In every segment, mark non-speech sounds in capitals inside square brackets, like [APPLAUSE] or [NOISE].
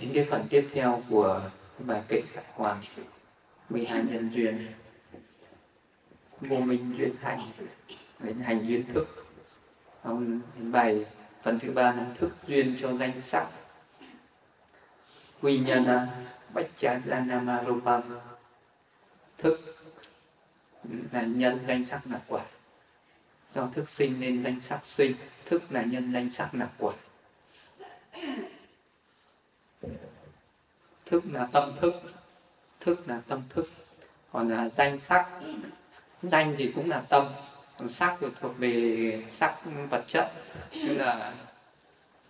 đến cái phần tiếp theo của bài kệ Khải Hoàng 12 nhân duyên, vô minh duyên hành, đến hành duyên thức. Ông bài phần thứ ba là thức duyên cho danh sắc. Quy nhân bách cha nama thức là nhân danh sắc là quả. Do thức sinh nên danh sắc sinh, thức là nhân danh sắc là quả thức là tâm thức. Thức là tâm thức. Còn là danh sắc. Danh thì cũng là tâm. Còn sắc thì thuộc về sắc vật chất. Như là,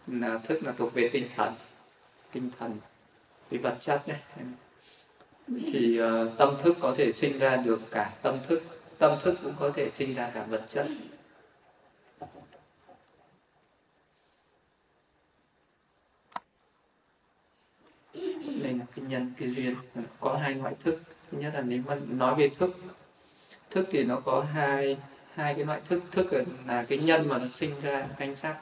là thức là thuộc về tinh thần. Tinh thần về vật chất đấy. Thì uh, tâm thức có thể sinh ra được cả tâm thức. Tâm thức cũng có thể sinh ra cả vật chất. Là cái nhân cái duyên. Ờ, có hai loại thức. Thứ nhất là nếu mà nói về thức thức thì nó có hai hai cái loại thức. Thức là cái nhân mà nó sinh ra danh sắc.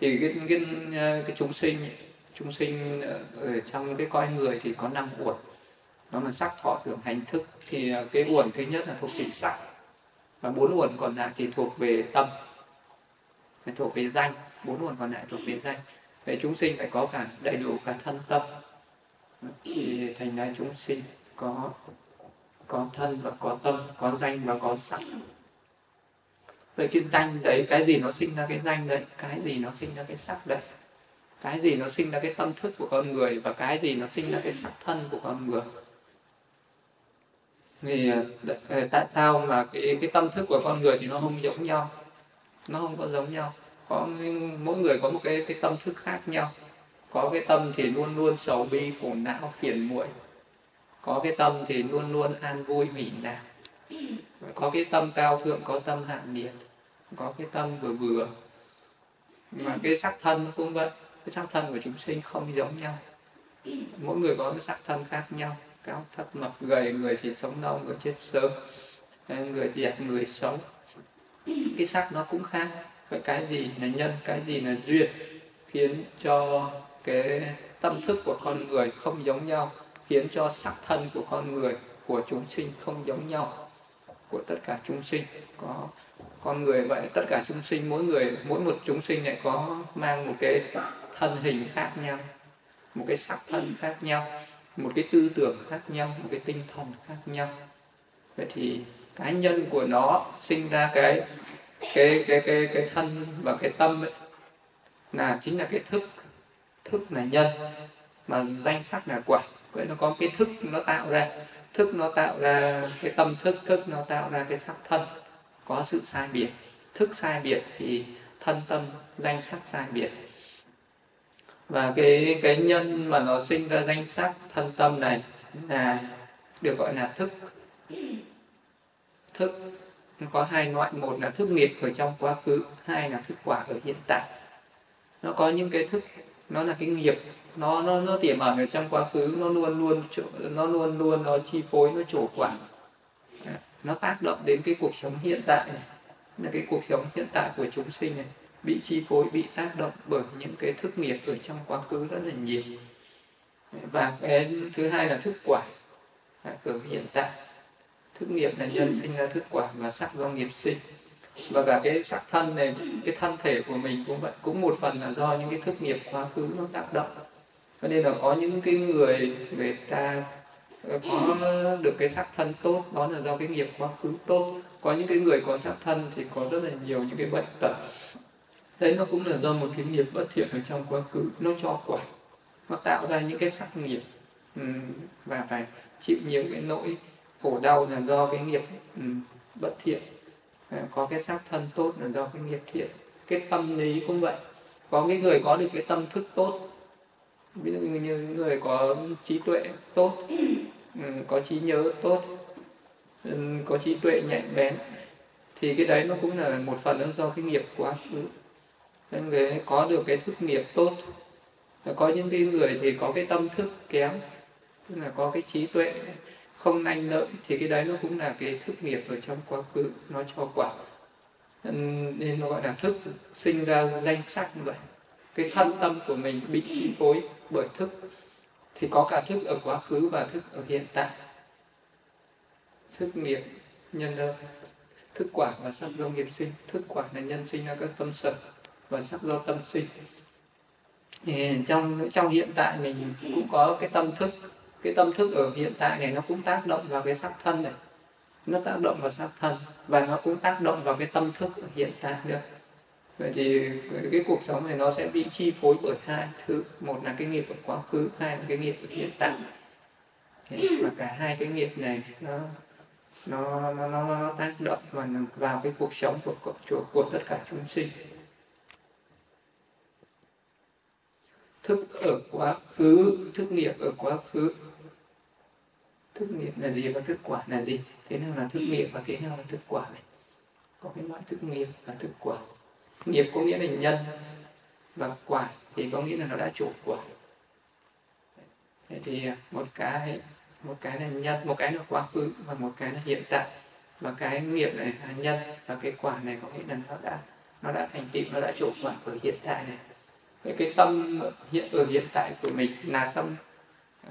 Thì cái cái ờ, cái chúng sinh chúng sinh ờ, ở trong cái coi người thì có năm uẩn. Nó là sắc thọ tưởng hành thức. Thì cái uẩn thứ nhất là thuộc về sắc và bốn uẩn còn lại thì thuộc về tâm thuộc về danh. Bốn uẩn còn lại thuộc về danh. Vậy chúng sinh phải có cả, đầy đủ cả thân tâm thì thành ra chúng sinh có có thân và có tâm, có danh và có sắc. Vậy cái danh đấy, cái gì nó sinh ra cái danh đấy? Cái gì nó sinh ra cái sắc đấy? Cái gì nó sinh ra cái tâm thức của con người và cái gì nó sinh ra cái sắc thân của con người? Thì ờ, tại sao mà cái cái tâm thức của con người thì nó không giống nhau? Nó không có giống nhau. Có, mỗi người có một cái cái tâm thức khác nhau có cái tâm thì luôn luôn sầu bi, khổ não, phiền muội có cái tâm thì luôn luôn an vui hỷ lạc. Có cái tâm cao thượng, có tâm hạ nhiệt. Có cái tâm vừa vừa. Mà cái sắc thân cũng vậy. Cái sắc thân của chúng sinh không giống nhau. Mỗi người có cái sắc thân khác nhau. Cao thấp, mập, gầy, người thì sống lâu người chết sớm. Ờ, người đẹp, người xấu cái sắc nó cũng khác. Vậy cái gì là nhân, cái gì là duyên khiến cho cái tâm thức của con người không giống nhau, khiến cho sắc thân của con người, của chúng sinh không giống nhau, của tất cả chúng sinh. Có con người vậy, tất cả chúng sinh, mỗi người, mỗi một chúng sinh lại có mang một cái thân hình khác nhau, một cái sắc thân khác nhau, một cái tư tưởng khác nhau, một cái tinh thần khác nhau. Vậy thì cá nhân của nó sinh ra cái cái cái cái cái thân và cái tâm ấy, là chính là cái thức thức là nhân, mà danh sắc là quả. Vậy nó có cái thức nó tạo ra. Thức nó tạo ra cái tâm thức thức nó tạo ra cái sắc thân. Có sự sai biệt. Thức sai biệt thì thân tâm, danh sắc sai biệt. Và cái cái nhân mà nó sinh ra danh sắc, thân tâm này là được gọi là thức. Thức có hai loại. Một là thức nghiệp ở trong quá khứ, hai là thức quả ở hiện tại. Nó có những cái thức nó là cái nghiệp. Nó nó nó tiềm ẩn ở trong quá khứ, nó luôn luôn nó luôn luôn nó chi phối, nó chủ quản. Nó tác động đến cái cuộc sống hiện tại này. Là cái cuộc sống hiện tại của chúng sinh này bị chi phối, bị tác động bởi những cái thức nghiệp ở trong quá khứ rất là nhiều. Và cái thứ hai là thức quả ở hiện tại. Thức nghiệp là nhân sinh ra thức quả và sắc do nghiệp sinh và cả cái sắc thân này, cái thân thể của mình cũng vậy, cũng một phần là do những cái thức nghiệp quá khứ nó tác động. Cho nên là có những cái người người ta có được cái sắc thân tốt, đó là do cái nghiệp quá khứ tốt. Có những cái người có sắc thân thì có rất là nhiều những cái bệnh tật. Đấy nó cũng là do một cái nghiệp bất thiện ở trong quá khứ, nó cho quả. Nó tạo ra những cái sắc nghiệp và phải chịu nhiều cái nỗi khổ đau là do cái nghiệp bất thiện. Ờ, có cái sắc thân tốt là do cái nghiệp thiện. Cái tâm lý cũng vậy. Có cái người có được cái tâm thức tốt. Ví dụ như những người có trí tuệ tốt ừ, có trí nhớ tốt ừ, có trí tuệ nhạy bén, thì cái đấy nó cũng là một phần do cái nghiệp quá khứ. Nên người có được cái thức nghiệp tốt. Có những cái người thì có cái tâm thức kém, tức là có cái trí tuệ không nhanh lợi, thì cái đấy nó cũng là cái thức nghiệp ở trong quá khứ, nó cho quả. Nên nó gọi là thức sinh ra danh sắc như vậy. Cái thân tâm của mình bị chi phối bởi thức. Thì có cả thức ở quá khứ và thức ở hiện tại. Thức nghiệp nhân đơn thức quả và sắc do nghiệp sinh. Thức quả là nhân sinh ra các tâm sở và sắc do tâm sinh. Thì trong trong hiện tại mình cũng có cái tâm thức cái tâm thức ở hiện tại này nó cũng tác động vào cái sắc thân này. Nó tác động vào sắc thân và nó cũng tác động vào cái tâm thức ở hiện tại nữa. Vậy thì cái cuộc sống này nó sẽ bị chi phối bởi hai thứ. Một là cái nghiệp của quá khứ hai là cái nghiệp của hiện tại. Và cả hai cái nghiệp này nó nó nó, nó, nó tác động vào vào cái cuộc sống của của, của tất cả chúng sinh. Thức ở quá khứ thức nghiệp ở quá khứ thức nghiệp là gì và thức quả là gì? Thế nào là thức nghiệp và thế nào là thức quả này có cái loại thức nghiệp và thức quả. Nghiệp có nghĩa là nhân và quả thì có nghĩa là nó đã chủ quả. Thế thì à, một cái một cái là nhân một cái là quá khứ và một cái là hiện tại. Và cái nghiệp này là nhân và cái quả này có nghĩa là nó đã nó đã thành tựu nó đã chủ quả ở hiện tại này. Cái, cái tâm hiện ở hiện tại của mình là tâm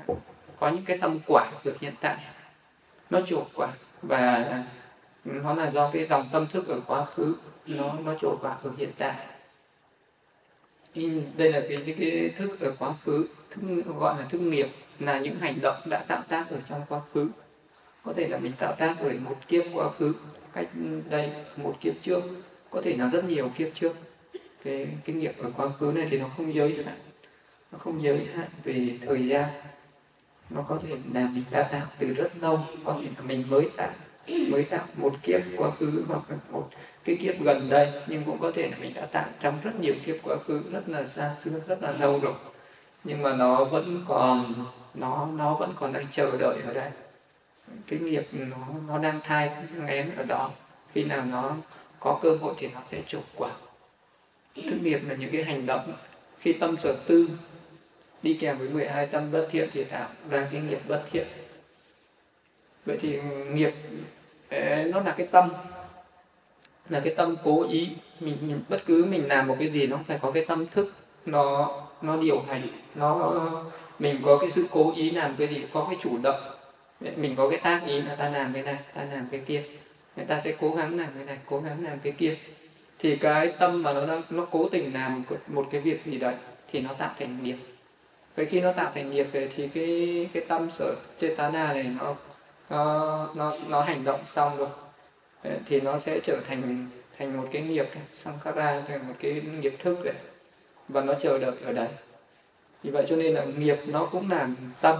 à, có những cái tâm quả được hiện tại. Nó chủ quả và nó là do cái dòng tâm thức ở quá khứ nó nó trổ quả ở hiện tại. Đây là cái, cái cái thức ở quá khứ thức gọi là thức nghiệp là những hành động đã tạo tác ở trong quá khứ. Có thể là mình tạo tác ở một kiếp quá khứ cách đây một kiếp trước có thể là rất nhiều kiếp trước. Cái kinh nghiệm ở quá khứ này thì nó không giới hạn. Nó không giới hạn về thời gian nó có thể là mình đã tạo từ rất lâu, có thể là mình mới tạo mới tạo một kiếp quá khứ hoặc là một cái kiếp gần đây, nhưng cũng có thể là mình đã tạo trong rất nhiều kiếp quá khứ, rất là xa xưa, rất là lâu rồi. Nhưng mà nó vẫn còn, nó nó vẫn còn đang chờ đợi ở đây. Cái nghiệp nó nó đang thai ngén ở đó. Khi nào nó có cơ hội thì nó sẽ trục quả. Thức nghiệp là những cái hành động. Khi tâm sở tư đi kèm với 12 tâm bất thiện thì tạo ra cái nghiệp bất thiện. Vậy thì nghiệp nó là cái tâm, là cái tâm cố ý. Mình bất cứ mình làm một cái gì nó phải có cái tâm thức, nó nó điều hành, nó, mình có cái sự cố ý làm cái gì, có cái chủ động. Mình có cái tác ý là ta làm cái này, ta làm cái kia. Người ta sẽ cố gắng làm cái này, cố gắng làm cái kia. Thì cái tâm mà nó nó cố tình làm một cái việc gì đấy, thì nó tạo thành nghiệp vậy khi nó tạo thành nghiệp về thì cái cái tâm sở chetana này nó nó nó nó hành động xong rồi. Ờ, thì nó sẽ trở thành thành một cái nghiệp sankhara thành một cái nghiệp thức đấy và nó chờ đợi ở đấy. Vì vậy cho nên là nghiệp nó cũng là tâm.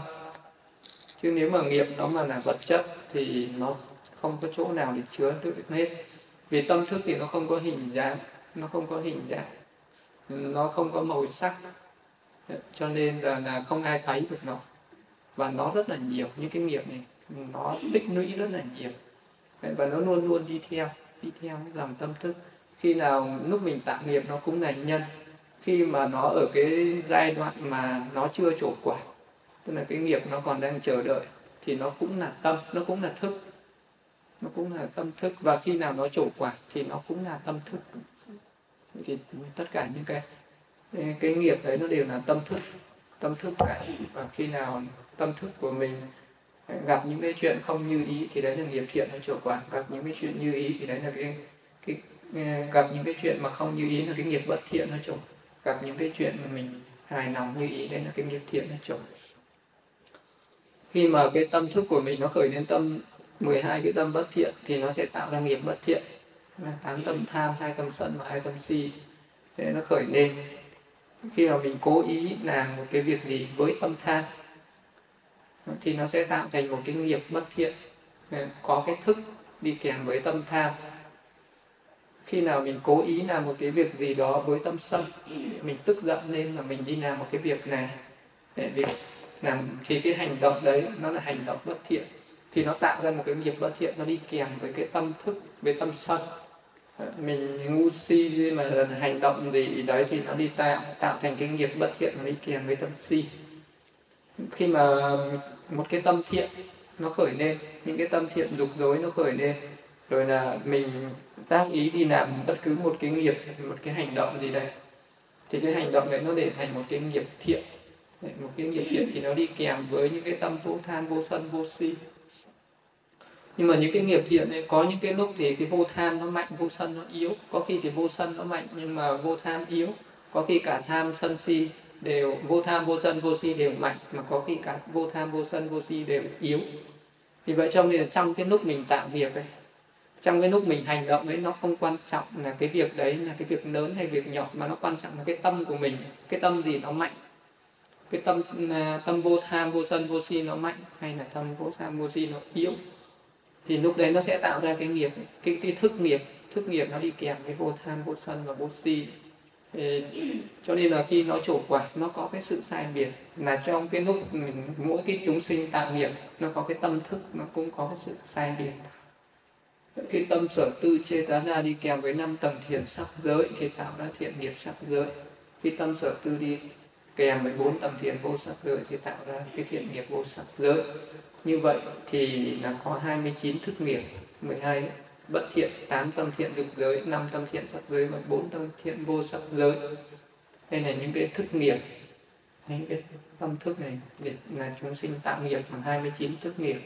Chứ nếu mà nghiệp nó mà là vật chất thì nó không có chỗ nào để chứa được hết. Vì tâm thức thì nó không có hình dáng, nó không có hình dạng. Nó không có màu sắc cho nên là, là không ai thấy được nó. Và nó rất là nhiều những cái nghiệp này nó tích lũy rất là nhiều. Và nó luôn luôn đi theo đi theo cái dòng tâm thức. Khi nào lúc mình tạo nghiệp nó cũng là nhân. Khi mà nó ở cái giai đoạn mà nó chưa trổ quả tức là cái nghiệp nó còn đang chờ đợi thì nó cũng là tâm nó cũng là thức. Nó cũng là tâm thức. Và khi nào nó trổ quả thì nó cũng là tâm thức. Thì tất cả những cái cái nghiệp đấy nó đều là tâm thức tâm thức cả. Và khi nào tâm thức của mình gặp những cái chuyện không như ý thì đấy là nghiệp thiện nó trổ quả gặp những cái chuyện như ý thì đấy là cái cái ờ, gặp những cái chuyện mà không như ý là cái nghiệp bất thiện nó trổ gặp những cái chuyện mà mình hài lòng như ý đấy là cái nghiệp thiện nó trổ khi mà cái tâm thức của mình nó khởi đến tâm 12 cái tâm bất thiện thì nó sẽ tạo ra nghiệp bất thiện. Là tám tâm tham, hai tâm sân và hai tâm si. Thế nó khởi lên khi mà mình cố ý làm một cái việc gì với tâm than, thì nó sẽ tạo thành một cái nghiệp bất thiện. Ờ, có cái thức đi kèm với tâm tham khi nào mình cố ý làm một cái việc gì đó với tâm sân, mình tức giận lên là mình đi làm một cái việc này. Để việc làm thì cái hành động đấy, nó là hành động bất thiện. Thì nó tạo ra một cái nghiệp bất thiện, nó đi kèm với cái tâm thức, với tâm sân mình ngu si mà hành động gì đấy thì nó đi tạo tạo thành cái nghiệp bất thiện nó đi kèm với tâm si. Khi mà một cái tâm thiện nó khởi lên, những cái tâm thiện dục dối nó khởi lên, rồi là mình tác ý đi làm bất cứ một cái nghiệp, một cái hành động gì đây thì cái hành động đấy nó để thành một cái nghiệp thiện. Một cái nghiệp thiện thì nó đi kèm với những cái tâm vô than vô sân, vô si nhưng mà những cái nghiệp thiện ấy, có những cái lúc thì cái vô tham nó mạnh, vô sân nó yếu. Có khi thì vô sân nó mạnh, nhưng mà vô tham yếu. Có khi cả tham, sân, si đều, vô tham, vô sân, vô si đều mạnh, mà có khi cả vô tham, vô sân, vô si đều yếu. Vì vậy trong thì là trong cái lúc mình tạo nghiệp ấy, trong cái lúc mình hành động ấy, nó không quan trọng là cái việc đấy, là cái việc lớn hay việc nhỏ, mà nó quan trọng là cái tâm của mình. Cái tâm gì nó mạnh? Cái tâm à, tâm vô tham, vô sân, vô si nó mạnh, hay là tâm vô tham, vô si nó yếu? Thì lúc đấy nó sẽ tạo ra cái nghiệp cái cái thức nghiệp. Thức nghiệp nó đi kèm với vô tham vô sân và vô si. Thì, cho nên là khi nó trổ quả nó có cái sự sai biệt là trong cái lúc mình mỗi cái chúng sinh tạo nghiệp nó có cái tâm thức nó cũng có cái sự sai biệt. Cái tâm sở tư chê tá ra đi kèm với năm tầng thiền sắc giới thì tạo ra thiện nghiệp sắc giới. Khi tâm sở tư đi kèm với bốn tầng thiền vô sắc giới thì tạo ra cái thiện nghiệp vô sắc giới như vậy thì là có 29 thức nghiệp 12 bất thiện 8 tâm thiện dục giới 5 tâm thiện sắc giới và 4 tâm thiện vô sắc giới. Đây là những cái thức nghiệp, những cái tâm thức này để là chúng sinh tạo nghiệp khoảng 29 thức nghiệp.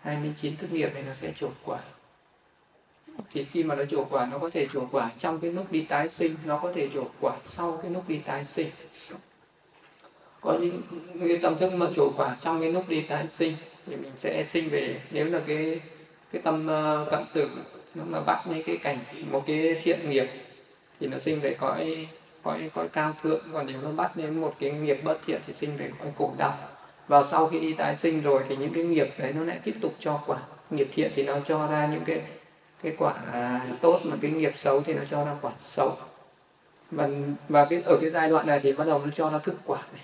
29 thức nghiệp này nó sẽ trổ quả. Thì khi mà nó trổ quả, nó có thể trổ quả trong cái lúc đi tái sinh, nó có thể trổ quả sau cái lúc đi tái sinh có những cái tâm thức mà chủ quả trong cái lúc đi tái sinh thì mình sẽ sinh về. Nếu là cái cái tâm ờ, cận tử nó mà bắt những cái cảnh một cái thiện nghiệp thì nó sinh về cõi cõi cõi cao thượng. Còn nếu nó bắt đến một cái nghiệp bất thiện thì sinh về cõi khổ đau. Và sau khi đi tái sinh rồi thì những cái nghiệp đấy nó lại tiếp tục cho quả. Nghiệp thiện thì nó cho ra những cái cái quả tốt mà cái nghiệp xấu thì nó cho ra quả xấu. Và và cái, ở cái giai đoạn này thì bắt đầu nó cho ra thực quả này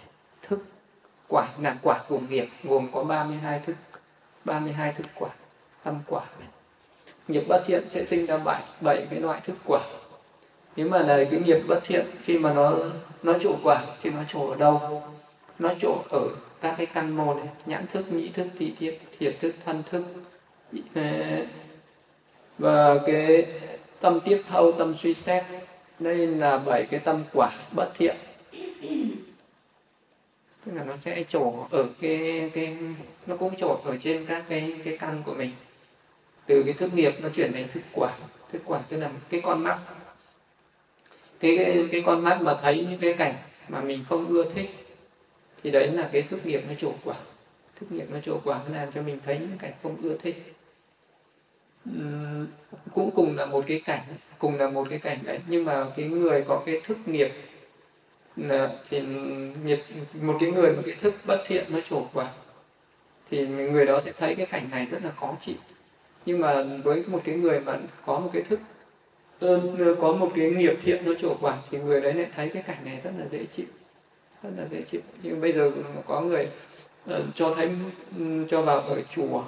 quả, là quả của nghiệp, gồm có 32 thức 32 thức quả tâm quả. Này. nghiệp bất thiện sẽ sinh ra bảy bảy cái loại thức quả. Nếu mà là cái nghiệp bất thiện khi mà nó nó trổ quả thì nó trổ ở đâu? Nó trổ ở các cái căn môn này, nhãn thức, nhĩ thức thị thiết thiệt thức, thân thức. Ờ, và cái tâm tiếp thâu, tâm suy xét, đây là bảy cái tâm quả bất thiện tức là nó sẽ trổ ở cái cái nó cũng trổ ở trên các cái cái căn của mình. Từ cái thức nghiệp nó chuyển thành thức quả. Thức quả tức là cái con mắt. Cái cái, cái con mắt mà thấy những cái cảnh mà mình không ưa thích thì đấy là cái thức nghiệp nó trổ quả. Thức nghiệp nó trổ quả nó làm cho mình thấy những cảnh không ưa thích. Uhm, cũng cùng là một cái cảnh cùng là một cái cảnh đấy. Nhưng mà cái người có cái thức nghiệp thì nghiệp một cái người một cái thức bất thiện nó trổ quả thì người đó sẽ thấy cái cảnh này rất là khó chịu. Nhưng mà với một cái người mà có một cái thức có một cái nghiệp thiện nó trổ quả thì người đấy lại thấy cái cảnh này rất là dễ chịu rất là dễ chịu. Nhưng bây giờ có người uh, cho thấy cho vào ở chùa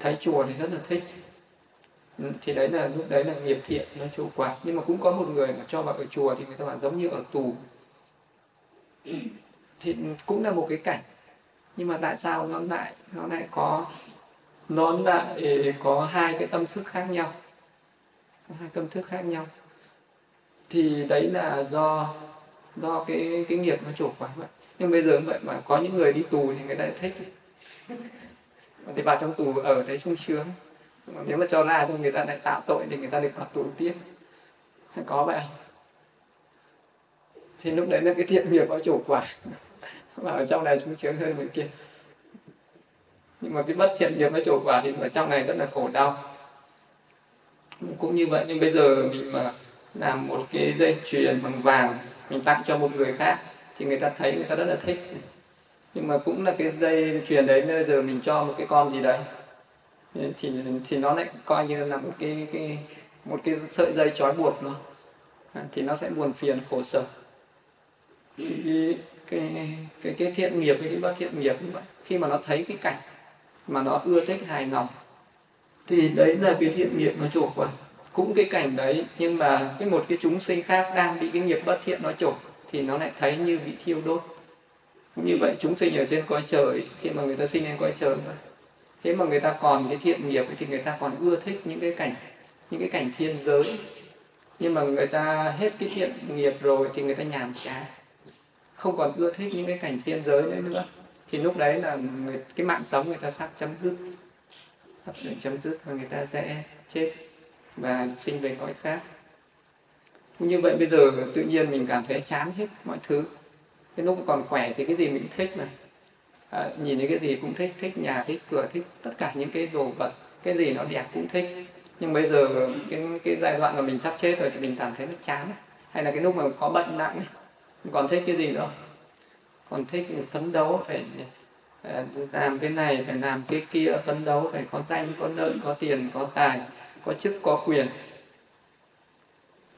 thấy chùa thì rất là thích. Ừ, thì đấy là lúc đấy là nghiệp thiện nó trổ quả nhưng mà cũng có một người mà cho vào ở chùa thì người ta bảo giống như ở tù thì cũng là một cái cảnh. Nhưng mà tại sao nó lại nó lại có, nó lại có hai cái tâm thức khác nhau? Hai tâm thức khác nhau. Thì đấy là do do cái cái nghiệp nó chủ quá vậy. Nhưng bây giờ vậy mà có những người đi tù thì người ta thích. Thì vào trong tù ở đấy sung sướng. Nếu mà cho ra thì người ta lại tạo tội thì người ta được vào tù tiếp. Có vậy không? Thì lúc đấy là cái thiện nghiệp có chủ quả. [LAUGHS] Và ở trong này sung sướng hơn bên kia. Nhưng mà cái bất thiện nghiệp nó chủ quả thì ở trong này rất là khổ đau. Cũng như vậy, nhưng bây giờ mình mà làm một cái dây chuyền bằng vàng, mình tặng cho một người khác, thì người ta thấy, người ta rất là thích. Nhưng mà cũng là cái dây chuyền đấy, bây giờ mình cho một cái con gì đấy. Thì thì nó lại coi như là một cái cái một cái sợi dây trói buộc nó. À, thì nó sẽ buồn phiền, khổ sở cái cái cái, cái thiện nghiệp với cái bất thiện nghiệp như vậy. Khi mà nó thấy cái cảnh mà nó ưa thích hài lòng thì đấy là cái thiện nghiệp nó trổ quả cũng cái cảnh đấy nhưng mà cái một cái chúng sinh khác đang bị cái nghiệp bất thiện nó trổ thì nó lại thấy như bị thiêu đốt. Như vậy chúng sinh ở trên cõi trời khi mà người ta sinh lên cõi trời thế mà người ta còn cái thiện nghiệp thì người ta còn ưa thích những cái cảnh những cái cảnh thiên giới. Nhưng mà người ta hết cái thiện nghiệp rồi thì người ta nhàm chán không còn ưa thích những cái cảnh thiên giới đấy nữa. Thì lúc đấy là người, cái mạng sống người ta sắp chấm dứt. Sắp sửa chấm dứt và người ta sẽ chết và sinh về cõi khác. Cũng như vậy bây giờ tự nhiên mình cảm thấy chán hết mọi thứ. Cái lúc còn khỏe thì cái gì mình thích mà. À, nhìn thấy cái gì cũng thích thích nhà thích cửa thích tất cả những cái đồ vật. Cái gì nó đẹp cũng thích. Nhưng bây giờ cái cái giai đoạn mà mình sắp chết rồi thì mình cảm thấy nó chán. Hay là cái lúc mà có bệnh nặng còn thích cái gì nữa còn thích phấn đấu phải làm cái này phải làm cái kia phấn đấu phải có danh có lợi có tiền có tài có chức có quyền.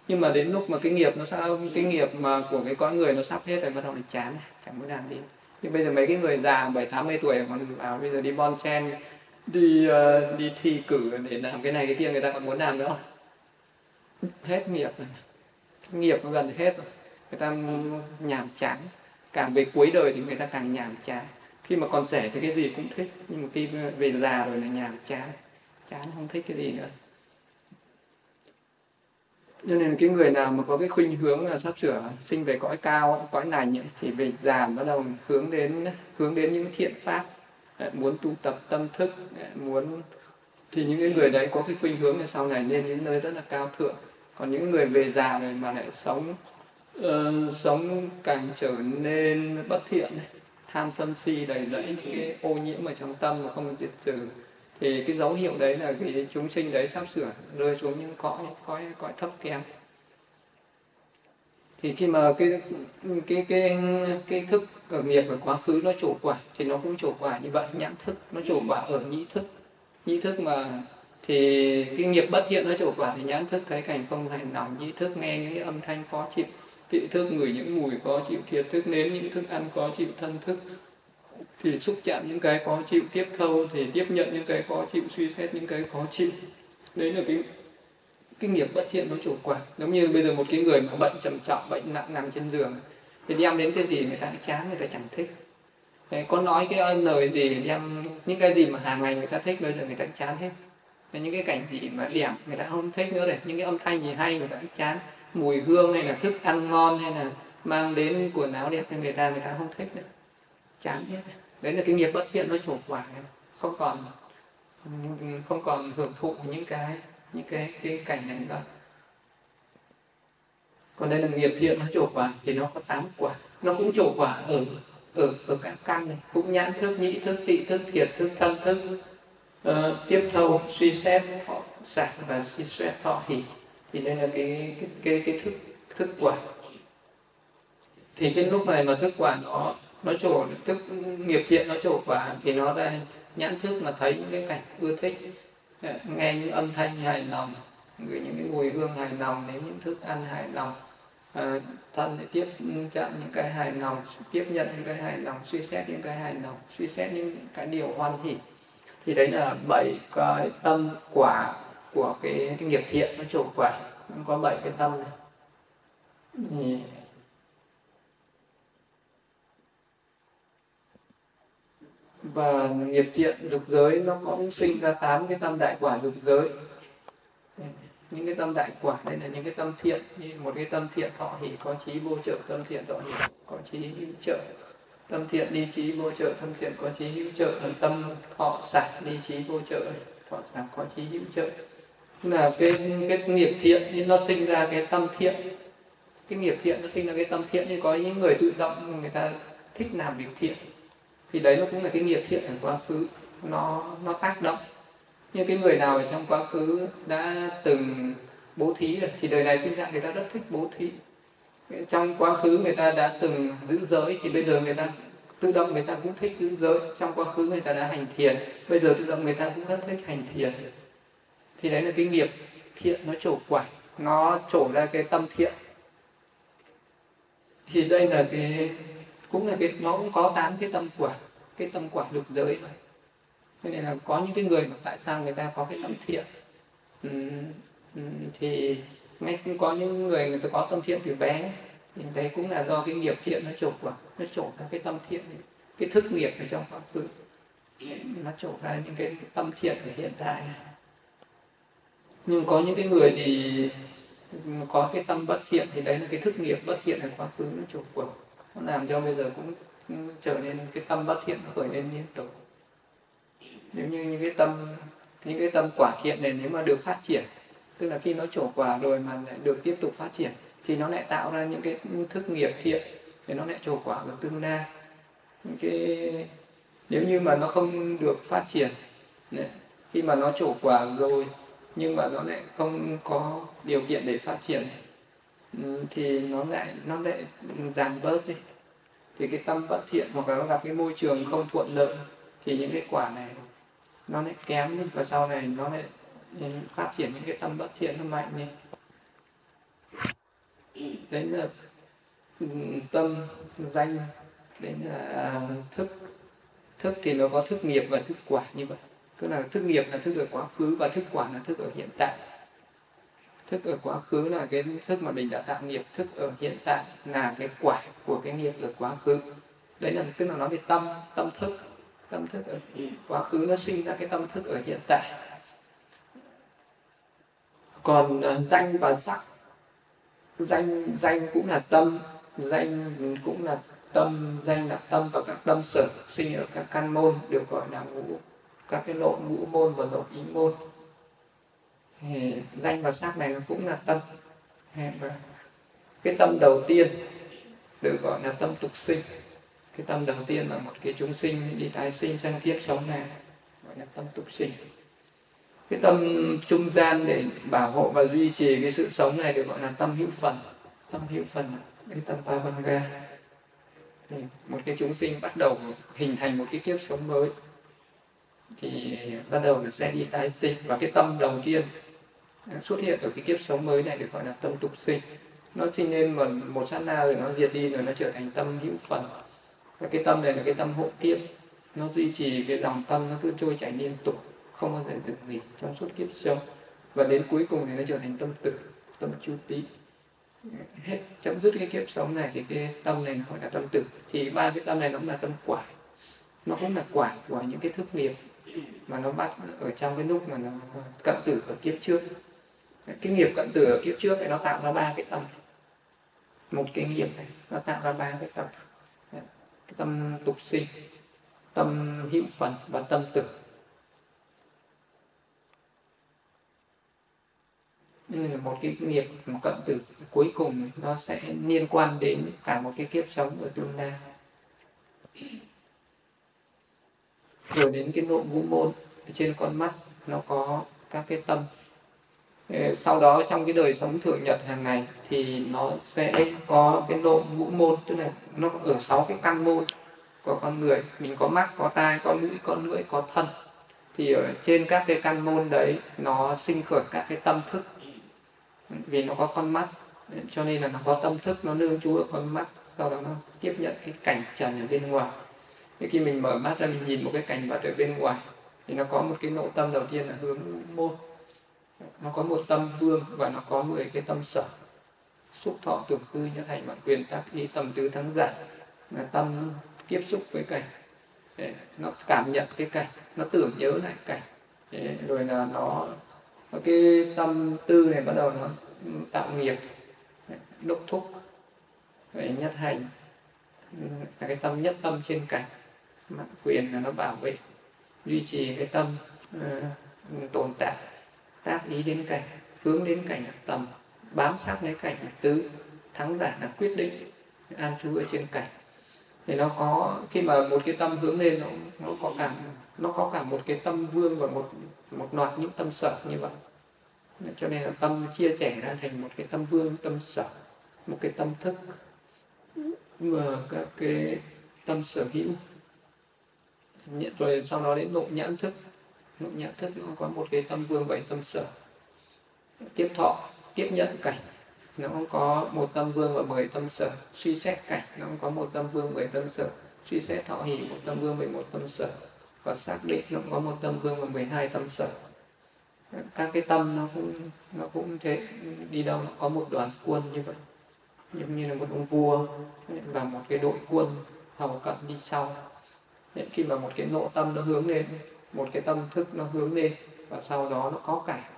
Nhưng mà đến lúc mà cái nghiệp nó sao cái nghiệp mà của cái con người nó sắp hết rồi bắt đầu là chán chẳng muốn làm đi nhưng bây giờ mấy cái người già bảy tám mươi tuổi còn bảo bây giờ đi bon chen đi uh, đi thi cử để làm cái này cái kia người ta còn muốn làm nữa. Hết nghiệp rồi. Nghiệp nó gần hết rồi người ta nhàm chán. Càng về cuối đời thì người ta càng nhàm chán. Khi mà còn trẻ thì cái gì cũng thích, nhưng mà khi về già rồi là nhàm chán. Chán không thích cái gì nữa. Cho nên cái người nào mà có cái khuynh hướng là sắp sửa sinh về cõi cao cõi lành thì về già bắt đầu hướng đến hướng đến những thiện pháp. Muốn tu tập tâm thức muốn, thì những cái người đấy có cái khuynh hướng là sau này lên những nơi rất là cao thượng. Còn những người về già rồi mà lại sống uh, sống càng trở nên bất thiện tham sân si đầy rẫy những cái ô nhiễm ở trong tâm mà không diệt trừ. Thì cái dấu hiệu đấy là cái chúng sinh đấy sắp sửa rơi xuống những cõi cõi cõi thấp kém. Thì khi mà cái cái cái cái thức ở nghiệp ở quá khứ nó chủ quả thì nó cũng chủ quả như vậy. Nhãn thức nó chủ quả ở nhĩ thức. Nhĩ thức mà thì cái nghiệp bất thiện nó chủ quả thì nhãn thức thấy cảnh không hài lòng nhĩ thức nghe những âm thanh khó chịu thị thức ngửi những mùi khó chịu thiệt thức. Nếm những thức ăn khó chịu thân thức. Thì xúc chạm những cái khó chịu tiếp thâu thì tiếp nhận những cái khó chịu suy xét những cái khó chịu. Đấy là cái cái nghiệp bất thiện nó chủ quả giống như bây giờ một cái người mà bệnh trầm trọng bệnh nặng nằm trên giường thì đem đến cái gì người ta chán người ta chẳng thích. Đấy, có nói cái lời gì đem những cái gì mà hàng ngày người ta thích bây giờ người ta chán hết. Những cái cảnh gì mà đẹp người ta không thích nữa rồi những cái âm thanh gì hay người ta chán mùi hương hay là thức ăn ngon hay là mang đến quần áo đẹp cho người ta người ta không thích nữa. Chán hết đấy là cái nghiệp bất thiện nó chủ quả không còn không còn hưởng thụ những cái những cái cái cảnh này nữa. Còn đây là nghiệp thiện nó chủ quả thì nó có tám quả. Nó cũng chủ quả ở ở ở các căn này. Cũng nhãn thức nhĩ thức tị thức thiệt thức tâm thức. Uh, tiếp thâu suy xét thọ sạc và suy xét thọ hỷ thì đây là cái cái cái, cái thức thức quả thì cái lúc này mà thức quả nó nó trổ thức nghiệp thiện nó trổ quả thì nó ra nhãn thức mà thấy những cái cảnh ưa thích. Ờ, nghe những âm thanh hài lòng gửi những cái mùi hương hài lòng đến những thức ăn hài lòng. À, thân để tiếp chạm những cái hài lòng tiếp nhận những cái hài lòng suy xét những cái hài lòng suy xét những cái điều hoan hỉ thì đấy là bảy cái tâm quả của cái, cái nghiệp thiện nó trổ quả nó có bảy cái tâm này. Và nghiệp thiện dục giới nó cũng sinh ra tám cái tâm đại quả dục giới. Những cái tâm đại quả đây là những cái tâm thiện như một cái tâm thiện thọ hỷ có trí vô trợ tâm thiện thọ hỷ có trí hữu trợ. Tâm thiện đi trí vô trợ tâm thiện có trí hữu trợ tâm thọ sạch đi trí vô trợ thọ sạch có trí hữu trợ là cái cái nghiệp thiện nên nó sinh ra cái tâm thiện. Cái nghiệp thiện nó sinh ra cái tâm thiện, nhưng có những người tự động người ta thích làm việc thiện. Thì đấy nó cũng là cái nghiệp thiện ở quá khứ. Nó nó tác động. Như cái người nào ở trong quá khứ đã từng bố thí rồi, thì đời này sinh ra người ta rất thích bố thí. Trong quá khứ người ta đã từng giữ giới, thì bây giờ người ta tự động người ta cũng thích giữ giới. Trong quá khứ người ta đã hành thiền, bây giờ tự động người ta cũng rất thích hành thiền thì đấy là cái nghiệp thiện nó trổ quả nó trổ ra cái tâm thiện. Thì đây là cái cũng là cái nó cũng có tám cái tâm quả cái tâm quả lục giới vậy cho nên là có những cái người mà tại sao người ta có cái tâm thiện? Ừ, thì ngay cũng có những người người ta có tâm thiện từ bé thì đấy cũng là do cái nghiệp thiện nó trổ quả nó trổ ra cái tâm thiện cái thức nghiệp ở trong quá khứ. Nó trổ ra những cái tâm thiện ở hiện tại nhưng có những cái người thì có cái tâm bất thiện thì đấy là cái thức nghiệp bất thiện ở quá khứ nó trổ quả nó làm cho bây giờ cũng trở nên cái tâm bất thiện nó khởi lên liên tục. Nếu như những cái tâm, những cái tâm quả thiện này nếu mà được phát triển, tức là khi nó trổ quả rồi mà lại được tiếp tục phát triển, thì nó lại tạo ra những cái thức nghiệp thiện để nó lại trổ quả ở tương lai. Những cái, nếu như mà nó không được phát triển khi mà nó trổ quả rồi nhưng mà nó lại không có điều kiện để phát triển. Ừ, thì nó lại nó lại giảm bớt đi. Thì cái tâm bất thiện hoặc là nó gặp cái môi trường không thuận lợi, thì những cái quả này nó lại kém đi. Và sau này nó lại ừ, phát triển những cái tâm bất thiện nó mạnh đi. Đấy là ừ, tâm danh đấy là à, thức. Thức thì nó có thức nghiệp và thức quả như vậy tức là thức nghiệp là thức ở quá khứ và thức quả là thức ở hiện tại. Thức ở quá khứ là cái thức mà mình đã tạo nghiệp thức ở hiện tại là cái quả của cái nghiệp ở quá khứ. Đấy là tức là nói về tâm tâm thức. Tâm thức ở quá khứ nó sinh ra cái tâm thức ở hiện tại. Còn uh, danh và sắc. Danh danh cũng là tâm danh cũng là tâm danh là tâm và các tâm sở sinh ở các căn môn được gọi là ngũ các cái nội ngũ môn và nội ý môn thì danh và sắc này cũng là tâm. Và cái tâm đầu tiên được gọi là tâm tục sinh. Cái tâm đầu tiên là một cái chúng sinh, đi tái sinh, sang kiếp sống này, gọi là tâm tục sinh. Cái tâm trung gian để bảo hộ và duy trì cái sự sống này được gọi là tâm hữu phần. Tâm hữu phần cái tâm pavanga một cái chúng sinh bắt đầu hình thành một cái kiếp sống mới thì bắt đầu sẽ đi tái sinh và cái tâm đầu tiên à, xuất hiện ở cái kiếp sống mới này được gọi là tâm tục sinh. Nó sinh lên một, một sát na rồi nó diệt đi rồi nó trở thành tâm hữu phần. Và cái tâm này là cái tâm hộ kiếp. Nó duy trì cái dòng tâm nó cứ trôi chảy liên tục không bao giờ được nghỉ trong suốt kiếp sống. Và đến cuối cùng thì nó trở thành tâm tử tâm chu tí hết chấm dứt cái kiếp sống này thì cái tâm này nó gọi là tâm tử. Thì ba cái tâm này nó cũng là tâm quả nó cũng là quả của những cái thức nghiệp mà nó bắt ở trong cái lúc mà nó cận tử ở kiếp trước. Cái nghiệp cận tử ở kiếp trước thì nó tạo ra ba cái tâm. Một cái nghiệp này, nó tạo ra ba cái tâm. Cái tâm tục sinh, tâm hữu phần và tâm tử. Nên là một cái nghiệp một cận tử cuối cùng nó sẽ liên quan đến cả một cái kiếp sống ở tương lai rồi đến cái nội ngũ môn trên con mắt, nó có các cái tâm. Ờ, sau đó trong cái đời sống thường nhật hàng ngày thì nó sẽ có cái nội ngũ môn, tức là nó ở sáu cái căn môn của con người. Mình có mắt, có tai, có mũi, có lưỡi, có thân. Thì ở trên các cái căn môn đấy, nó sinh khởi các cái tâm thức. Vì nó có con mắt, cho nên là nó có tâm thức, nó nương chú ở con mắt. Sau đó nó tiếp nhận cái cảnh trần ở bên ngoài thì khi mình mở mắt ra, mình nhìn một cái cảnh vật ở bên ngoài, thì nó có một cái nội tâm đầu tiên là hướng môn. Nó có một tâm vương và nó có 10 cái tâm sở. Xúc thọ tưởng tư nhất thành bản quyền tác ý, tâm tứ thắng giải. Là tâm tiếp xúc với cảnh. Để nó cảm nhận cái cảnh, nó tưởng nhớ lại cảnh. Để rồi là nó cái tâm tư này bắt đầu nó ừ, tạo nghiệp, đốc thúc để nhất hành là cái tâm nhất tâm trên cảnh mặt quyền là nó bảo vệ duy trì cái tâm uh, tồn tại tác ý đến cảnh hướng đến cảnh là tầm bám sát lấy cảnh là tứ thắng giải là quyết định an trú ở trên cảnh. Thì nó có khi mà một cái tâm hướng lên nó nó có cả nó có cả một cái tâm vương và một một loạt những tâm sở như vậy. Cho nên là tâm chia sẻ ra thành một cái tâm vương tâm sở một cái tâm thức. Và các cái tâm sở hữu rồi sau đó đến nội nhãn thức. Nội nhãn thức nó có một cái tâm vương bảy tâm sở. Tiếp thọ, tiếp nhận cảnh. Nó cũng có một tâm vương và mười tâm sở. Suy xét cảnh, nó cũng có một tâm vương, mười tâm sở. Suy xét thọ hỷ, một tâm vương, mười một tâm sở. Và xác định nó cũng có một tâm vương và mười hai tâm sở. Các cái tâm nó cũng nó cũng thế, đi đâu nó có một đoàn quân như vậy. Giống như là một ông vua, và một cái đội quân hầu cận đi sau. Nên khi mà một cái nội tâm nó hướng lên, một cái tâm thức nó hướng lên, và sau đó nó có cả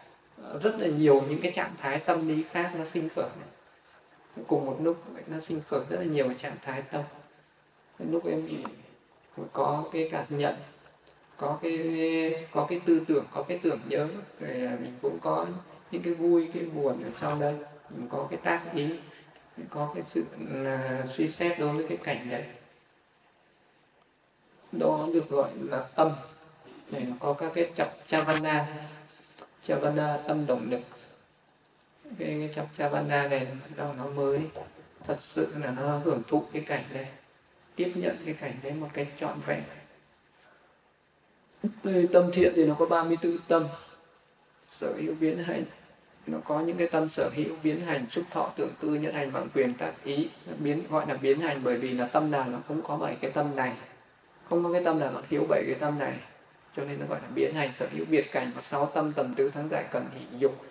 ờ, rất là nhiều những cái trạng thái tâm lý khác nó sinh khởi. Cùng một lúc nó sinh khởi rất là nhiều trạng thái tâm. Lúc em có cái cảm nhận, có cái có cái tư tưởng, có cái tưởng nhớ, rồi mình cũng có những cái vui, cái buồn ở sau đây mình có cái tác ý, mình có cái sự, là suy xét đối với cái cảnh đấy đó được gọi là tâm. Để nó có các cái chập chavana. Chavana tâm động lực. Cái, cái chập chavana này bắt nó mới thật sự là nó hưởng thụ cái cảnh này. Tiếp nhận cái cảnh đấy một cách trọn vẹn. Tâm thiện thì nó có 34 tâm. Sở hữu biến hành. Nó có những cái tâm sở hữu biến hành xúc thọ tưởng tư nhận hành bằng quyền tác ý. Biến gọi là biến hành bởi vì là tâm nào nó cũng có bảy cái tâm này không có cái tâm nào nó thiếu bảy cái tâm này. Cho nên nó gọi là biến hành, sở hữu biệt cảnh và sáu tâm, tầm tứ, thắng giải, cần hỷ, dục.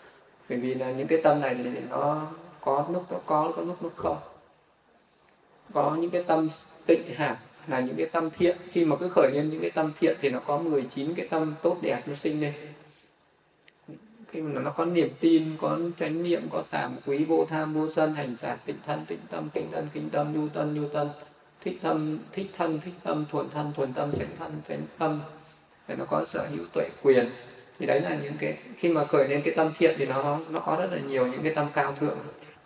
Bởi vì là những cái tâm này thì nó có lúc nó có có lúc nó không. Có những cái tâm tịnh hạt là những cái tâm thiện. Khi mà cứ khởi lên những cái tâm thiện thì nó có 19 cái tâm tốt đẹp nó sinh lên. Khi mà nó có niềm tin, có chánh niệm, có tạm quý vô tham, vô sân, hành giả, tịnh thân, tịnh tâm, kinh thân, kinh tâm, nhu tân nhu tân thích tâm thích thân, thích tâm, thuần thân, thuần tâm, chánh thân, chánh tâm. Để nó có sở hữu tuệ quyền. Thì đấy là những cái, khi mà khởi lên cái tâm thiện thì nó nó có rất là nhiều những cái tâm cao thượng.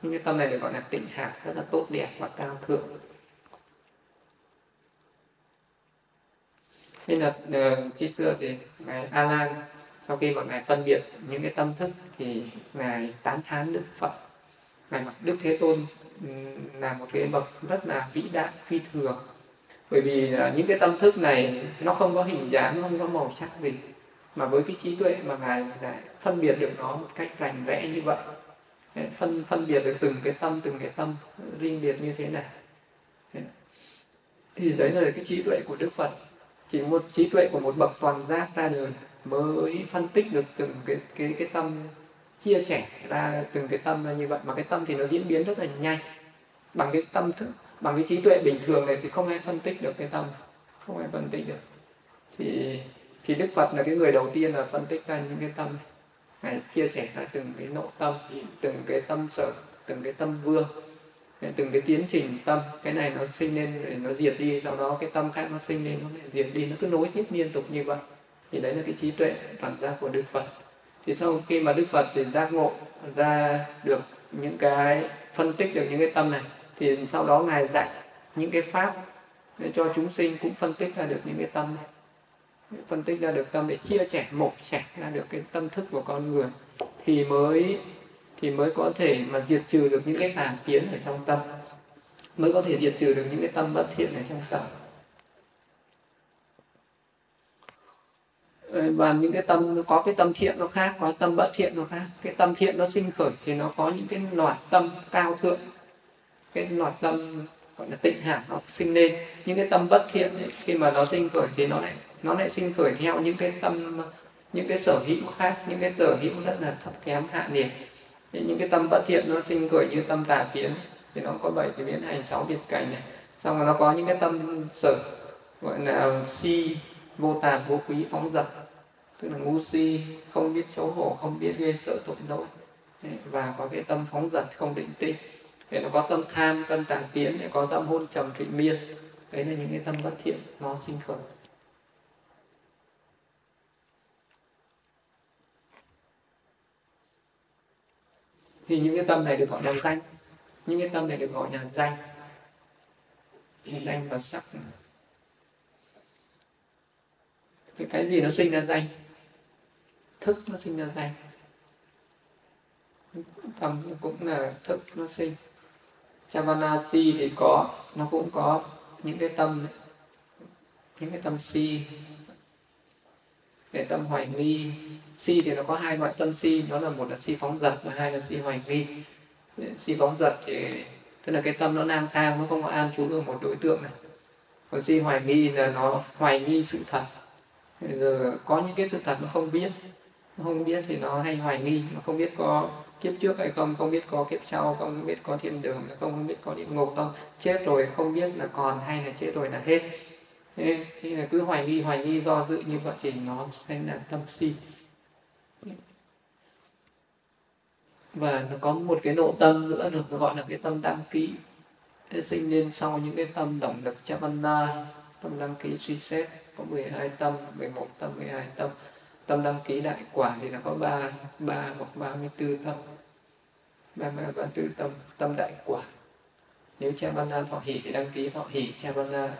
Những cái tâm này được gọi là tịnh hạt, rất là tốt đẹp và cao thượng. Nên là ờ, khi xưa thì ngài a lan, sau khi mà ngài phân biệt những cái tâm thức thì ngài tán thán đức phật. Ngài mặc đức thế tôn là một cái bậc rất là vĩ đại, phi thường. Bởi vì à, những cái tâm thức này nó không có hình dáng, không có màu sắc gì, mà với cái trí tuệ mà ngài lại phân biệt được nó một cách rành rẽ như vậy. Phân phân biệt được từng cái tâm, từng cái tâm riêng biệt như thế này. Thì đấy là cái trí tuệ của đức phật. Chỉ một, trí tuệ của một bậc toàn giác ra đời mới phân tích được từng cái cái cái tâm chia sẻ ra từng cái tâm là như vậy. Mà cái tâm thì nó diễn biến rất là nhanh. Bằng cái tâm thức, bằng cái trí tuệ bình thường này thì không ai phân tích được cái tâm, không ai phân tích được. Thì thì đức phật là cái người đầu tiên là phân tích ra những cái tâm. Này chia sẻ ra từng cái nội tâm, từng cái tâm sở, từng cái tâm vương, từng cái tiến trình tâm. Cái này nó sinh lên, nó diệt đi, sau đó cái tâm khác nó sinh lên, nó lại diệt đi, nó cứ nối tiếp liên tục như vậy. Thì đấy là cái trí tuệ toàn ra của đức phật thì sau khi mà đức phật thì giác ngộ ra được những cái phân tích, được những cái tâm này, thì sau đó ngài dạy những cái pháp để cho chúng sinh cũng phân tích ra được những cái tâm này. Phân tích ra được tâm để chia sẻ một sẻ ra được cái tâm thức của con người, thì mới thì mới có thể mà diệt trừ được những cái tà kiến ở trong tâm, mới có thể diệt trừ được những cái tâm bất thiện ở trong tâm. Ờ, và những cái tâm có cái tâm thiện nó khác có tâm bất thiện nó khác. Cái tâm thiện nó sinh khởi thì nó có những cái loạt tâm cao thượng. Cái loạt tâm gọi là tịnh hạ nó sinh lên. Những cái tâm bất thiện ấy, khi mà nó sinh khởi thì nó lại nó lại sinh khởi theo những cái tâm những cái sở hữu khác những cái sở hữu rất là thấp kém hạ nhiệt. Những cái tâm bất thiện nó sinh khởi như tâm tà kiến thì nó có bảy cái biến hành sáu biệt cảnh này. Xong rồi nó có những cái tâm sở gọi là si vô tàm vô quý, phóng dật. Tức là ngu si, không biết xấu hổ, không biết ghê sợ tội lỗi. Và có cái tâm phóng dật, không định tinh để nó có tâm tham, tâm tà kiến để có tâm hôn trầm thụy miên. Đấy là những cái tâm bất thiện, nó sinh khởi. Thì những cái tâm này được gọi là danh. Những cái tâm này được gọi là danh. Danh và sắc cái cái gì nó sinh ra danh? Thức nó sinh ra danh. Tâm cũng là thức nó sinh. Chavana si thì có, nó cũng có những cái tâm những cái tâm si. Cái tâm hoài nghi. Si thì nó có hai loại tâm si đó là một là si phóng dật và hai là si hoài nghi. Si phóng dật thì, tức là cái tâm nó lang thang, nó không có an trú ở một đối tượng này còn si hoài nghi là nó hoài nghi sự thật giờ có những cái sự thật nó không biết, nó không biết thì nó hay hoài nghi, nó không biết có kiếp trước hay không không biết có kiếp sau, không biết có thiên đường, không không biết có địa ngục không. Chết rồi không biết là còn hay là chết rồi là hết. Thế thì là cứ hoài nghi hoài nghi do dự như vậy thì nó sẽ là tâm si. Và nó có một cái nội tâm nữa được gọi là cái tâm đăng ký. Thế sinh lên sau những cái tâm động lực Chavana tâm đăng ký suy xét có 12 tâm 11 tâm 12 tâm. Tâm đăng ký đại quả thì là có 3 3 hoặc 34 tâm. 34 tâm tâm đại quả. Nếu cha Chavana thọ hỷ thì đăng ký thọ hỷ, cha Chavana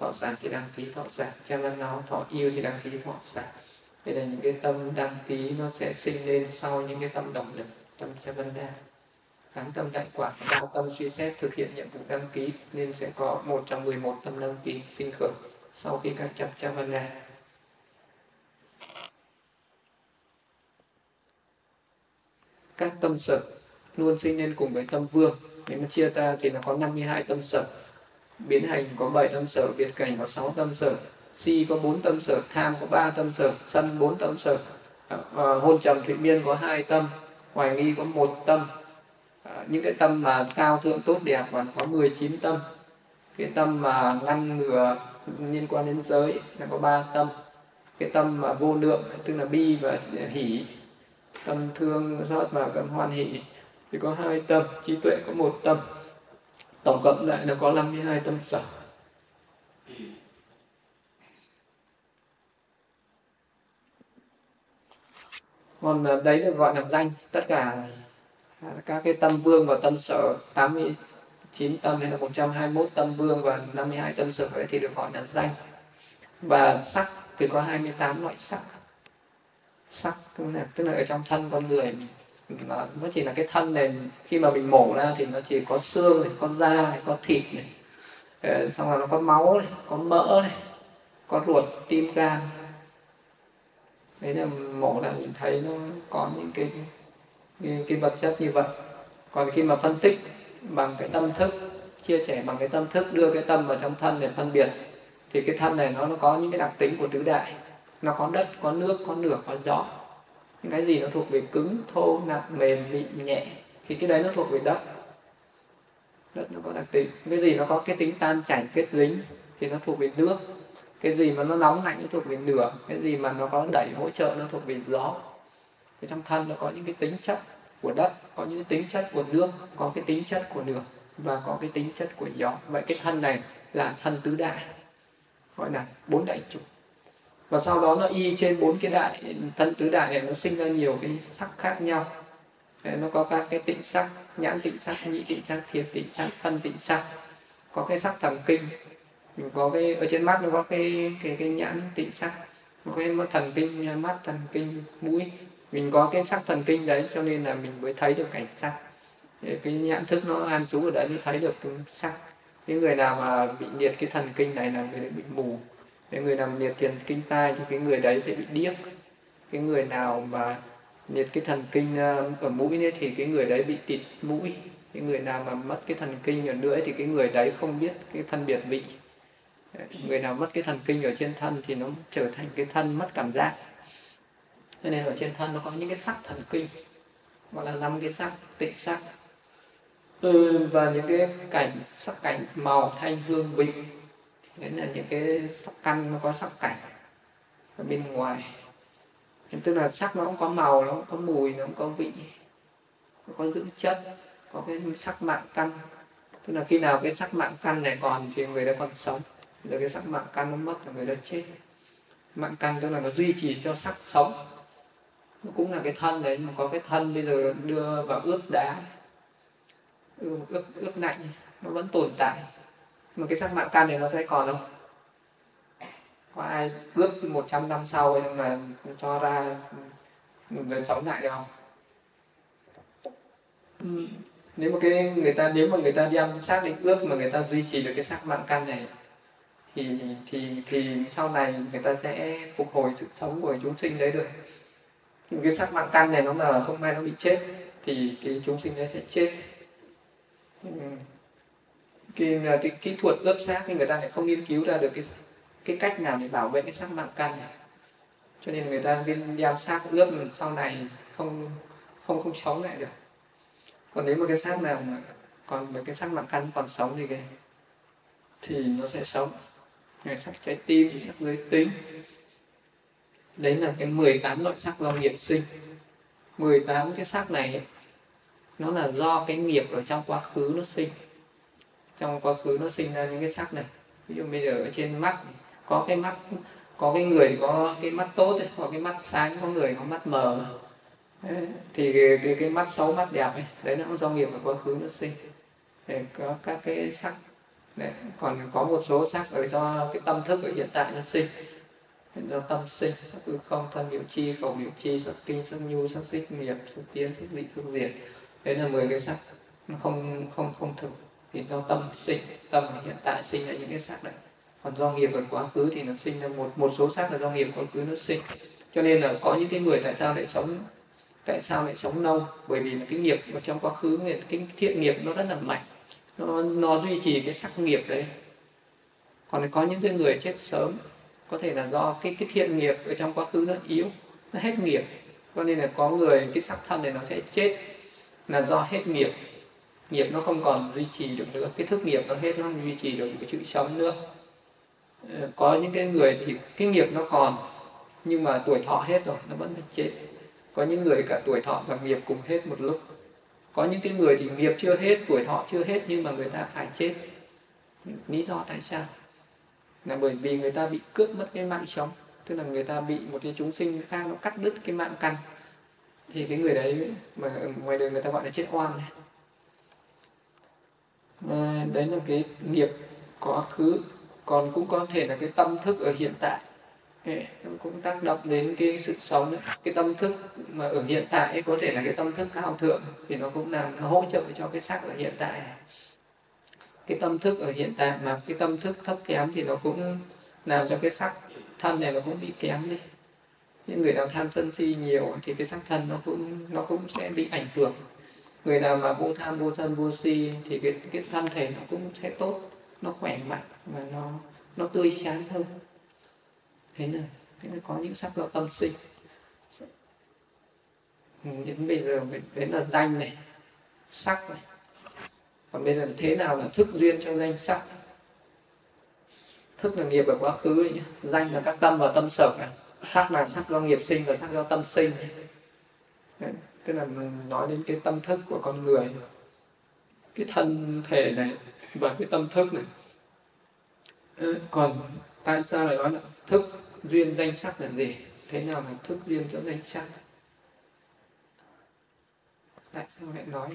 thọ sản thì đăng ký thọ sản Chavana thọ yêu thì đăng ký thọ sản đây là những cái tâm đăng ký nó sẽ sinh lên sau những cái tâm động lực, tâm cha Chavana tám tâm đại quả ba tâm suy xét thực hiện nhiệm vụ đăng ký nên sẽ có một trong 11 tâm đăng ký sinh khởi sau khi các chấp chấp chập chavana các tâm sở luôn sinh lên cùng với tâm vương. Nếu mà chia ra thì nó có 52 tâm sở. Biến hành có 7 tâm sở biệt cảnh có 6 tâm sở si có 4 tâm sở tham có 3 tâm sở sân 4 tâm sở. À, hôn trầm thụy miên có 2 tâm hoài nghi có 1 tâm. À, những cái tâm mà cao thượng tốt đẹp còn có 19 tâm. Cái tâm mà ngăn ngừa liên quan đến giới là có ba tâm. Cái tâm mà vô lượng, tức là bi và hỷ. Tâm thương, xót và tâm hoan hỷ. Thì có hai tâm, trí tuệ có một tâm. Tổng cộng lại nó có 52 tâm sở. Còn à, đấy được gọi là danh. Tất cả các cái tâm vương và tâm sở 89 tâm hay là 121 tâm vương và 52 tâm sở ấy thì được gọi là danh. Và sắc thì có 28 loại sắc. Sắc tức là, tức là ở trong thân con người. Nó, nó chỉ là cái thân này khi mà mình mổ ra thì nó chỉ có xương này có da này có thịt này. Ờ, xong rồi nó có máu này có mỡ này có ruột tim gan. Đấy là mổ ra mình thấy nó có những cái cái, cái vật chất như vậy. Còn khi mà phân tích bằng cái tâm thức chia sẻ bằng cái tâm thức đưa cái tâm vào trong thân để phân biệt thì cái thân này nó, nó có những cái đặc tính của tứ đại. Nó có đất có nước có lửa có gió. Những cái gì nó thuộc về cứng thô nặng mềm mịn nhẹ thì cái đấy nó thuộc về đất. Đất nó có đặc tính. Cái gì nó có cái tính tan chảy kết dính thì nó thuộc về nước. Cái gì mà nó nóng lạnh nó thuộc về lửa. Cái gì mà nó có đẩy hỗ trợ nó thuộc về gió. Thì trong thân nó có những cái tính chất của đất, có những tính chất của nước, có cái tính chất của lửa và có cái tính chất của gió. Vậy cái thân này là thân tứ đại, gọi là bốn đại chủ. Và sau đó nó y trên bốn cái đại, thân tứ đại này nó sinh ra nhiều cái sắc khác nhau. Nó có các cái tịnh sắc, nhãn tịnh sắc, nhị tịnh sắc, thiệt tịnh sắc, thân tịnh sắc. Có cái sắc thần kinh mình có cái, ở trên mắt nó có cái cái cái nhãn tịnh sắc. Có cái thần kinh, mắt thần kinh, mũi mình có cái sắc thần kinh đấy cho nên là mình mới thấy được cảnh sắc. Cái nhãn thức nó an trú ở đấy mới thấy được cái sắc. Những người nào mà bị liệt cái thần kinh này là người bị mù. Cái người nào liệt thần kinh tai thì cái người đấy sẽ bị điếc. Cái người nào mà liệt cái thần kinh ờ, ở mũi ấy, thì cái người đấy bị tịt mũi. Cái người nào mà mất cái thần kinh ở lưỡi thì cái người đấy không biết cái phân biệt vị. Người nào mất cái thần kinh ở trên thân thì nó trở thành cái thân mất cảm giác cho nên ở trên thân nó có những cái sắc thần kinh gọi là năm cái sắc tịnh sắc ừ, và những cái cảnh sắc cảnh màu thanh hương vị đấy là những cái sắc căn nó có sắc cảnh ở bên ngoài. Tức là sắc nó cũng có màu nó cũng có mùi nó cũng có vị nó có dưỡng chất có cái sắc mạng căn. Tức là khi nào cái sắc mạng căn này còn thì người đó còn sống. Rồi cái sắc mạng căn nó mất là người đó chết. Mạng căn tức là nó duy trì cho sắc sống nó cũng là cái thân đấy mà có cái thân bây giờ đưa vào ướp đá. Ướp ướp lạnh nó vẫn tồn tại. Mà cái sắc mạng căn này nó sẽ còn không? Có ai ướp 100 năm sau nhưng mà cho ra người sống lại được không? Ừ. nếu mà cái người ta nếu mà người ta đem xác định ướp mà người ta duy trì được cái sắc mạng căn này thì thì thì sau này người ta sẽ phục hồi sự sống của chúng sinh đấy được cái sắc mạng căn này nó mà không may nó bị chết thì cái chúng sinh đấy sẽ chết. Ừ. Cái, cái kỹ thuật ướp xác thì người ta lại không nghiên cứu ra được cái cái cách nào để bảo vệ cái sắc mạng căn này. Cho nên người ta nên giam xác ướp sau này không không không sống lại được. Còn nếu mà cái xác nào mà còn mà cái sắc mạng căn còn sống thì cái thì nó sẽ sống. Ngày sắc trái tim sắc giới tính đấy là cái 18 loại sắc do nghiệp sinh. 18 cái sắc này nó là do cái nghiệp ở trong quá khứ nó sinh. Trong quá khứ nó sinh ra những cái sắc này. Ví dụ bây giờ ở trên mắt có cái mắt có cái người thì có cái mắt tốt ấy, có cái mắt sáng có người có mắt mờ. Thì cái, cái, cái mắt xấu mắt đẹp ấy đấy nó cũng do nghiệp ở quá khứ nó sinh. Để có các cái sắc đấy. còn có một số sắc ở do cái tâm thức ở hiện tại nó sinh do tâm sinh, sắc tư không, thân nghiệp chi, khẩu nghiệp chi, sắc kinh, sắc nhu, sắc xích nghiệp, sắc tiến, sắc dị, sắc diệt. Đấy là 10 cái sắc, nó không không không thực. Thì do tâm sinh, tâm ở hiện tại sinh ra những cái sắc đấy. Còn do nghiệp ở quá khứ thì nó sinh ra một một số sắc là do nghiệp, quá khứ nó sinh. Cho nên là có những cái người tại sao lại sống, tại sao lại sống lâu? Bởi vì là cái nghiệp ở trong quá khứ cái thiện nghiệp nó rất là mạnh. Nó nó duy trì cái sắc nghiệp đấy. Còn có những cái người chết sớm có thể là do cái cái thiện nghiệp ở trong quá khứ nó yếu, nó hết nghiệp. Cho nên là có người, cái sắc thân này nó sẽ chết là do hết nghiệp. Nghiệp nó không còn duy trì được nữa, cái thức nghiệp nó hết, nó không duy trì được cái chữ sống nữa. Ờ, có những cái người thì cái nghiệp nó còn, nhưng mà tuổi thọ hết rồi, nó vẫn phải chết. Có những người cả tuổi thọ và nghiệp cùng hết một lúc. Có những cái người thì nghiệp chưa hết, tuổi thọ chưa hết, nhưng mà người ta phải chết. Lý do tại sao? Là bởi vì người ta bị cướp mất cái mạng sống. Tức là người ta bị một cái chúng sinh khác nó cắt đứt cái mạng căn. Thì cái người đấy mà ở ngoài đời người ta gọi là chết oan này. À, đấy là cái nghiệp quá khứ. Còn cũng có thể là cái tâm thức ở hiện tại. Nó cũng tác động đến cái sự sống đấy. cái tâm thức mà ở hiện tại ấy, có thể là cái tâm thức cao thượng. Thì nó cũng làm nó hỗ trợ cho cái sắc ở hiện tại này cái tâm thức ở hiện tại mà cái tâm thức thấp kém thì nó cũng làm cho cái sắc thân này nó cũng bị kém đi. Những người nào tham sân si nhiều thì cái sắc thân nó cũng nó cũng sẽ bị ảnh hưởng. Người nào mà vô tham vô sân vô si thì cái cái thân thể nó cũng sẽ tốt, nó khỏe mạnh và nó nó tươi sáng hơn. Thế là thế là có những sắc do tâm sinh. Đến bây giờ đến là danh này, sắc này còn bây giờ thế nào là thức duyên cho danh sắc? Thức là nghiệp ở quá khứ ấy nhé danh là các tâm và tâm sở này sắc là sắc do nghiệp sinh và sắc do tâm sinh. Đấy, tức là nói đến cái tâm thức của con người. Cái thân thể này và cái tâm thức này. Còn tại sao lại nói là thức duyên danh sắc là gì? Thế nào là thức duyên cho danh sắc? Tại sao lại nói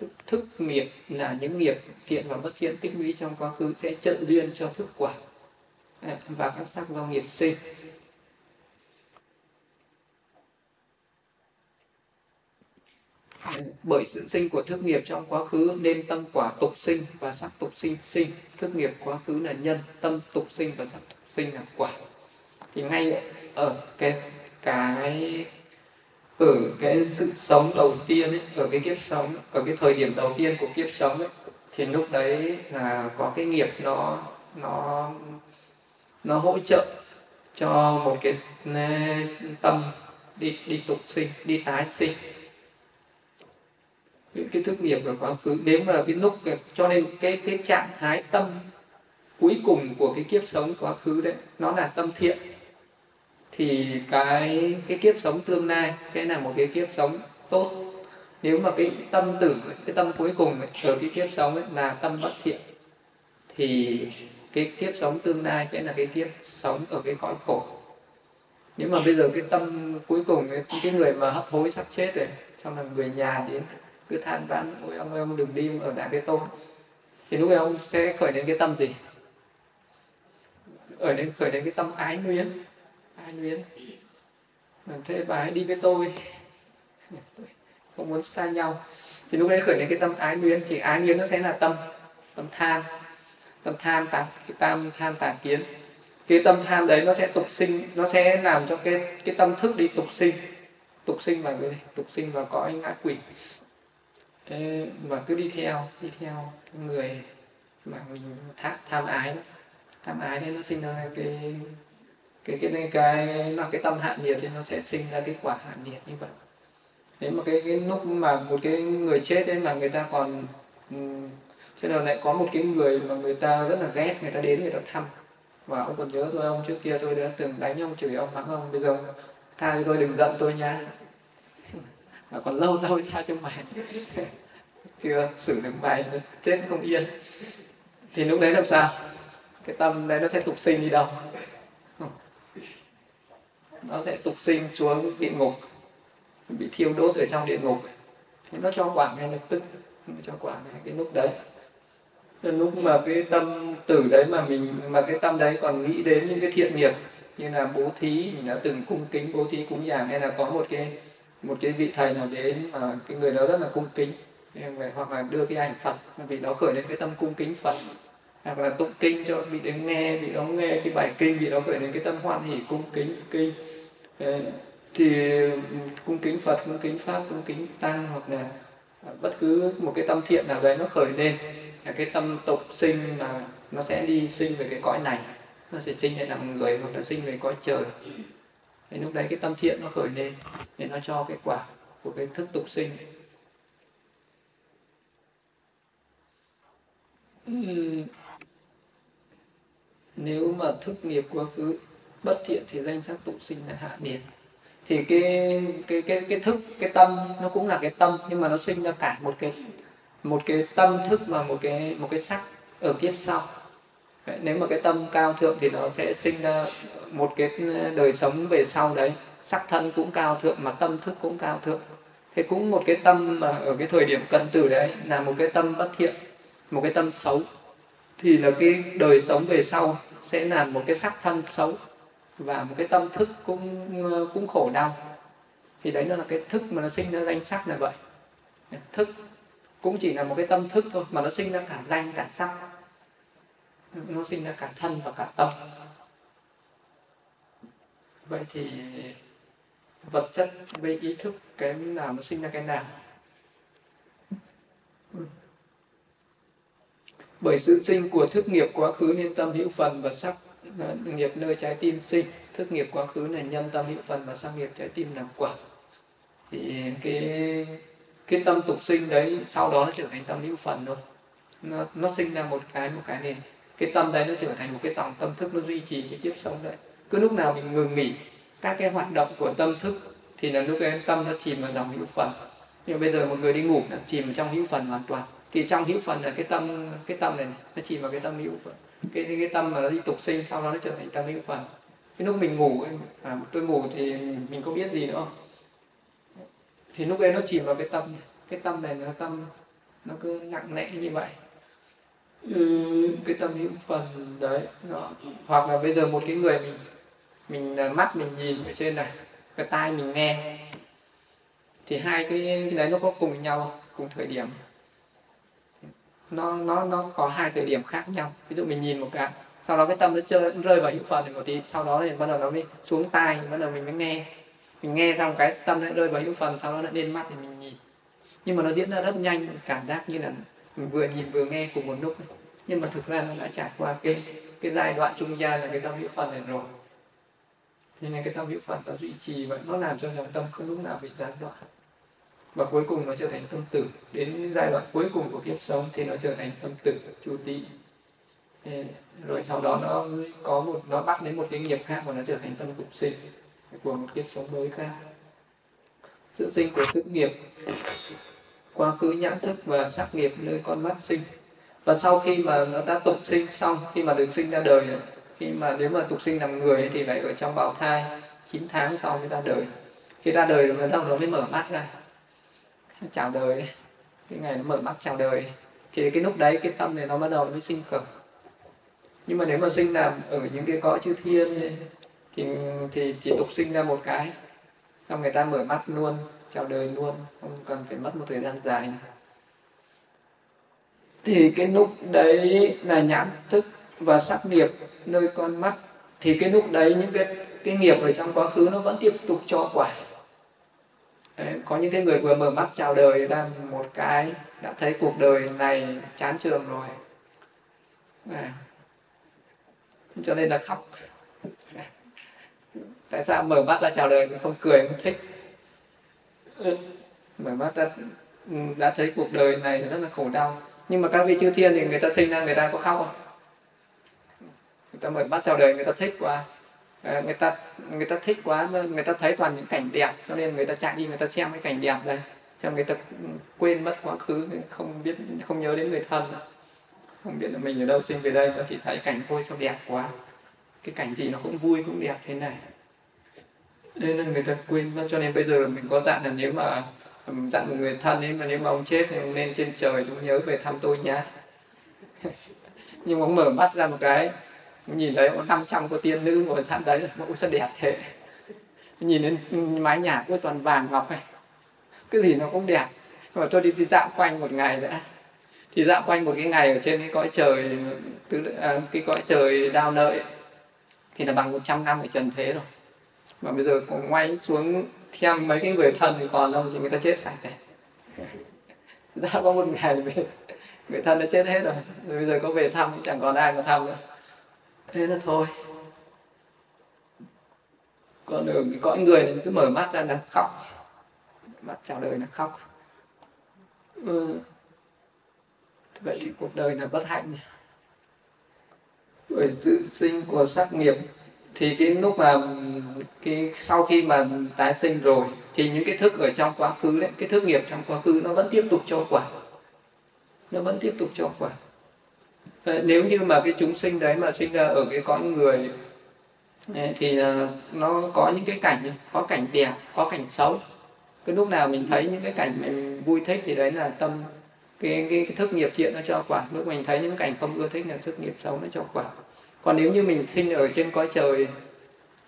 thức, thức nghiệp là những nghiệp thiện và bất thiện tích lũy trong quá khứ sẽ trợ duyên cho thức quả. À, và các sắc do nghiệp sinh. À, bởi sự sinh của thức nghiệp trong quá khứ nên tâm quả tục sinh và sắc tục sinh sinh. Thức nghiệp quá khứ là nhân tâm tục sinh và sắc tục sinh là quả. Thì ngay ở cái cái ở cái sự sống đầu tiên ấy, ở cái kiếp sống ở cái thời điểm đầu tiên của kiếp sống ấy, thì lúc đấy là có cái nghiệp nó nó nó hỗ trợ cho một cái ừ, tâm đi đi tục sinh đi tái sinh. Những cái thức nghiệp của quá khứ nếu mà cái lúc cho nên cái cái trạng thái tâm cuối cùng của cái kiếp sống quá khứ đấy nó là tâm thiện thì cái cái kiếp sống tương lai sẽ là một cái kiếp sống tốt. Nếu mà cái tâm tử cái tâm cuối cùng ấy, ở cái kiếp sống ấy là tâm bất thiện thì cái kiếp sống tương lai sẽ là cái kiếp sống ở cái cõi khổ. Nếu mà bây giờ cái tâm cuối cùng cái, cái người mà hấp hối sắp chết rồi xong là người nhà đến cứ than vãn ôi ông ơi ông đừng đi ông ở đại cái tôn thì lúc ấy ông sẽ khởi đến cái tâm gì? Ở đến khởi đến cái tâm ái nguyên ái luyến. Thế bà hãy đi với tôi. Không muốn xa nhau. Thì lúc đấy khởi đến cái tâm ái luyến thì ái luyến nó sẽ là tâm tâm tham. Tâm tham tà cái tam tham tà kiến. Cái tâm tham đấy nó sẽ tục sinh nó sẽ làm cho cái cái tâm thức đi tục sinh. Tục sinh vào cái tục sinh vào cõi ngã quỷ. Thế mà cứ đi theo đi theo cái người mà mình tham, tham ái tham ái đấy nó sinh ra cái cái cái cái cái, nó cái tâm hạn nhiệt thì nó sẽ sinh ra cái quả hạn nhiệt như vậy. Nếu mà cái cái lúc mà một cái người chết đấy mà người ta còn ừ, thế nào lại có một cái người mà người ta rất là ghét, người ta đến người ta thăm. Và ông còn nhớ tôi, ông trước kia tôi đã từng đánh ông, chửi ông mắng ông bây giờ tha cho tôi, đừng giận tôi nha. [LAUGHS] Mà còn lâu lâu tha cho mày. [LAUGHS] Chưa, xử được mày chết không yên. Thì lúc đấy làm sao? Cái tâm đấy nó sẽ tục sinh đi đâu? Nó sẽ tục sinh xuống địa ngục, bị thiêu đốt ở trong địa ngục. Thì nó cho quả ngay lập tức, nó cho quả ngay cái lúc đấy. Lúc mà cái tâm tử đấy mà mình, mà cái tâm đấy còn nghĩ đến những cái thiện nghiệp, như là bố thí, mình đã từng cung kính bố thí cúng dường, hay là có một cái một cái vị thầy nào đến mà cái người đó rất là cung kính hoặc là đưa cái ảnh Phật, vì đó khởi lên cái tâm cung kính Phật. Hoặc là tụng kinh cho vị đến nghe, vị đó nghe cái bài kinh, vị đó khởi lên cái tâm hoan hỷ cung kính, kinh. Ờ, thì cung kính Phật, cung kính Pháp, cung kính Tăng hoặc là à, bất cứ một cái tâm thiện nào đấy nó khởi lên, là cái tâm tục sinh là nó sẽ đi sinh về cái cõi này, nó sẽ sinh để làm người hoặc là sinh về cõi trời. Thì lúc đấy cái tâm thiện nó khởi lên, để nó cho cái quả của cái thức tục sinh. Nếu mà thức nghiệp quá khứ bất thiện thì danh sắc tụ sinh là hạ điển thì cái cái cái cái thức cái tâm nó cũng là cái tâm nhưng mà nó sinh ra cả một cái một cái tâm thức và một cái một cái sắc ở kiếp sau. Đấy, nếu mà cái tâm cao thượng thì nó sẽ sinh ra một cái ừ, đời sống về sau đấy. Sắc thân cũng cao thượng mà tâm thức cũng cao thượng. Thế cũng một cái tâm mà ở cái thời điểm cận tử đấy là một cái tâm bất thiện một cái tâm xấu. Thì là cái đời sống về sau sẽ là một cái sắc thân xấu và một cái tâm thức cũng ờ, cũng khổ đau. Thì đấy nó là cái thức mà nó sinh ra danh sắc là vậy. Thức cũng chỉ là một cái tâm thức thôi, mà nó sinh ra cả danh, cả sắc. Nó sinh ra cả thân và cả tâm. Vậy thì vật chất với ý thức cái nào nó sinh ra cái nào? Bởi sự sinh của thức nghiệp quá khứ nên tâm hữu phần và sắc nghiệp nơi trái tim sinh thức nghiệp quá khứ là nhân tâm hữu phần và sang nghiệp trái tim là quả. Thì cái cái tâm tục sinh đấy sau đó nó trở thành tâm hữu phần thôi. Nó, nó sinh ra một cái một cái nền. Cái tâm đấy nó trở thành một cái dòng tâm thức nó duy trì cái tiếp sống đấy. Cứ lúc nào mình ngừng nghỉ các cái hoạt động của tâm thức thì là lúc cái tâm nó chìm vào dòng hữu phần. Nhưng bây giờ một người đi ngủ nó chìm vào trong hữu phần hoàn toàn. Thì trong hữu phần là cái tâm cái tâm này nó chìm vào cái tâm hữu phần cái cái tâm mà nó đi tục sinh sau đó nó trở thành tâm hữu phần cái lúc mình ngủ à, tôi ngủ thì mình có biết gì nữa không? Thì lúc ấy nó chìm vào cái tâm cái tâm này nó tâm nó cứ nặng nề như vậy. Ừ, cái tâm hữu phần đấy đó. hoặc là bây giờ một cái người mình mình à, mắt mình nhìn ở trên này cái tai mình nghe thì hai cái, cái đấy nó có cùng nhau cùng thời điểm nó nó nó có hai thời điểm khác nhau. Ví dụ mình nhìn một cái, sau đó cái tâm nó chơi nó rơi vào hữu phần một tí, sau đó thì bắt đầu nó mới xuống tai, bắt đầu mình mới nghe. Mình nghe xong cái tâm nó rơi vào hữu phần sau đó nó lên mắt thì mình nhìn. Nhưng mà nó diễn ra rất nhanh, cảm giác như là mình vừa nhìn vừa nghe cùng một lúc. Nhưng mà thực ra nó đã trải qua cái cái giai đoạn trung gian là cái tâm hữu phần này rồi. Nên cái tâm hữu phần nó duy trì vậy nó làm cho dòng tâm không lúc nào bị gián đoạn và cuối cùng nó trở thành tâm tử. Đến giai đoạn cuối cùng của kiếp sống thì nó trở thành tâm tử, chu tị. Rồi sau đó nó có một, nó bắt đến một cái nghiệp khác và nó trở thành tâm tục sinh của một kiếp sống mới khác. Sự sinh của thức nghiệp. Quá khứ nhãn thức và sắc nghiệp nơi con mắt sinh. Và sau khi mà nó đã tục sinh xong, khi mà được sinh ra đời, khi mà nếu mà tục sinh làm người thì phải ở trong bào thai. 9 tháng sau mới ra đời. Khi ra đời rồi bắt nó mới mở mắt ra chào đời. Cái ngày nó mở mắt chào đời. Thì cái lúc đấy cái tâm này nó bắt đầu nó sinh khởi. Nhưng mà nếu mà sinh làm ở những cái cõi chư thiên thì thì chỉ tục sinh ra một cái. Xong người ta mở mắt luôn, chào đời luôn, không cần phải mất một thời gian dài. Thì cái lúc đấy là nhãn thức và sắc nghiệp nơi con mắt. Thì cái lúc đấy những cái cái nghiệp ở trong quá khứ nó vẫn tiếp tục cho quả đấy, có những cái người vừa mở mắt chào đời đang một cái đã thấy cuộc đời này chán trường rồi. À. cho nên là khóc. Tại sao mở mắt ra chào đời không cười không thích? Mở mắt ra ừ, đã thấy cuộc đời này rất là khổ đau. Nhưng mà các vị chư thiên thì người ta sinh ra người ta có khóc không? Người ta mở mắt chào đời người ta thích quá. Ờ, người ta người ta thích quá người ta thấy toàn những cảnh đẹp, cho nên người ta chạy đi, người ta xem cái cảnh đẹp đây cho người ta quên mất quá khứ, không biết, không nhớ đến người thân. Không biết là mình ở đâu sinh về đây nó chỉ thấy cảnh thôi sao đẹp quá. Cái cảnh gì nó cũng vui, cũng đẹp thế này. Nên là người ta quên mất, cho nên bây giờ mình có dặn là nếu mà dặn một người thân ấy, mà nếu mà ông chết thì ông nên trên trời cũng nhớ về thăm tôi nhá. [LAUGHS] Nhưng mà ông mở mắt ra một cái nhìn thấy có 500 cô tiên nữ ngồi sẵn đấy mẫu ôi sao đẹp thế. Nhìn đến mái nhà của toàn vàng ngọc này cái gì nó cũng đẹp. Mà tôi đi, đi dạo quanh một ngày nữa thì dạo quanh một cái ngày ở trên cái cõi trời à, cái cõi trời đao nợi. Thì là bằng 100 năm ở trần thế rồi. Mà bây giờ còn quay xuống xem mấy cái người thân thì còn đâu thì người ta chết sạch này. [LAUGHS] Ra có một ngày về [LAUGHS] người thân đã chết hết rồi. Rồi bây giờ có về thăm chẳng còn ai mà thăm nữa thế là thôi. Còn ở cái cõi người thì cứ mở mắt ra là khóc. Mắt chào đời là khóc. Ừ. vậy thì cuộc đời là bất hạnh. Bởi sự sinh của sắc nghiệp thì cái lúc mà cái sau khi mà tái sinh rồi thì những cái thức ở trong quá khứ đấy, cái thức nghiệp trong quá khứ nó vẫn tiếp tục cho quả. Nó vẫn tiếp tục cho quả. Ờ, nếu như mà cái chúng sinh đấy mà sinh ra ở cái cõi người ờ, thì ờ, nó có những cái cảnh có cảnh đẹp có cảnh xấu. Cái lúc nào mình thấy những cái cảnh mình vui thích thì đấy là tâm cái cái, cái thức nghiệp thiện nó cho quả. Lúc mình thấy những cảnh không ưa thích là thức nghiệp xấu nó cho quả. Còn nếu như mình sinh ở trên cõi trời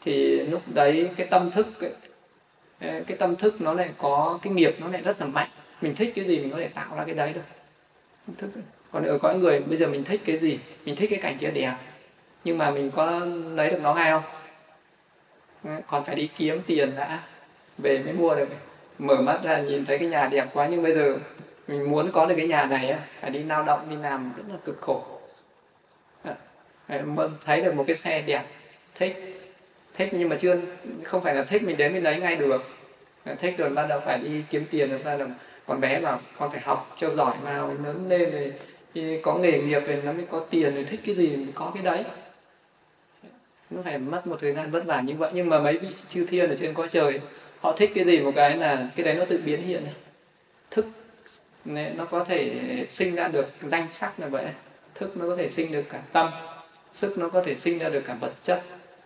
thì lúc đấy cái tâm thức cái, cái tâm thức nó lại có cái nghiệp nó lại rất là mạnh. Mình thích cái gì mình có thể tạo ra cái đấy được. Thức còn ở cõi người, bây giờ mình thích cái gì? Mình thích cái cảnh kia đẹp. Nhưng mà mình có lấy được nó ngay không? Còn phải đi kiếm tiền đã. Về mới mua được. Mở mắt ra nhìn thấy cái nhà đẹp quá, nhưng bây giờ mình muốn có được cái nhà này phải đi lao động, đi làm rất là cực khổ. Thấy được một cái xe đẹp. Thích. Thích nhưng mà chưa, không phải là thích mình đến mình lấy ngay được. Thích rồi bắt đầu phải đi kiếm tiền rồi ra là còn bé bảo con phải học cho giỏi vào, lớn lên rồi thì có nghề nghiệp thì nó mới có tiền rồi thích cái gì thì có cái đấy. Nó phải mất một thời gian vất vả như vậy. Nhưng mà mấy vị chư thiên ở trên cõi trời, họ thích cái gì một cái là cái đấy nó tự biến hiện. Thức nó có thể sinh ra được danh sắc là vậy. Thức nó có thể sinh được cả tâm, sức nó có thể sinh ra được cả vật chất.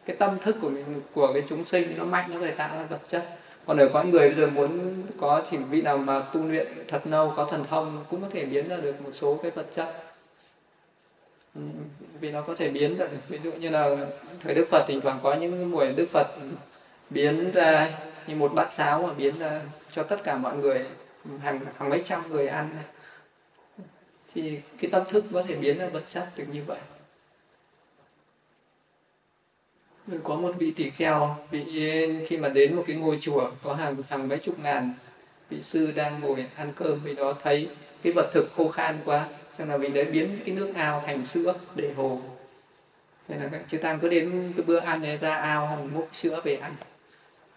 Cái tâm thức của mình, của cái chúng sinh nó mạnh, nó có thể tạo ra vật chất còn ở có người bây giờ muốn có thì vị nào mà tu luyện thật lâu, có thần thông, cũng có thể biến ra được một số cái vật chất. Ừ, vì nó có thể biến ra được. Ví dụ như là thời đức phật, thỉnh thoảng có những buổi đức phật biến ra như một bát cháo mà biến ra cho tất cả mọi người, hàng hàng mấy trăm người ăn. Thì cái tâm thức có thể biến ra vật chất được như vậy. Có một vị tỳ kheo, vị khi mà đến một cái ngôi chùa, có hàng hàng mấy chục ngàn vị sư đang ngồi ăn cơm vị đó, thấy cái vật thực khô khan quá, cho là vị đấy biến cái nước ao thành sữa để hồ. Thế là chư tăng cứ đến cái bữa ăn này ra ao hồng múc sữa về ăn.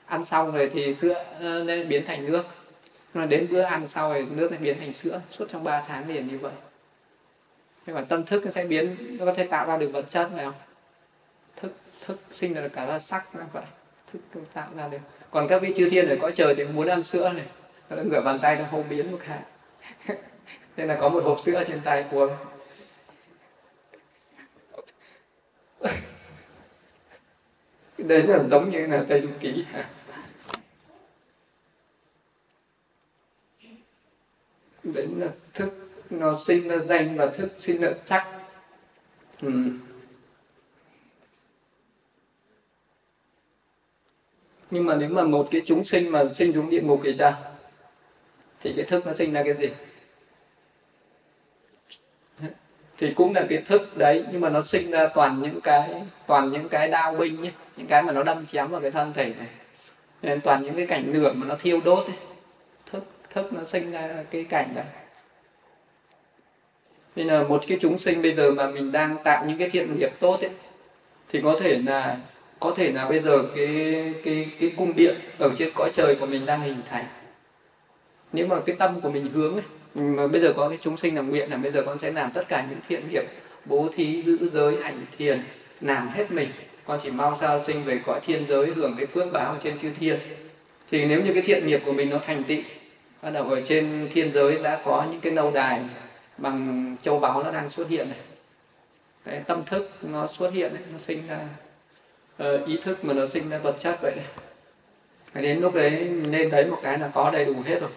Ăn xong rồi thì sữa ờ, nên biến thành nước. Mà đến bữa ăn sau rồi, nước lại biến thành sữa, suốt trong 3 tháng liền như vậy. Nhưng mà tâm thức nó sẽ biến, nó có thể tạo ra được vật chất, phải không? Thức, sinh ra cả ra sắc nó vậy thức tạo ra được. Còn các vị chư thiên ở cõi trời thì muốn ăn sữa này. Nó rửa bàn tay nó không biến một cái [LAUGHS] nên là có một hộp sữa trên tay của [LAUGHS] đấy là giống như là tây du ký. [LAUGHS] Đấy là thức, nó sinh ra danh và thức sinh ra sắc. Ừ. nhưng mà nếu mà một cái chúng sinh mà sinh xuống địa ngục thì sao? Thì cái thức nó sinh ra cái gì? Thì cũng là cái thức đấy, nhưng mà nó sinh ra toàn những cái, toàn những cái đao binh nhé, những cái mà nó đâm chém vào cái thân thể này. Nên toàn những cái cảnh lửa mà nó thiêu đốt ấy. thức thức nó sinh ra cái cảnh đấy. Nên là một cái chúng sinh bây giờ mà mình đang tạo những cái thiện nghiệp tốt ấy, thì có thể là có thể là bây giờ cái cái cái cung điện ở trên cõi trời của mình đang hình thành. Nếu mà cái tâm của mình hướng ấy, mà bây giờ có cái chúng sinh làm nguyện là bây giờ con sẽ làm tất cả những thiện nghiệp bố thí giữ giới hành thiền làm hết mình. Con chỉ mong sao sinh về cõi thiên giới hưởng cái phước báo trên chư thiên. Thì nếu như cái thiện nghiệp của mình nó thành tựu bắt đầu ở trên thiên giới đã có những cái lâu đài bằng châu báu nó đang xuất hiện này. Cái tâm thức nó xuất hiện này, nó sinh ra uh, ý thức mà nó sinh ra vật chất vậy này. Đến lúc đấy nên thấy một cái là có đầy đủ hết rồi.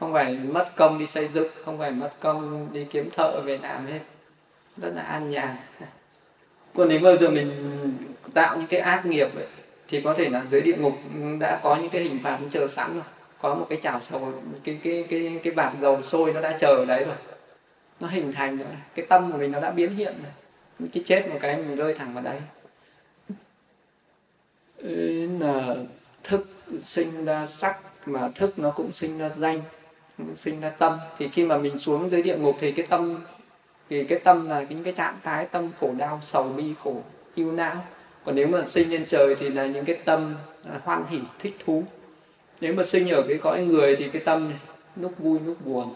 Không phải mất công đi xây dựng không phải mất công đi kiếm thợ về làm hết. Rất là an nhàn. Còn nếu bây giờ mình tạo những cái ác nghiệp ấy, thì có thể là dưới địa ngục đã có những cái hình phạt chờ sẵn rồi. Có một cái chảo sầu cái cái cái cái bạt dầu sôi nó đã chờ ở đấy rồi. Nó hình thành rồi cái tâm của mình nó đã biến hiện rồi. Cái chết một cái mình rơi thẳng vào đấy là thức sinh ra sắc mà thức nó cũng sinh ra danh, sinh ra tâm. Thì khi mà mình xuống dưới địa ngục thì cái tâm, thì cái tâm là những cái trạng thái tâm khổ đau, sầu, bi, khổ, yêu não. Còn nếu mà sinh lên trời thì là những cái tâm à, hoan hỷ, thích thú. Nếu mà sinh ở cái cõi người thì cái tâm này, lúc vui, lúc buồn.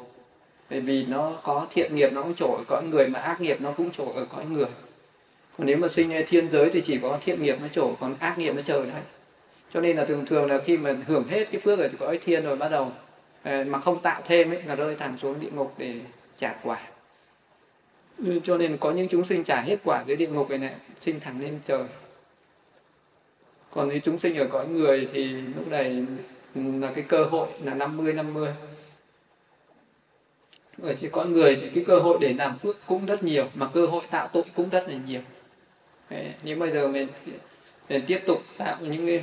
Bởi vì nó có thiện nghiệp, nó cũng trổ ở cõi người mà ác nghiệp nó cũng trổ ở cõi người. Còn nếu mà sinh lên thiên giới thì chỉ có thiện nghiệp nó trổ còn ác nghiệp nó trời đấy cho nên là thường thường là khi mà hưởng hết cái phước ở cõi thiên rồi bắt đầu ờ, mà không tạo thêm ấy là rơi thẳng xuống địa ngục để trả quả. Ừ, cho nên có những chúng sinh trả hết quả dưới địa ngục này này sinh thẳng lên trời. Còn những chúng sinh ở cõi người thì lúc này ừ, là cái cơ hội là 50 50 ở chỉ cõi người thì cái cơ hội để làm phước cũng rất nhiều mà cơ hội tạo tội cũng rất là nhiều. Đấy, nếu bây giờ mình, mình tiếp tục tạo những cái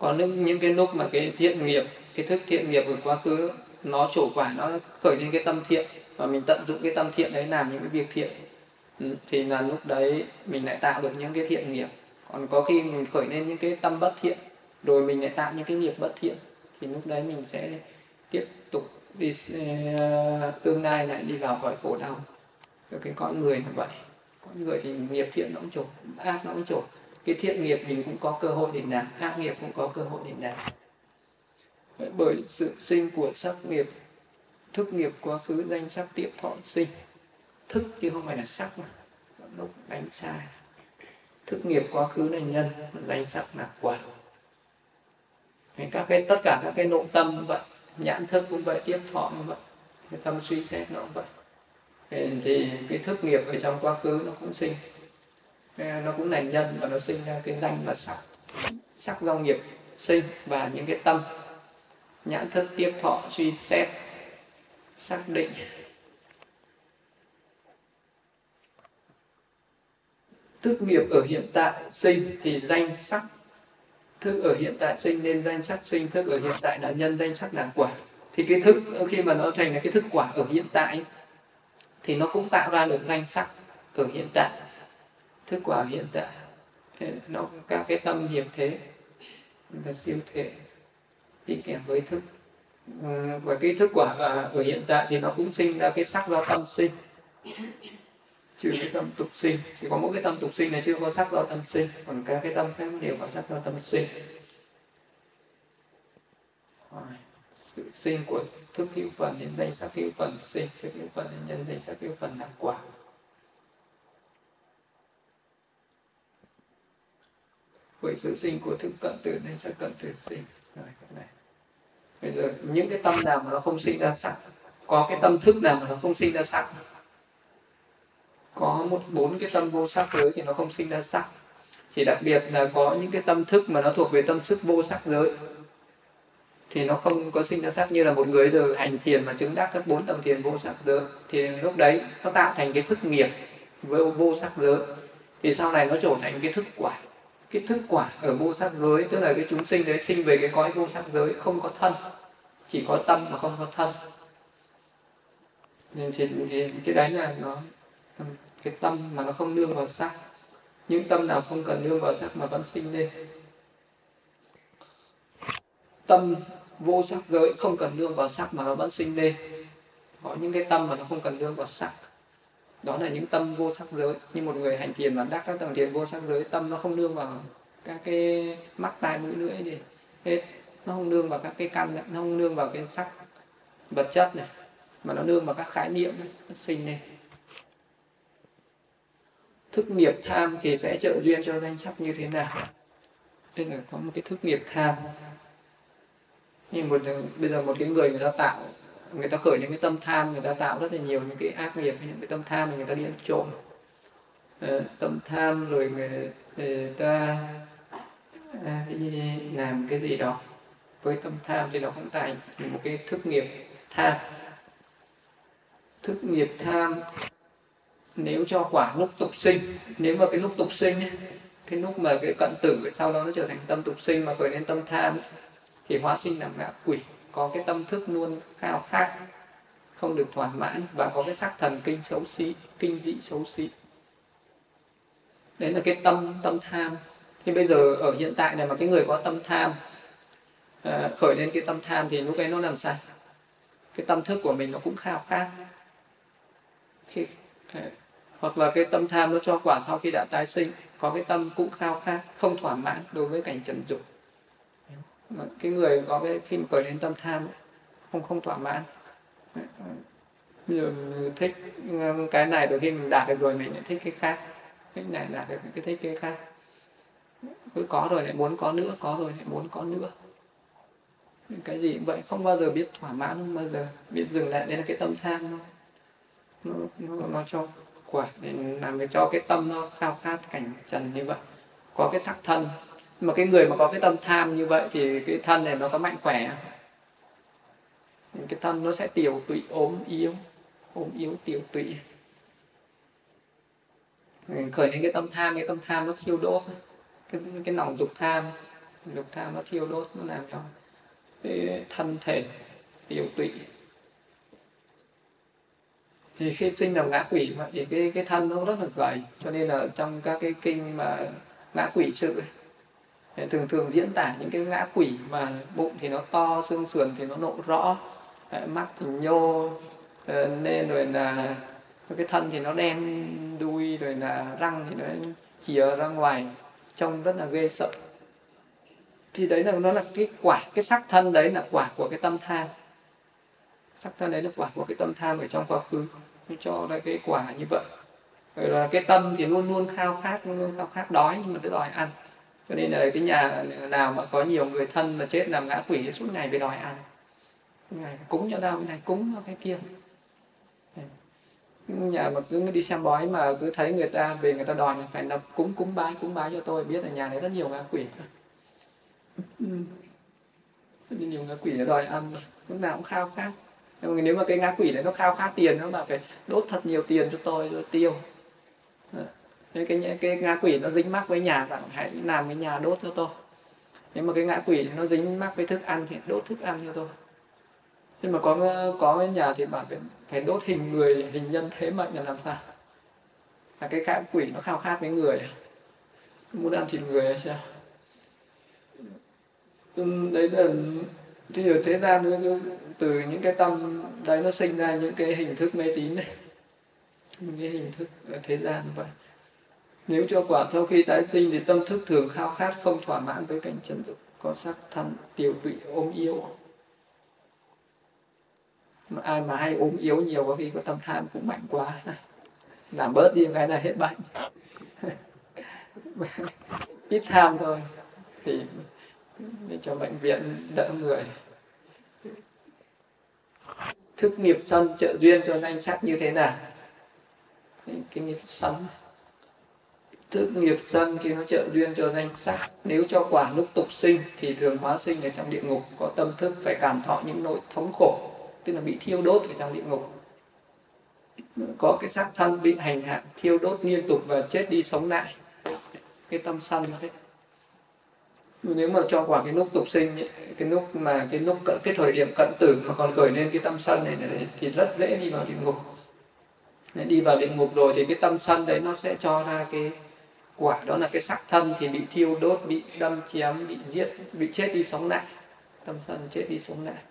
có những những cái lúc mà cái thiện nghiệp cái thức thiện nghiệp ở quá khứ nó trổ quả nó khởi lên cái tâm thiện và mình tận dụng cái tâm thiện đấy làm những cái việc thiện ừ, thì là lúc đấy mình lại tạo được những cái thiện nghiệp. Còn có khi mình khởi lên những cái tâm bất thiện rồi mình lại tạo những cái nghiệp bất thiện thì lúc đấy mình sẽ tiếp tục đi uh, tương lai lại đi vào cõi khổ đau. Cái con người là vậy. Con người thì nghiệp thiện nó cũng trổ ác nó cũng trổ cái thiện nghiệp mình cũng có cơ hội để làm ác nghiệp cũng có cơ hội để làm bởi sự sinh của sắc nghiệp, thức nghiệp quá khứ, danh sắc tiếp thọ sinh. Thức chứ không phải là sắc mà, lúc đánh sai. Thức nghiệp quá khứ là nhân danh sắc là quả. Các cái, tất cả các cái nội tâm cũng vậy, nhãn thức cũng vậy tiếp thọ cũng vậy, cái tâm suy xét nó cũng vậy. Thì cái thức nghiệp ở trong quá khứ nó cũng sinh nó cũng là nhân và nó sinh ra cái danh và sắc. Sắc do nghiệp sinh và những cái tâm. Nhãn thức tiếp thọ, suy xét, xác định. Thức nghiệp ở hiện tại sinh thì danh sắc. Thức ở hiện tại sinh nên danh sắc sinh, thức ở hiện tại là nhân, danh sắc là quả. Thì cái thức khi mà nó thành là cái thức quả ở hiện tại thì nó cũng tạo ra được danh sắc ở hiện tại thức quả hiện tại. Nó, các cái tâm nghiệp thế, là siêu thể đi kèm với thức. Ừ, và cái thức quả ở hiện tại thì nó cũng sinh ra cái sắc do tâm sinh. Trừ cái tâm tục sinh, thì có mỗi cái tâm tục sinh này chưa có sắc do tâm sinh, còn các cái tâm khác đều có sắc do tâm sinh. Sự sinh của thức hữu phần đến danh sắc hữu phần, sinh thức hữu phần đến nhân danh sắc hữu phần là quả. Bởi sự sinh của thức cận tử nên sắc cận tử sinh. Rồi, cái này. Bây giờ, những cái tâm nào mà nó không sinh ra sắc có cái tâm thức nào mà nó không sinh ra sắc có một bốn cái tâm vô sắc giới thì nó không sinh ra sắc chỉ đặc biệt là có những cái tâm thức mà nó thuộc về tâm sức vô sắc giới, thì nó không có sinh ra sắc như là một người giờ hành thiền mà chứng đắc các bốn tầng thiền vô sắc giới, thì lúc đấy nó tạo thành cái thức nghiệp với vô sắc giới. Thì sau này nó trở thành cái thức quả cái thức quả ở vô sắc giới tức là cái chúng sinh đấy sinh về cái cõi vô sắc giới không có thân chỉ có tâm mà không có thân. Nên thì, thì cái đấy là nó cái tâm mà nó không nương vào sắc những tâm nào không cần nương vào sắc mà vẫn sinh lên. Tâm vô sắc giới không cần nương vào sắc mà nó vẫn sinh lên. Có những cái tâm mà nó không cần nương vào sắc đó là những tâm vô sắc giới. Như một người hành thiền và đắc các tầng thiền vô sắc giới tâm nó không nương vào các cái mắt tai mũi lưỡi gì hết. Nó không nương vào các cái căn nó không nương vào cái sắc vật chất này mà nó nương vào các khái niệm này, nó sinh lên thức nghiệp tham thì sẽ trợ duyên cho danh sắc như thế nào? Đây là có một cái thức nghiệp tham. Nhưng một bây giờ một cái người người ta tạo người ta khởi những cái tâm tham người ta tạo rất là nhiều những cái ác nghiệp những cái tâm tham người ta đi ăn trộm. À, tâm tham rồi người, người ta à, đi làm cái gì đó. Với tâm tham thì nó cũng tại một cái thức nghiệp tham. Thức nghiệp tham nếu cho quả lúc tục sinh nếu mà cái lúc tục sinh cái lúc mà cái cận tử sau đó nó trở thành tâm tục sinh mà khởi lên tâm tham thì hóa sinh làm ngạ quỷ có cái tâm thức luôn khao khát không được thỏa mãn và có cái sắc thần kinh xấu xí kinh dị xấu xí. Đấy là cái tâm tâm tham. Thì bây giờ ở hiện tại này mà cái người có tâm tham à, khởi lên cái tâm tham thì lúc ấy nó làm sao? Cái tâm thức của mình nó cũng khao khát. Khi, à, hoặc là cái tâm tham nó cho quả sau khi đã tái sinh có cái tâm cũng khao khát không thỏa mãn đối với cảnh trần dục cái người có cái khi mà khởi lên tâm tham không không thỏa mãn. Bây giờ thích cái này rồi khi mình đạt được rồi mình lại thích cái khác. Cái này đạt được cái thích cái khác. Cứ có rồi lại muốn có nữa có rồi lại muốn có nữa. Cái gì cũng vậy không bao giờ biết thỏa mãn không bao giờ biết dừng lại đây là cái tâm tham nó nó, nó, nó cho quả để làm để cho cái tâm nó khao khát cảnh trần như vậy. Có cái sắc thân mà cái người mà có cái tâm tham như vậy thì cái thân này nó có mạnh khỏe cái thân nó sẽ tiểu tụy ốm yếu ốm yếu tiểu tụy. Khởi đến cái tâm tham cái tâm tham nó thiêu đốt. Cái cái nòng dục tham dục tham nó thiêu đốt nó làm cho cái thân thể tiểu tụy. Thì khi sinh làm ngã quỷ mà thì cái cái thân nó rất là gầy. Cho nên là trong các cái kinh mà ngã quỷ sự ấy, thường thường diễn tả những cái ngã quỷ mà bụng thì nó to, xương sườn thì nó lộ rõ. Mắt thì nhô ờ, nên rồi là cái thân thì nó đen đuôi, rồi là răng thì nó chìa ra ngoài, trông rất là ghê sợ. Thì đấy là, nó là cái quả, cái sắc thân đấy là quả của cái tâm tham. Sắc thân đấy là quả của cái tâm tham ở trong quá khứ. Nó cho ra cái quả như vậy. Rồi là cái tâm thì luôn luôn khao khát, luôn luôn khao khát đói nhưng mà cứ đòi ăn cho nên là cái nhà nào mà có nhiều người thân mà chết làm ngã quỷ suốt ngày bị đòi ăn. Ngày cúng cho tao cái này cúng cho cái kia. Nhà mà cứ đi xem bói mà cứ thấy người ta về người ta đòi là phải nộp cúng cúng bái cúng bái cho tôi. Biết là nhà này rất nhiều ngã quỷ. Rất nhiều ngã quỷ đòi ăn. Lúc nào cũng khao khát. Nhưng mà nếu mà cái ngã quỷ này nó khao khát tiền, nó bảo phải đốt thật nhiều tiền cho tôi rồi tiêu cái, cái cái ngã quỷ nó dính mắc với nhà rằng hãy làm cái nhà đốt cho tôi. Nếu mà cái ngã quỷ nó dính mắc với thức ăn thì đốt thức ăn cho tôi. Nhưng mà có có cái nhà thì bảo phải, phải đốt hình người hình nhân thế mệnh là làm sao? Là cái ngã quỷ nó khao khát với người. Muốn ăn thịt người hay sao? Ừ, đấy là thì ở thế gian từ những cái tâm đấy nó sinh ra những cái hình thức mê tín này những cái hình thức ở thế gian vậy nếu cho quả sau khi tái sinh thì tâm thức thường khao khát, không thỏa mãn với cảnh trần dục có sắc thân, tiểu tụy ôm yếu. Mà ai mà hay ốm yếu nhiều có khi có tâm tham cũng mạnh quá. Làm bớt đi, cái này hết bệnh. [LAUGHS] Ít tham thôi, thì để cho bệnh viện đỡ người. Thức nghiệp sân trợ duyên cho danh sắc như thế nào? Cái nghiệp sân thức nghiệp sân khi nó trợ duyên cho danh sắc. Nếu cho quả lúc tục sinh thì thường hóa sinh ở trong địa ngục. Có tâm thức phải cảm thọ những nỗi thống khổ tức là bị thiêu đốt ở trong địa ngục. Có cái xác thân bị hành hạ thiêu đốt liên tục và chết đi sống lại. Cái tâm sân thế. Nếu mà cho quả cái lúc tục sinh cái lúc mà cái lúc cái thời điểm cận tử mà còn khởi lên cái tâm sân này, này thì rất dễ đi vào địa ngục. Đi vào địa ngục rồi thì cái tâm sân đấy nó sẽ cho ra cái quả đó là cái sắc thân thì bị thiêu đốt bị đâm chém bị giết bị chết đi sống lại. Tâm sân chết đi sống lại.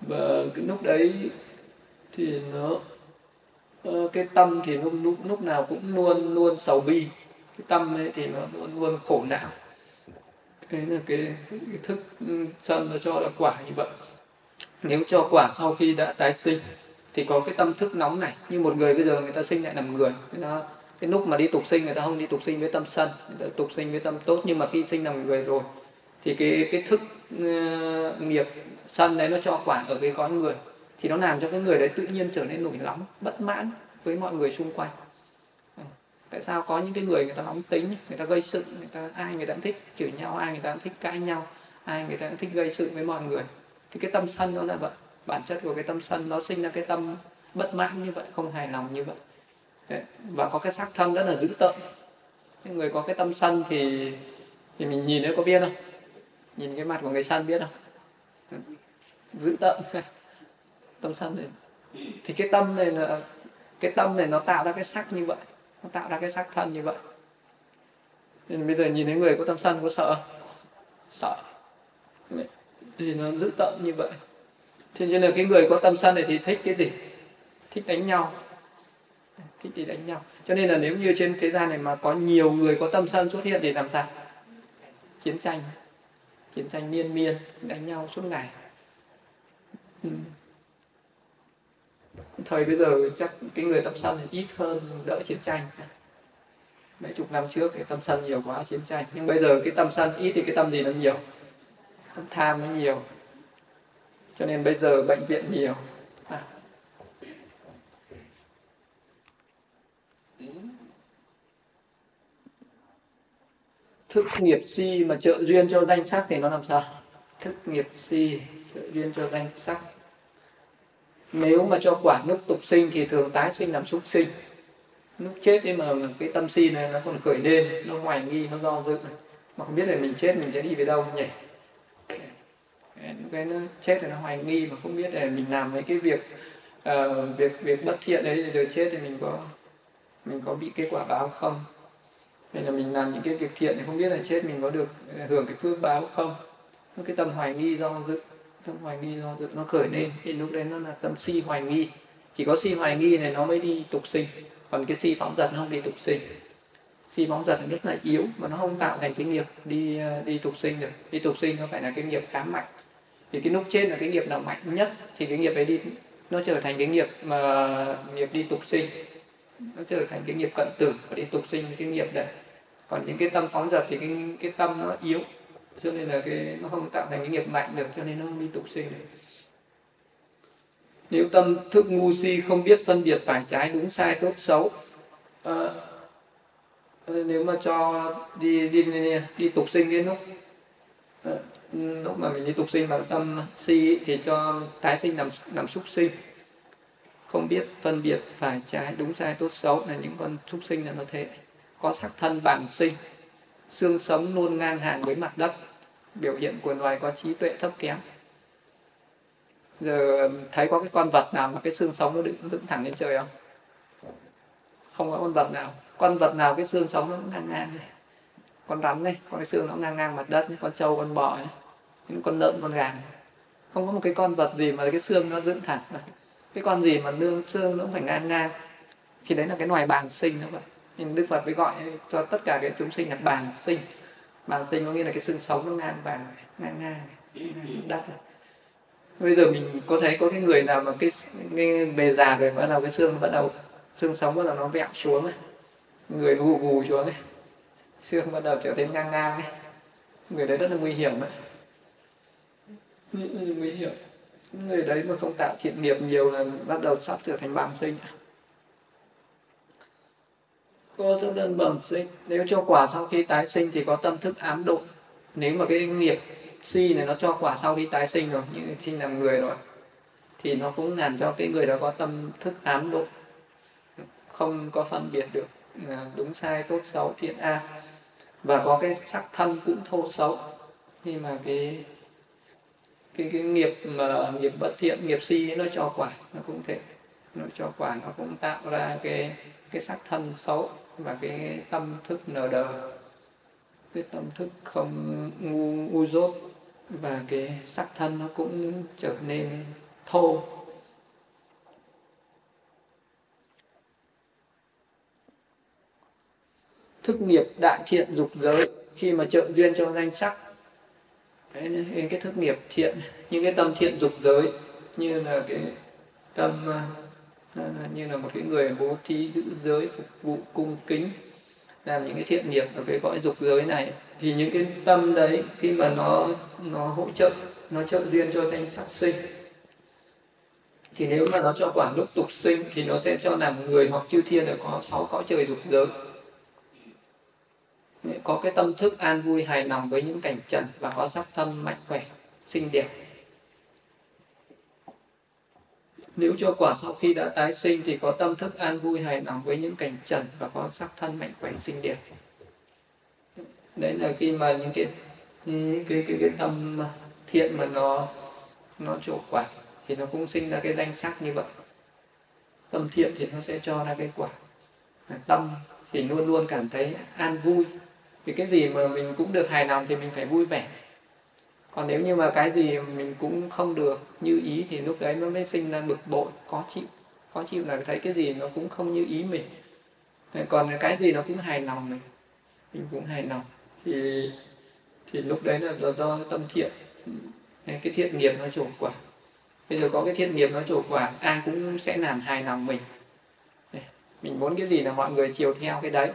Và cái lúc đấy thì nó ờ, cái tâm thì lúc lúc lúc nào cũng luôn luôn sầu bi. Cái tâm ấy thì nó luôn luôn khổ não. Thế là cái, cái thức sân nó cho là quả như vậy. Nếu cho quả sau khi đã tái sinh thì có cái tâm thức nóng này. Như một người bây giờ người ta sinh lại làm người. Người ta cái lúc mà đi tục sinh người ta không đi tục sinh với tâm sân. Người ta tục sinh với tâm tốt. Nhưng mà khi sinh làm người rồi thì cái cái thức uh, nghiệp sân đấy nó cho quả ở cái con người. Thì nó làm cho cái người đấy tự nhiên trở nên nổi nóng bất mãn với mọi người xung quanh. Ờ, tại sao có những cái người người ta nóng tính người ta gây sự người ta ai người ta cũng thích chửi nhau ai người ta cũng thích cãi nhau ai người ta cũng thích gây sự với mọi người. Thì cái tâm sân nó là vậy bản chất của cái tâm sân nó sinh ra cái tâm bất mãn như vậy, không hài lòng như vậy. Đấy. và có cái sắc thân rất là dữ tợn. Cái người có cái tâm sân thì thì mình nhìn thấy có biết không? Nhìn cái mặt của người sân biết không? Dữ tợn. [LAUGHS] Tâm sân này. Thì cái tâm này là, cái tâm này nó tạo ra cái sắc như vậy. Nó tạo ra cái sắc thân như vậy. Nên bây giờ nhìn thấy người có tâm sân có sợ sợ. Thì nó dữ tợn như vậy thế nên là cái người có tâm sân này thì thích cái gì? Thích đánh nhau. Thích thì đánh nhau. Cho nên là nếu như trên thế gian này mà có nhiều người có tâm sân xuất hiện thì làm sao? Chiến tranh. Chiến tranh liên miên, đánh nhau suốt ngày. Ừ. thời bây giờ chắc cái người tâm sân thì ít hơn đỡ chiến tranh. Mấy chục năm trước cái tâm sân nhiều quá, chiến tranh. Nhưng bây giờ cái tâm sân ít thì cái tâm gì nó nhiều? Tâm tham nó nhiều cho nên bây giờ bệnh viện nhiều. À. thức nghiệp si mà trợ duyên cho danh sắc thì nó làm sao? Thức nghiệp si trợ duyên cho danh sắc. Nếu mà cho quả nước tục sinh thì thường tái sinh làm súc sinh. Lúc chết ấy mà cái tâm si này nó còn khởi lên, nó hoài nghi, nó do dự. Mà không biết là mình chết mình sẽ đi về đâu nhỉ? Lúc cái nó chết thì nó hoài nghi mà không biết là mình làm mấy cái việc uh, việc việc bất thiện đấy rồi chết thì mình có mình có bị cái quả báo không? Hay là mình làm những cái việc thiện thì không biết là chết mình có được ờ, hưởng cái phước báo không? Cái tâm hoài nghi do dự tâm hoài nghi do dự nó khởi lên thì lúc đấy nó là tâm si hoài nghi. Chỉ có si hoài nghi này nó mới đi tục sinh còn cái si phóng dật nó không đi tục sinh. Si phóng dật rất là yếu mà nó không tạo thành cái nghiệp đi ờ, đi tục sinh được. Đi tục sinh nó phải là cái nghiệp khá mạnh thì cái lúc trên là cái nghiệp nào mạnh nhất? Thì cái nghiệp ấy đi nó trở thành cái nghiệp mà nghiệp đi tục sinh. Nó trở thành cái nghiệp cận tử và đi tục sinh cái nghiệp đấy. Còn những cái tâm phóng dật thì cái cái tâm nó yếu cho nên là cái nó không tạo thành cái nghiệp mạnh được cho nên nó không đi tục sinh được. Nếu tâm thức ngu si không biết phân biệt phải trái đúng sai tốt xấu à, nếu mà cho đi đi đi, đi tục sinh đến lúc Ờ, lúc mà mình đi tục sinh bằng tâm si thì cho tái sinh làm làm súc sinh. Không biết phân biệt phải trái đúng sai tốt xấu là những con súc sinh là nó thế. Có sắc thân bản sinh, xương sống luôn ngang hàng với mặt đất. Biểu hiện của loài có trí tuệ thấp kém. Giờ thấy có cái con vật nào mà cái xương sống nó đứng dựng thẳng lên trời không? Không có con vật nào. Con vật nào cái xương sống nó ngang ngang. này con rắn này con cái xương nó ngang ngang mặt đất con trâu con bò này những con lợn con gà không có một cái con vật gì mà cái xương nó dựng thẳng cái con gì mà nương xương nó cũng phải ngang ngang. Thì đấy là cái loài bàn sinh đó vậy nhưng đức phật mới gọi cho tất cả cái chúng sinh là bàn sinh. Bàn sinh có nghĩa là cái xương sống nó ngang bàn ngang ngang đất. Bây giờ mình có thấy có cái người nào mà cái, cái bề già rồi bắt đầu cái xương bắt đầu xương sống bắt đầu nó vẹo xuống ấy. người gù gù xuống ấy xương bắt đầu trở nên ngang ngang ấy. người đấy rất là nguy hiểm ấy. Nguy hiểm. Người đấy mà không tạo thiện nghiệp nhiều là bắt đầu sắp trở thành bảng sinh. Có rất đơn bẩm sinh. Nếu cho quả sau khi tái sinh thì có tâm thức ám độ. Nếu mà cái nghiệp si này nó cho quả sau khi tái sinh rồi, như khi làm người rồi, thì nó cũng làm cho cái người đó có tâm thức ám độ. Không có phân biệt được à, đúng sai, tốt xấu, thiện ác và có cái sắc thân cũng thô xấu. Nhưng mà cái cái cái nghiệp mà nghiệp bất thiện, nghiệp si nó cho quả, nó cũng thế. Nó cho quả, nó cũng tạo ra cái cái sắc thân xấu và cái tâm thức nờ đờ. Cái tâm thức không ngu ngu dốt và cái sắc thân nó cũng trở nên thô. Thức nghiệp đại thiện dục giới khi mà trợ duyên cho danh sắc. Đấy, cái thức nghiệp thiện những cái tâm thiện dục giới như là cái tâm à, à, à, như là một cái người bố thí giữ giới phục vụ cung kính làm những cái thiện nghiệp ở cái cõi dục giới này thì những cái tâm đấy khi mà nó nó hỗ trợ nó trợ duyên cho danh sắc sinh thì nếu mà nó cho quả lúc tục sinh thì nó sẽ cho làm người hoặc chư thiên ở có sáu cõi trời dục giới có cái tâm thức an vui hài lòng với những cảnh trần và có sắc thân mạnh khỏe xinh đẹp. Nếu cho quả sau khi đã tái sinh thì có tâm thức an vui hài lòng với những cảnh trần và có sắc thân mạnh khỏe xinh đẹp. Đấy là khi mà những cái cái cái cái, cái tâm thiện mà nó nó trổ quả thì nó cũng sinh ra cái danh sắc như vậy. Tâm thiện thì nó sẽ cho ra cái quả. Tâm thì luôn luôn cảm thấy an vui vì cái gì mà mình cũng được hài lòng thì mình phải vui vẻ. Còn nếu như mà cái gì mình cũng không được như ý thì lúc đấy nó mới sinh ra bực bội khó chịu. Khó chịu là thấy cái gì nó cũng không như ý mình. Còn cái gì nó cũng hài lòng mình mình cũng hài lòng. Thì thì lúc đấy là do, do tâm thiện. Cái thiện nghiệp nó trổ quả. Bây giờ có cái thiện nghiệp nó trổ quả ai cũng sẽ làm hài lòng mình. Mình muốn cái gì là mọi người chiều theo cái đấy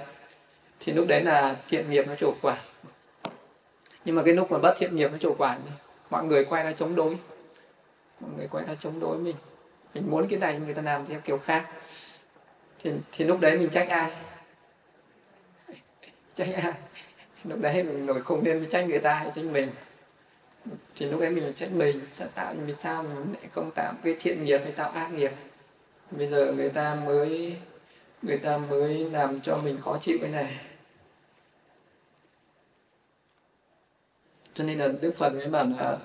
thì lúc đấy là thiện nghiệp nó trổ quả. Nhưng mà cái lúc mà bất thiện nghiệp nó trổ quả thì mọi người quay ra chống đối. Mọi người quay ra chống đối mình. Mình muốn cái này người ta làm theo kiểu khác. Thì, thì lúc đấy mình trách ai? [LAUGHS] Trách ai? Lúc đấy mình nổi không nên trách người ta hay trách mình? Thì lúc đấy mình trách mình sẽ tạo vì sao mình lại không tạo cái thiện nghiệp hay tạo ác nghiệp? Bây giờ người ta mới người ta mới làm cho mình khó chịu cái này. Cho nên là đức phật mới bảo là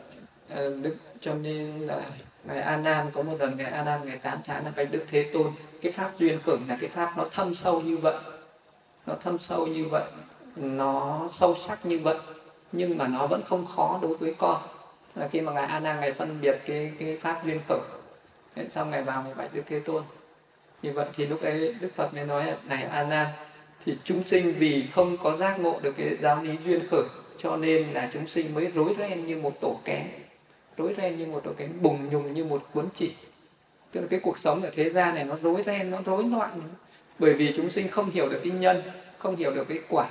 ờ, đức, cho nên là ngài a nan có một lần ngài a nan ngài tán thán là cái đức thế tôn, cái pháp duyên khởi là cái pháp nó thâm sâu như vậy. Nó thâm sâu như vậy, nó sâu sắc như vậy, nhưng mà nó vẫn không khó đối với con. Là khi mà ngài a nan ngài phân biệt cái cái pháp duyên khởi xong ngài vào ngài bạch đức thế tôn như vậy thì lúc ấy đức phật mới nói này a nan, thì chúng sinh vì không có giác ngộ được cái giáo lý duyên khởi, cho nên là chúng sinh mới rối ren như một tổ kén, rối ren như một tổ kén, bùng nhùng như một cuốn chỉ. Tức là cái cuộc sống ở thế gian này nó rối ren, nó rối loạn. Bởi vì chúng sinh không hiểu được cái nhân, không hiểu được cái quả,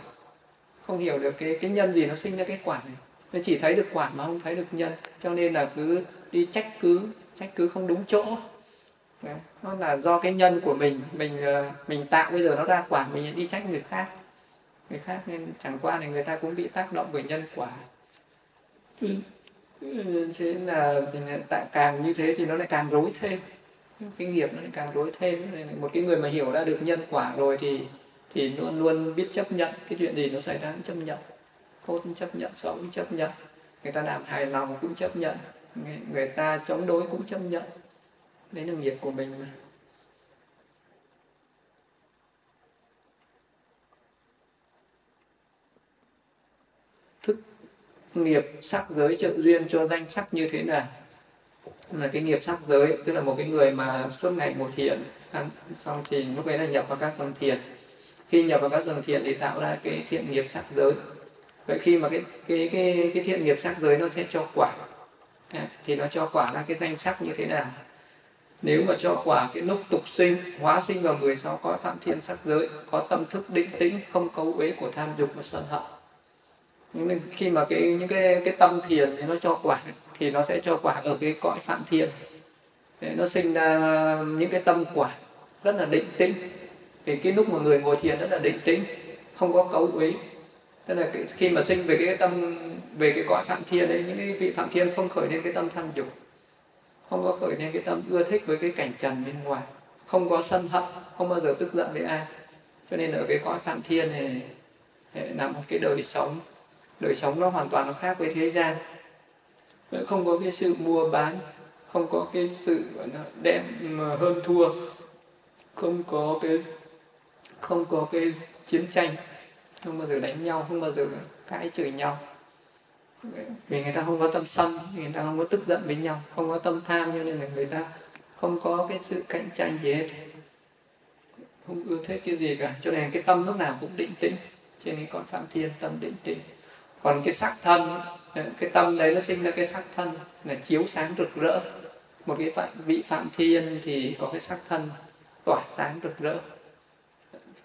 không hiểu được cái cái nhân gì nó sinh ra cái quả này. Nó chỉ thấy được quả mà không thấy được nhân, cho nên là cứ đi trách cứ trách cứ không đúng chỗ. Đấy. nó là do cái nhân của mình mình ờ, mình tạo bây giờ nó ra quả, mình đi trách người khác. Người khác nên chẳng qua thì người ta cũng bị tác động bởi nhân quả. Ừ, thế là tại càng như thế thì nó lại càng rối thêm. Cái nghiệp nó lại càng rối thêm. Một cái người mà hiểu ra được nhân quả rồi thì thì luôn luôn biết chấp nhận cái chuyện gì nó xảy ra cũng chấp nhận. Tốt cũng chấp nhận, xấu cũng chấp nhận. Người ta làm hài lòng cũng chấp nhận. Người ta chống đối cũng chấp nhận đấy là nghiệp của mình mà. Thức nghiệp sắc giới trợ duyên cho danh sắc như thế nào? Là cái nghiệp sắc giới, tức là một cái người mà suốt ngày một thiện à, xong thì lúc ấy là nhập vào các tầng thiện. Khi nhập vào các tầng thiện thì tạo ra cái thiện nghiệp sắc giới. Vậy khi mà cái cái cái cái thiện nghiệp sắc giới nó sẽ cho quả à, thì nó cho quả ra cái danh sắc như thế nào? Nếu mà cho quả cái lúc tục sinh, hóa sinh vào 16 cõi phạm thiên sắc giới, có tâm thức định tĩnh, không cấu uế của tham dục và sân hận. Nhưng khi mà cái, những cái cái tâm thiền thì nó cho quả, thì nó sẽ cho quả ở cái cõi phạm thiên để nó sinh ra những cái tâm quả rất là định tĩnh. Thì cái lúc mà người ngồi thiền rất là định tĩnh, không có cấu uế. Tức là khi mà sinh về cái tâm, về cái cõi phạm thiên đấy những cái vị phạm thiên không khởi lên cái tâm tham dục không có khởi lên cái tâm ưa thích với cái cảnh trần bên ngoài. Không có sân hận, không bao giờ tức giận với ai. Cho nên ở cái cõi phạm thiên này là một cái đời sống. Đời sống nó hoàn toàn nó khác với thế gian. Không có cái sự mua bán, không có cái sự đem hơn thua. Không có cái, không có cái chiến tranh. Không bao giờ đánh nhau, không bao giờ cãi chửi nhau vì người ta không có tâm sân người ta không có tức giận với nhau không có tâm tham cho nên là người ta không có cái sự cạnh tranh gì hết. Không ưa thích cái gì cả cho nên cái tâm lúc nào cũng định tĩnh cho nên còn phạm thiên tâm định tĩnh. Còn cái sắc thân cái tâm đấy nó sinh ra cái sắc thân là chiếu sáng rực rỡ. Một cái phạm, vị phạm thiên thì có cái sắc thân tỏa sáng rực rỡ.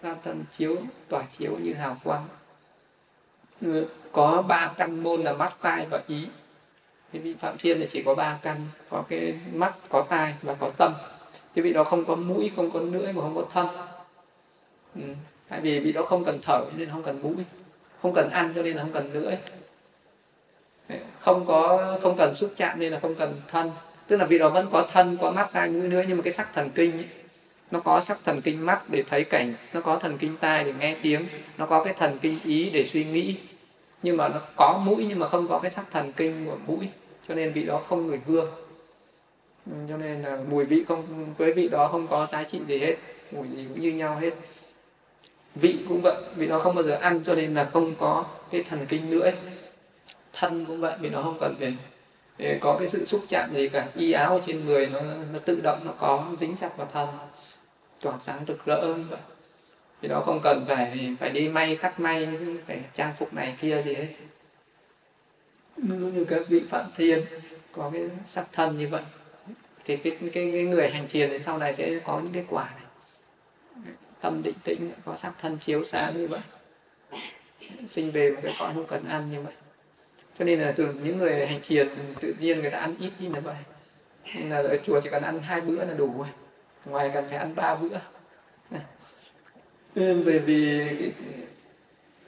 Phạm thân chiếu tỏa chiếu như hào quang. Ừ có ba căn môn là mắt tai và ý. Cái vị phạm thiên thì chỉ có ba căn có cái mắt có tai và có tâm. Cái vị đó không có mũi không có lưỡi mà không có thân. Ừ. tại vì vị đó không cần thở nên không cần mũi không cần ăn cho nên là không cần lưỡi. Không có không cần xúc chạm nên là không cần thân. Tức là vị đó vẫn có thân có mắt tai mũi lưỡi nhưng mà cái sắc thần kinh ấy, nó có sắc thần kinh mắt để thấy cảnh nó có thần kinh tai để nghe tiếng nó có cái thần kinh ý để suy nghĩ nhưng mà nó có mũi nhưng mà không có cái sắc thần kinh của mũi, cho nên vị đó không người hương ừ, cho nên là mùi vị không, với vị đó không có giá trị gì hết, mùi gì cũng như nhau hết. Vị cũng vậy, vị đó không bao giờ ăn, cho nên là không có cái thần kinh nữa thân cũng vậy vì nó không cần phải, để có cái sự xúc chạm gì cả. Y áo trên người nó nó tự động nó có dính chặt vào thân, tỏa sáng rực rỡ vậy thì đó không cần phải phải đi may cắt may phải trang phục này kia gì hết. Như, như các vị phạm thiên. Có cái sắc thân như vậy. Thì cái cái, cái người hành thiền thì sau này sẽ có những cái quả này. Tâm định tĩnh có sắc thân chiếu sáng như vậy. Sinh về một cái cõi không cần ăn như vậy. Cho nên là thường những người hành thiền tự nhiên người ta ăn ít như vậy. Nên là ở chùa chỉ cần ăn hai bữa là đủ rồi. Ngoài cần phải ăn ba bữa Ừ, bởi vì cái,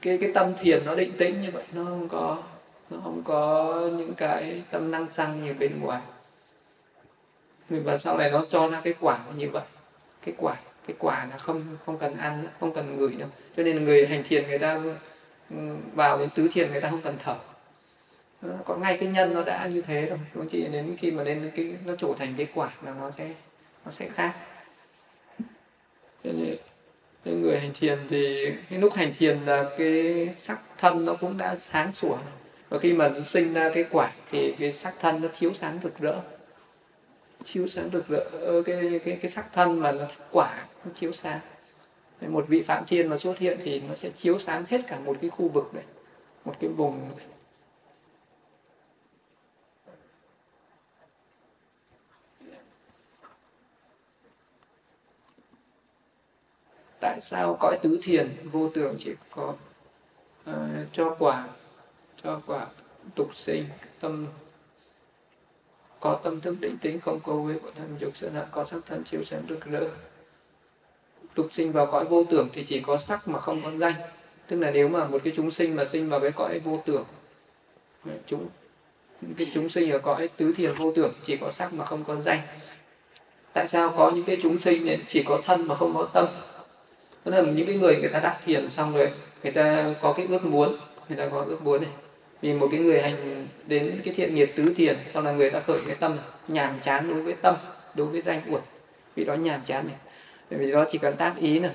cái cái tâm thiền nó định tĩnh như vậy nó không có nó không có những cái tâm năng xăng như bên ngoài. Và sau này nó cho ra cái quả như vậy. Cái quả cái quả là không không cần ăn nữa, không cần ngửi đâu. Cho nên người hành thiền người ta ừ, vào đến tứ thiền người ta không cần thở. Có ngay cái nhân nó đã như thế rồi. Đúng chị? Đến khi mà lên cái nó trở thành cái quả là nó sẽ nó sẽ khác. Cho nên người hành thiền thì cái lúc hành thiền là cái sắc thân nó cũng đã sáng sủa và khi mà sinh ra cái quả thì cái sắc thân nó chiếu sáng rực rỡ. Chiếu sáng rực rỡ ờ, cái cái cái sắc thân mà nó quả nó chiếu sáng. Một vị phạm thiên mà xuất hiện thì nó sẽ chiếu sáng hết cả một cái khu vực này, một cái vùng này. Tại sao cõi tứ thiền vô tưởng chỉ có uh, cho quả cho quả tục sinh tâm có tâm thức định tính không câu với của thân dục sơn hận có sắc thân chiếu sáng rực rỡ. Tục sinh vào cõi vô tưởng thì chỉ có sắc mà không có danh. Tức là nếu mà một cái chúng sinh mà sinh vào cái cõi vô tưởng chúng cái chúng sinh ở cõi tứ thiền vô tưởng chỉ có sắc mà không có danh. Tại sao có những cái chúng sinh chỉ có thân mà không có tâm? Tức là những cái người người ta đắc thiền xong rồi, người ta có cái ước muốn, người ta có ước muốn này. Vì một cái người hành đến cái thiện nghiệp tứ thiền sau là người ta khởi cái tâm nhàm chán đối với tâm, đối với danh uổng vì đó nhàm chán này. Vì đó chỉ cần tác ý này.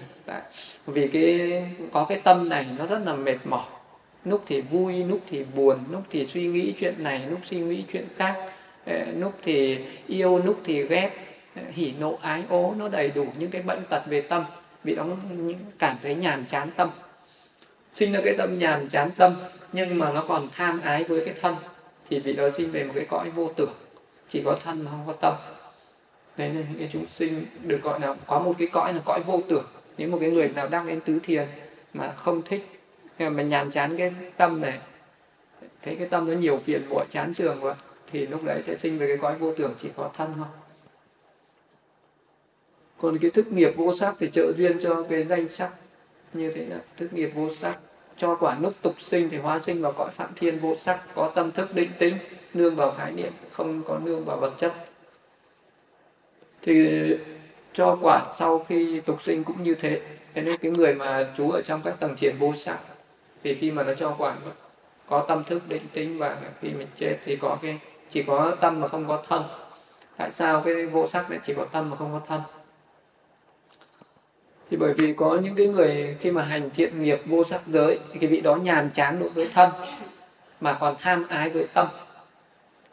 Vì cái, có cái tâm này, nó rất là mệt mỏi. Lúc thì vui, lúc thì buồn, lúc thì suy nghĩ chuyện này, lúc suy nghĩ chuyện khác ờ, lúc thì yêu, lúc thì ghét ờ, hỉ nộ, ái ố, nó đầy đủ những cái bệnh tật về tâm vì đóng cảm thấy nhàm chán tâm. Sinh ra cái tâm nhàm chán tâm, nhưng mà nó còn tham ái với cái thân, thì vị đó sinh về một cái cõi vô tưởng. Chỉ có thân mà không có tâm. Đấy nên những cái chúng sinh được gọi là có một cái cõi là cõi vô tưởng. Nếu một cái người nào đang đến tứ thiền mà không thích mà nhàm chán cái tâm này, thấy cái tâm nó nhiều phiền muộn, chán trường quá, thì lúc đấy sẽ sinh về cái cõi vô tưởng, chỉ có thân thôi còn cái thức nghiệp vô sắc thì trợ duyên cho cái danh sắc như thế là thức nghiệp vô sắc cho quả lúc tục sinh thì hóa sinh vào cõi phạm thiên vô sắc, có tâm thức định tĩnh nương vào khái niệm, không có nương vào vật chất. Thì cho quả sau khi tục sinh cũng như thế. Thế nên cái người mà trú ở trong các tầng thiền vô sắc thì khi mà nó cho quả có tâm thức định tĩnh và khi mình chết thì có cái, chỉ có tâm mà không có thân. Tại sao cái vô sắc lại chỉ có tâm mà không có thân? Thì bởi vì có những cái người khi mà hành thiện nghiệp vô sắc giới, thì cái vị đó nhàm chán đối với thân, mà còn tham ái với tâm.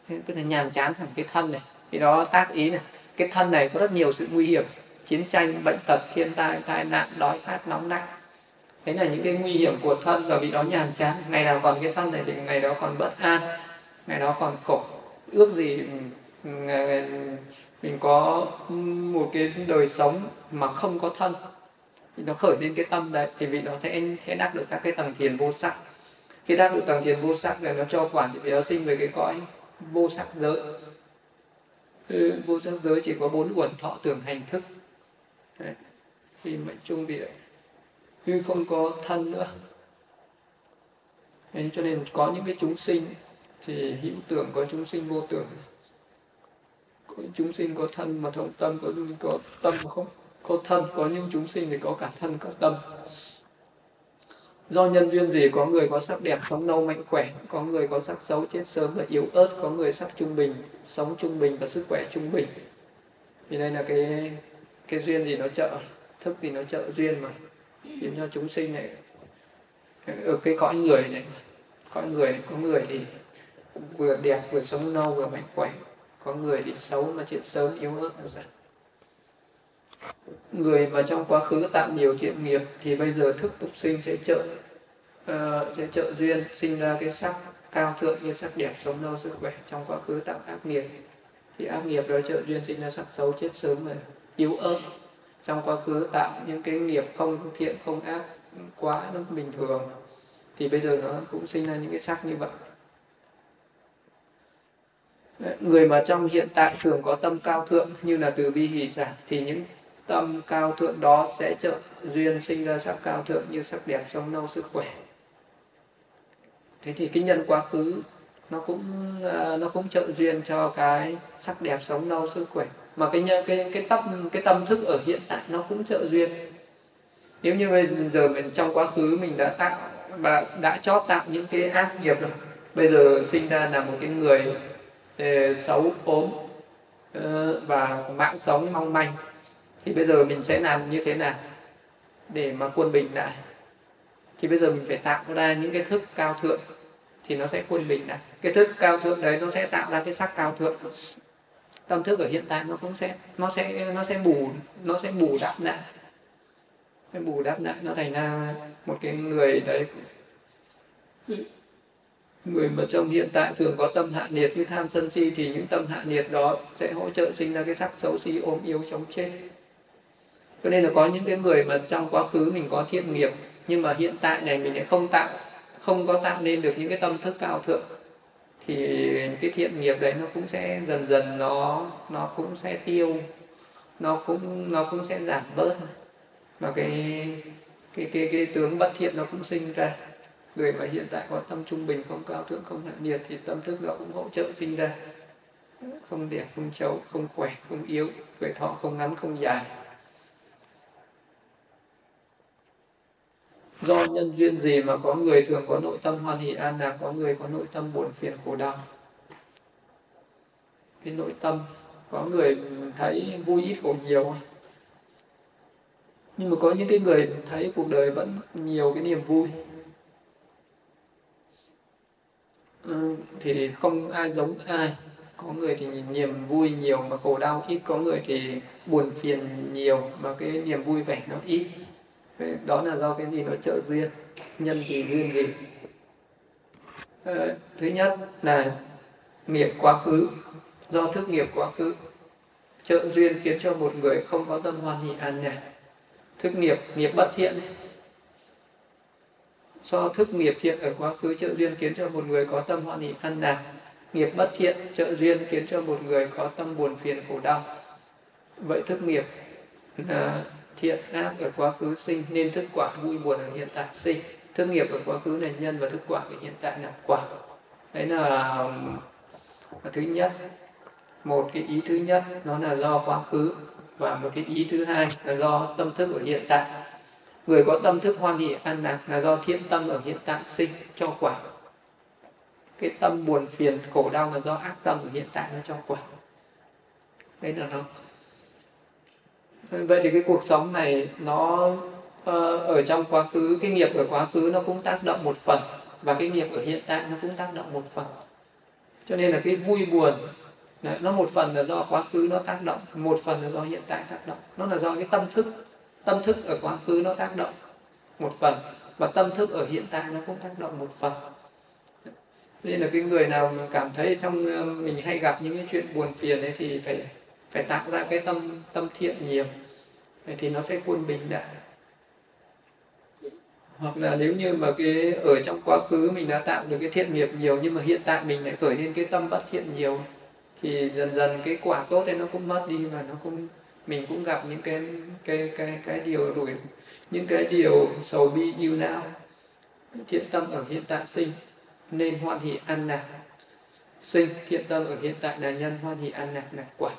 Tức là nhàm chán thằng cái thân này. Thì đó tác ý này. Cái thân này có rất nhiều sự nguy hiểm. Chiến tranh, bệnh tật, thiên tai tai nạn, đói khát, nóng nặng. Thế là những cái nguy hiểm của thân và vị đó nhàm chán. Ngày nào còn cái thân này thì ngày đó còn bất an. Ngày đó còn khổ. Ước gì ừ, mình có một cái đời sống mà không có thân thì nó khởi lên cái tâm đấy thì vì nó sẽ sẽ đắc được các cái tầng thiền vô sắc. Khi đắc được tầng thiền vô sắc rồi nó cho quả thì nó sinh về cái cõi vô sắc giới. Ừ, vô sắc giới chỉ có bốn uẩn thọ tưởng hành thức. Đấy. thì mệnh trung địa như không có thân nữa. Đấy, cho nên có những cái chúng sinh thì hữu tưởng có chúng sinh vô tưởng. Có chúng sinh có thân mà thông tâm có có tâm mà không có thân, có những chúng sinh thì có cả thân, có tâm. Do nhân duyên gì, có người có sắc đẹp, sống lâu mạnh khỏe, có người có sắc xấu, chết sớm và yếu ớt, có người sắc trung bình, sống trung bình và sức khỏe trung bình. Thì đây là cái cái duyên gì nó trợ, thức thì nó trợ duyên mà. Khiến cho chúng sinh này, ở cái cõi người này, cõi người này, có người thì vừa đẹp, vừa sống lâu vừa mạnh khỏe. Có người thì xấu mà chết sớm, yếu ớt là sao người mà trong quá khứ tạo nhiều thiện nghiệp thì bây giờ thức tục sinh sẽ trợ uh, sẽ trợ duyên sinh ra cái sắc cao thượng như sắc đẹp sống lâu sức khỏe. Trong quá khứ tạo ác nghiệp thì ác nghiệp đó trợ duyên sinh ra sắc xấu chết sớm rồi yếu ớt. Trong quá khứ tạo những cái nghiệp không thiện không ác quá nó bình thường thì bây giờ nó cũng sinh ra những cái sắc như vậy. Người mà trong hiện tại thường có tâm cao thượng như là từ bi hỷ giả thì những tâm cao thượng đó sẽ trợ duyên sinh ra sắc cao thượng như sắc đẹp sống lâu sức khỏe. Thế thì cái nhân quá khứ nó cũng à, nó cũng trợ duyên cho cái sắc đẹp sống lâu sức khỏe. Mà cái cái cái tâm cái tâm thức ở hiện tại nó cũng trợ duyên. Nếu như bây giờ mình trong quá khứ mình đã tạo và đã chót tạo những cái ác nghiệp rồi, bây giờ sinh ra là một cái người ờ, xấu ốm ờ, và mạng sống mong manh thì bây giờ mình sẽ làm như thế nào để mà quân bình lại? Thì bây giờ mình phải tạo ra những cái thức cao thượng thì nó sẽ quân bình lại. Cái thức cao thượng đấy nó sẽ tạo ra cái sắc cao thượng. Tâm thức ở hiện tại nó cũng sẽ, nó sẽ nó sẽ bù, nó sẽ bù đắp lại. Cái bù đắp lại nó thành ra một cái người đấy. Người mà trong hiện tại thường có tâm hạ nhiệt như tham sân si thì những tâm hạ nhiệt đó sẽ hỗ trợ sinh ra cái sắc xấu si ôm yếu chống chết cho nên là có những cái người mà trong quá khứ mình có thiện nghiệp, nhưng mà hiện tại này mình lại không tạo, không có tạo nên được những cái tâm thức cao thượng, thì cái thiện nghiệp đấy nó cũng sẽ dần dần nó nó cũng sẽ tiêu, nó cũng nó cũng sẽ giảm bớt. Và cái cái cái cái tướng bất thiện nó cũng sinh ra. Người mà hiện tại có tâm trung bình, không cao thượng, không hạ nhiệt thì tâm thức nó cũng hỗ trợ sinh ra. Không đẹp, không xấu không khỏe, không yếu, tuổi thọ không ngắn, không dài. Do nhân duyên gì mà có người thường có nội tâm hoan hỷ an lạc có người có nội tâm buồn phiền khổ đau? Cái nội tâm có người thấy vui ít khổ nhiều. Nhưng mà có những cái người thấy cuộc đời vẫn nhiều cái niềm vui. Ừ, thì không ai giống ai. Có người thì niềm vui nhiều mà khổ đau ít có người thì buồn phiền nhiều mà cái niềm vui vẻ nó ít đó là do cái gì nó trợ duyên, nhân thì duyên gì? Ờ, thứ nhất là nghiệp quá khứ, do thức nghiệp quá khứ. Trợ duyên khiến cho một người không có tâm hoan hỷ an nhàn thức nghiệp nghiệp bất thiện do thức nghiệp thiện ở quá khứ, trợ duyên khiến cho một người có tâm hoan hỷ an lạc nghiệp bất thiện, trợ duyên khiến cho một người có tâm buồn phiền khổ đau. Vậy thức nghiệp là thiện ác ở quá khứ sinh nên thức quả vui buồn ở hiện tại sinh. Thức nghiệp ở quá khứ là nhân và thức quả ở hiện tại là quả. Đấy là, um, là thứ nhất. Một cái ý thứ nhất nó là do quá khứ. Và một cái ý thứ hai là do tâm thức ở hiện tại. Người có tâm thức hoan hỷ an lạc là do thiện tâm ở hiện tại sinh cho quả. Cái tâm buồn phiền khổ đau là do ác tâm ở hiện tại nó cho quả. Đấy là nó. Vâng, vậy thì cái cuộc sống này nó ờ, ở trong quá khứ, cái nghiệp ở quá khứ nó cũng tác động một phần và cái nghiệp ở hiện tại nó cũng tác động một phần. Cho nên là cái vui buồn nó một phần là do quá khứ nó tác động, một phần là do hiện tại tác động. Nó là do cái tâm thức tâm thức ở quá khứ nó tác động một phần và tâm thức ở hiện tại nó cũng tác động một phần. Nên là cái người nào mà cảm thấy trong ờ, mình hay gặp những cái chuyện buồn phiền ấy thì phải phải tạo ra cái tâm tâm thiện nhiều thì nó sẽ quân bình đại. Hoặc là nếu như mà cái, ở trong quá khứ mình đã tạo được cái thiện nghiệp nhiều nhưng mà hiện tại mình lại khởi lên cái tâm bất thiện nhiều, thì dần dần cái quả tốt đấy nó cũng mất đi và nó cũng, mình cũng gặp những cái cái cái cái điều đuổi những cái điều sầu bi yêu não. Thiện tâm ở hiện tại sinh, nên hoan hỷ ăn nạc sinh, thiện tâm ở hiện tại là nhân, hoan hỷ ăn nạc là quả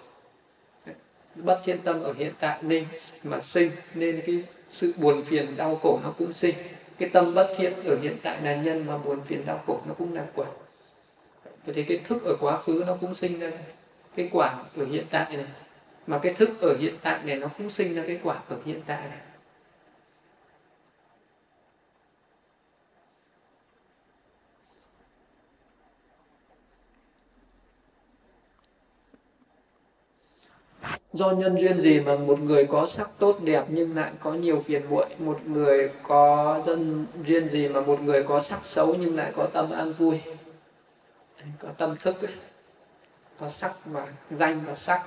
bất thiện tâm ở hiện tại nên mà sinh, nên cái sự buồn phiền, đau khổ nó cũng sinh. Cái tâm bất thiện ở hiện tại là nhân mà buồn phiền, đau khổ nó cũng là quả vậy thì cái thức ở quá khứ nó cũng sinh ra cái quả ở hiện tại này. Mà cái thức ở hiện tại này nó cũng sinh ra cái quả ở hiện tại này. Do nhân duyên gì mà một người có sắc tốt đẹp nhưng lại có nhiều phiền muội một người có dân duyên gì mà một người có sắc xấu nhưng lại có tâm an vui? Có tâm thức ấy. có sắc và danh và sắc.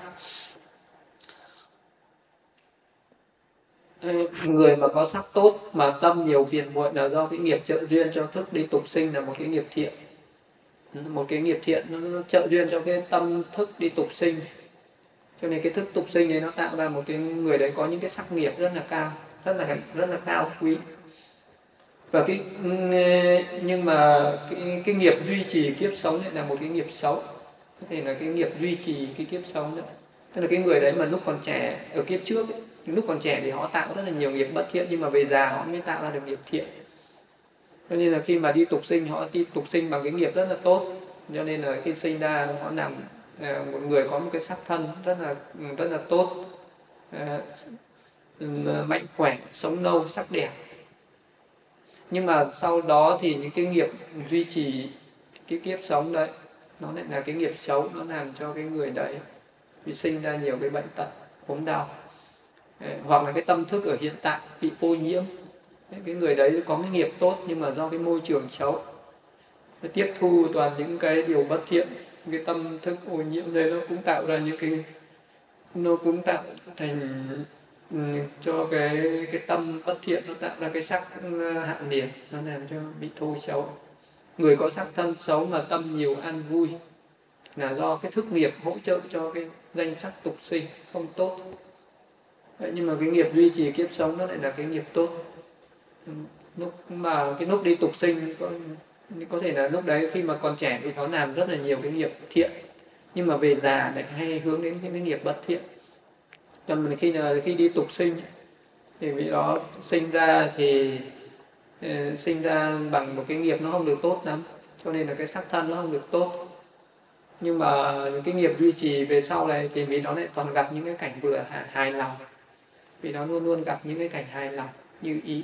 Người mà có sắc tốt mà tâm nhiều phiền muội là do cái nghiệp trợ duyên cho thức đi tục sinh là một cái nghiệp thiện. Một cái nghiệp thiện nó trợ duyên cho cái tâm thức đi tục sinh cho nên cái thức tục sinh ấy nó tạo ra một cái người đấy có những cái sắc nghiệp rất là cao rất là rất là cao quý. Và cái nhưng mà cái, cái nghiệp duy trì kiếp sống lại là một cái nghiệp xấu. Có thể là cái nghiệp duy trì cái kiếp sống đó. Tức là cái người đấy mà lúc còn trẻ ở kiếp trước ấy, lúc còn trẻ thì họ tạo rất là nhiều nghiệp bất thiện nhưng mà về già họ mới tạo ra được nghiệp thiện. Cho nên là khi mà đi tục sinh họ đi tục sinh bằng cái nghiệp rất là tốt. Cho nên là khi sinh ra họ nằm Ờ, một người có một cái sắc thân rất là rất là tốt. Ờ, ừ, mạnh khỏe, sống lâu, sắc đẹp. Nhưng mà sau đó thì những cái nghiệp duy trì cái kiếp sống đấy, nó lại là cái nghiệp xấu, nó làm cho cái người đấy bị sinh ra nhiều cái bệnh tật, ốm đau. Ờ, hoặc là cái tâm thức ở hiện tại bị ô nhiễm. Cái người đấy có cái nghiệp tốt nhưng mà do cái môi trường xấu tiếp thu toàn những cái điều bất thiện cái tâm thức ô nhiễm đấy nó cũng tạo ra những cái, nó cũng tạo thành ừ, cho cái cái tâm bất thiện nó tạo ra cái sắc hạn hạ liệt nó làm cho bị thô xấu. Người có sắc thân xấu mà tâm nhiều ăn vui là do cái thức nghiệp hỗ trợ cho cái danh sắc tục sinh không tốt. Vậy nhưng mà cái nghiệp duy trì kiếp sống nó lại là cái nghiệp tốt. Ừ, lúc mà cái lúc đi tục sinh có có thể là lúc đấy khi mà còn trẻ thì nó làm rất là nhiều cái nghiệp thiện. Nhưng mà về già lại hay hướng đến những cái nghiệp bất thiện. Cho mình khi là khi đi tục sinh thì vị đó sinh ra thì ờ, sinh ra bằng một cái nghiệp nó không được tốt lắm. Cho nên là cái sắc thân nó không được tốt. Nhưng mà cái nghiệp duy trì về sau này thì vì nó lại toàn gặp những cái cảnh vừa hài lòng. Vì nó luôn luôn gặp những cái cảnh hài lòng, như ý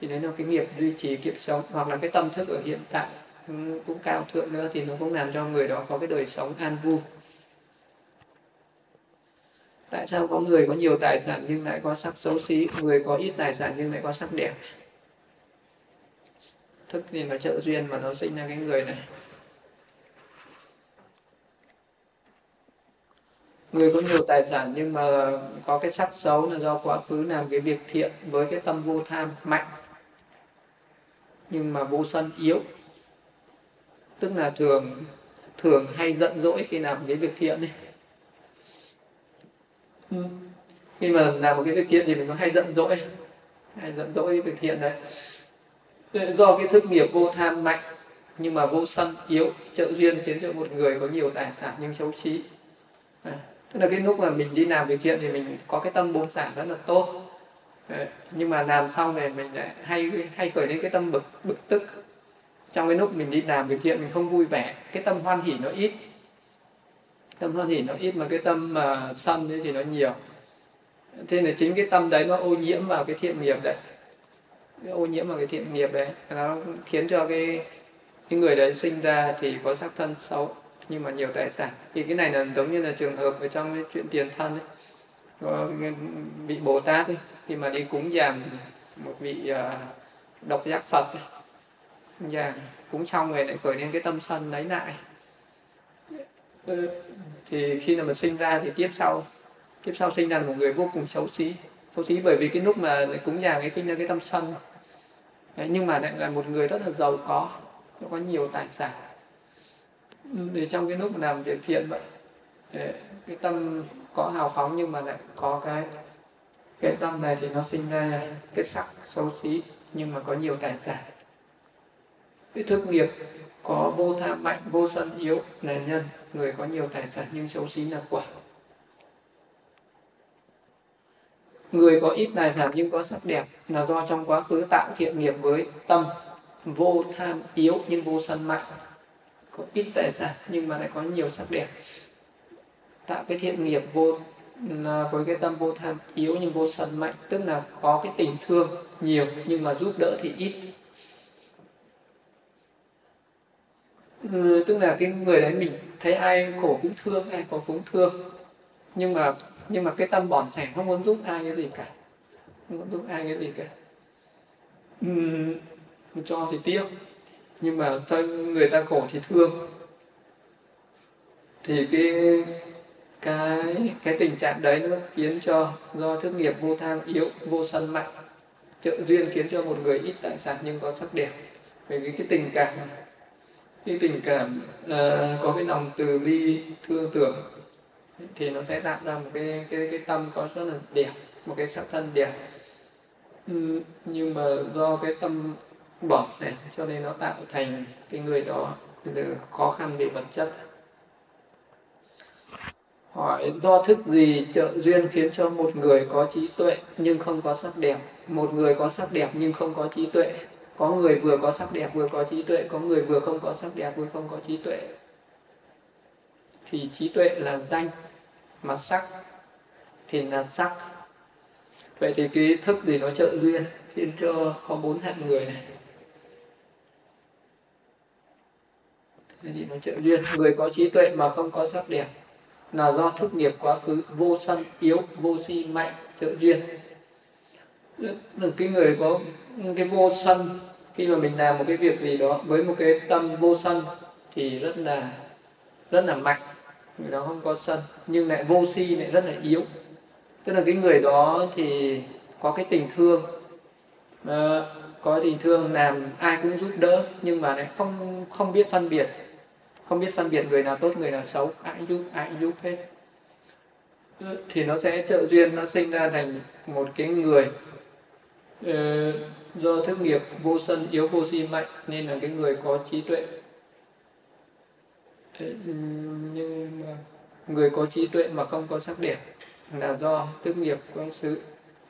thì đấy là cái nghiệp duy trì kiếp sống, hoặc là cái tâm thức ở hiện tại cũng cao thượng nữa thì nó cũng làm cho người đó có cái đời sống an vui. Tại sao có người có nhiều tài sản nhưng lại có sắc xấu xí, người có ít tài sản nhưng lại có sắc đẹp? Thức thì nó trợ duyên mà nó sinh ra cái người này. Người có nhiều tài sản nhưng mà có cái sắc xấu là do quá khứ làm cái việc thiện với cái tâm vô tham mạnh nhưng mà vô sân yếu. Tức là thường thường hay giận dỗi khi làm cái việc thiện này ừ. khi mà làm một cái việc thiện thì mình có hay giận dỗi. Hay giận dỗi việc thiện đấy do cái thức nghiệp vô tham mạnh nhưng mà vô sân yếu trợ duyên khiến cho một người có nhiều tài sản nhưng xấu trí à, tức là cái lúc mà mình đi làm việc thiện thì mình có cái tâm buông xả rất là tốt nhưng mà làm xong này mình lại hay hay khởi lên cái tâm bực bực tức. Trong cái lúc mình đi làm việc thiện mình không vui vẻ cái tâm hoan hỉ nó ít. Tâm hoan hỉ nó ít mà cái tâm mà sân ấy thì nó nhiều. Thế là chính cái tâm đấy nó ô nhiễm vào cái thiện nghiệp đấy. Cái ô nhiễm vào cái thiện nghiệp đấy. Nó khiến cho cái cái người đấy sinh ra thì có sắc thân xấu nhưng mà nhiều tài sản. Thì cái này là giống như là trường hợp ở trong cái chuyện tiền thân ấy. Có bị bồ tát ấy, khi mà đi cúng dường một vị uh, độc giác phật cúng và cúng xong rồi lại khởi lên cái tâm sân lấy lại. Ờ, thì khi mà mình sinh ra thì kiếp sau kiếp sau sinh ra một người vô cùng xấu xí xấu xí bởi vì cái lúc mà cúng dường cái sinh ra cái tâm sân. Đấy, nhưng mà lại là một người rất là giàu có có nhiều tài sản. Thì trong cái lúc làm việc thiện vậy cái tâm có hào phóng nhưng mà lại có cái cái tâm này thì nó sinh ra cái sắc xấu xí, nhưng mà có nhiều tài sản. Cái thức nghiệp có vô tham mạnh, vô sân yếu, là nhân, người có nhiều tài sản nhưng xấu xí là quả. Người có ít tài sản nhưng có sắc đẹp là do trong quá khứ tạo thiện nghiệp với tâm vô tham yếu nhưng vô sân mạnh. Có ít tài sản nhưng mà lại có nhiều sắc đẹp. Tạo cái thiện nghiệp vô với cái tâm vô tham yếu nhưng vô sân mạnh tức là có cái tình thương nhiều nhưng mà giúp đỡ thì ít. Ừ, tức là cái người đấy mình thấy ai khổ cũng thương ai khổ cũng thương. Nhưng mà nhưng mà cái tâm bỏn sẻn không muốn giúp ai cái gì cả. Không muốn giúp ai cái gì cả. Uhm, cho thì tiếc nhưng mà người ta khổ thì thương. Thì cái cái cái tình trạng đấy nó khiến cho do thức nghiệp vô tham yếu vô sân mạnh. Trợ duyên khiến cho một người ít tài sản nhưng có sắc đẹp. Bởi vì cái tình cảm cái tình cảm uh, có cái lòng từ bi thương tưởng thì nó sẽ tạo ra một cái cái cái tâm có rất là đẹp một cái sắc thân đẹp. Ừ, nhưng mà do cái tâm bỏ sẻ cho nên nó tạo thành cái người đó khó khăn về vật chất hỏi, do thức gì trợ duyên khiến cho một người có trí tuệ nhưng không có sắc đẹp? Một người có sắc đẹp nhưng không có trí tuệ. Có người vừa có sắc đẹp vừa có trí tuệ, có người vừa không có sắc đẹp vừa không có trí tuệ. Thì trí tuệ là danh mà sắc thì là sắc. Vậy thì cái thức gì nó trợ duyên khiến cho có bốn hạng người này? Thì nó trợ duyên? Người có trí tuệ mà không có sắc đẹp là do thức nghiệp quá khứ vô sân yếu vô si mạnh trợ duyên. Là cái người có cái vô sân khi mà mình làm một cái việc gì đó với một cái tâm vô sân thì rất là rất là mạnh. Người đó không có sân nhưng lại vô si lại rất là yếu. Tức là cái người đó thì có cái tình thương. À, có tình thương làm ai cũng giúp đỡ nhưng mà lại không không biết phân biệt không biết phân biệt người nào tốt người nào xấu ai giúp ai giúp hết. Thì nó sẽ trợ duyên nó sinh ra thành một cái người ờ, do thức nghiệp vô sân yếu vô si mạnh nên là cái người có trí tuệ. Nhưng mà người có trí tuệ mà không có sắc đẹp là do thức nghiệp của sự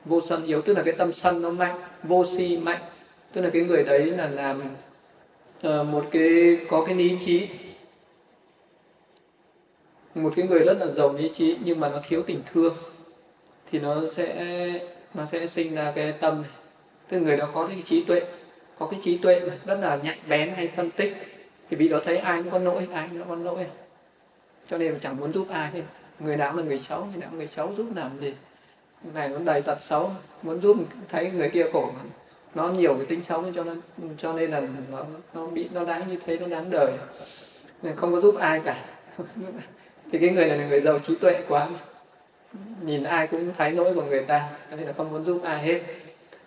vô sân yếu tức là cái tâm sân nó mạnh vô si mạnh tức là cái người đấy là làm uh, một cái có cái lý trí một cái người rất là giàu lý trí, nhưng mà nó thiếu tình thương, thì nó sẽ nó sẽ sinh ra cái tâm này. Tức người đó có cái trí tuệ, có cái trí tuệ mà rất là nhạy bén hay phân tích, thì bị đó thấy ai cũng có lỗi, ai cũng có lỗi cho nên chẳng muốn giúp ai hết. Người nào là người xấu, người nào người xấu, giúp làm gì? Người này nó đầy tật xấu, muốn giúp thấy người kia khổ nó nhiều cái tính xấu, cho nên cho nên là nó nó bị, nó đáng như thế, nó đáng đời. Không có giúp ai cả. [LAUGHS] thì cái người này là người giàu trí tuệ quá nhìn ai cũng thấy lỗi của người ta cho nên là không muốn giúp ai hết.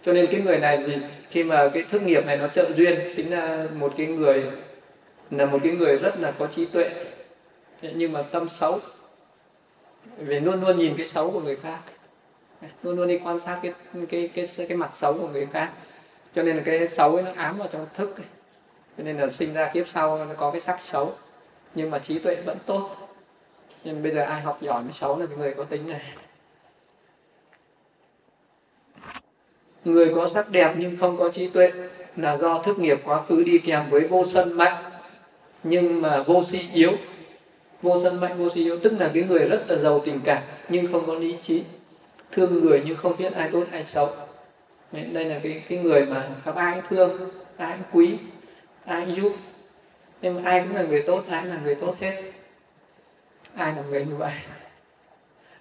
Cho nên cái người này thì khi mà cái thức nghiệp này nó trợ duyên chính là một cái người là một cái người rất là có trí tuệ. Nhưng mà tâm xấu. Vì luôn luôn nhìn cái xấu của người khác. Luôn luôn đi quan sát cái cái cái cái, cái mặt xấu của người khác. Cho nên là cái xấu ấy nó ám vào trong thức ấy. cho nên là sinh ra kiếp sau nó có cái sắc xấu. Nhưng mà trí tuệ vẫn tốt nhưng bây giờ ai học giỏi mới xấu là cái người có tính này. Người có sắc đẹp nhưng không có trí tuệ là do thức nghiệp quá khứ đi kèm với vô sân mạnh. Nhưng mà vô si yếu. Vô sân mạnh, vô si yếu tức là cái người rất là giàu tình cảm nhưng không có lý trí. Thương người nhưng không biết ai tốt, ai xấu. Đây là cái cái người mà gặp ai cũng thương, ai cũng quý, ai cũng giúp. Nhưng mà ai cũng là người tốt, ai cũng là người tốt hết ai là người như vậy?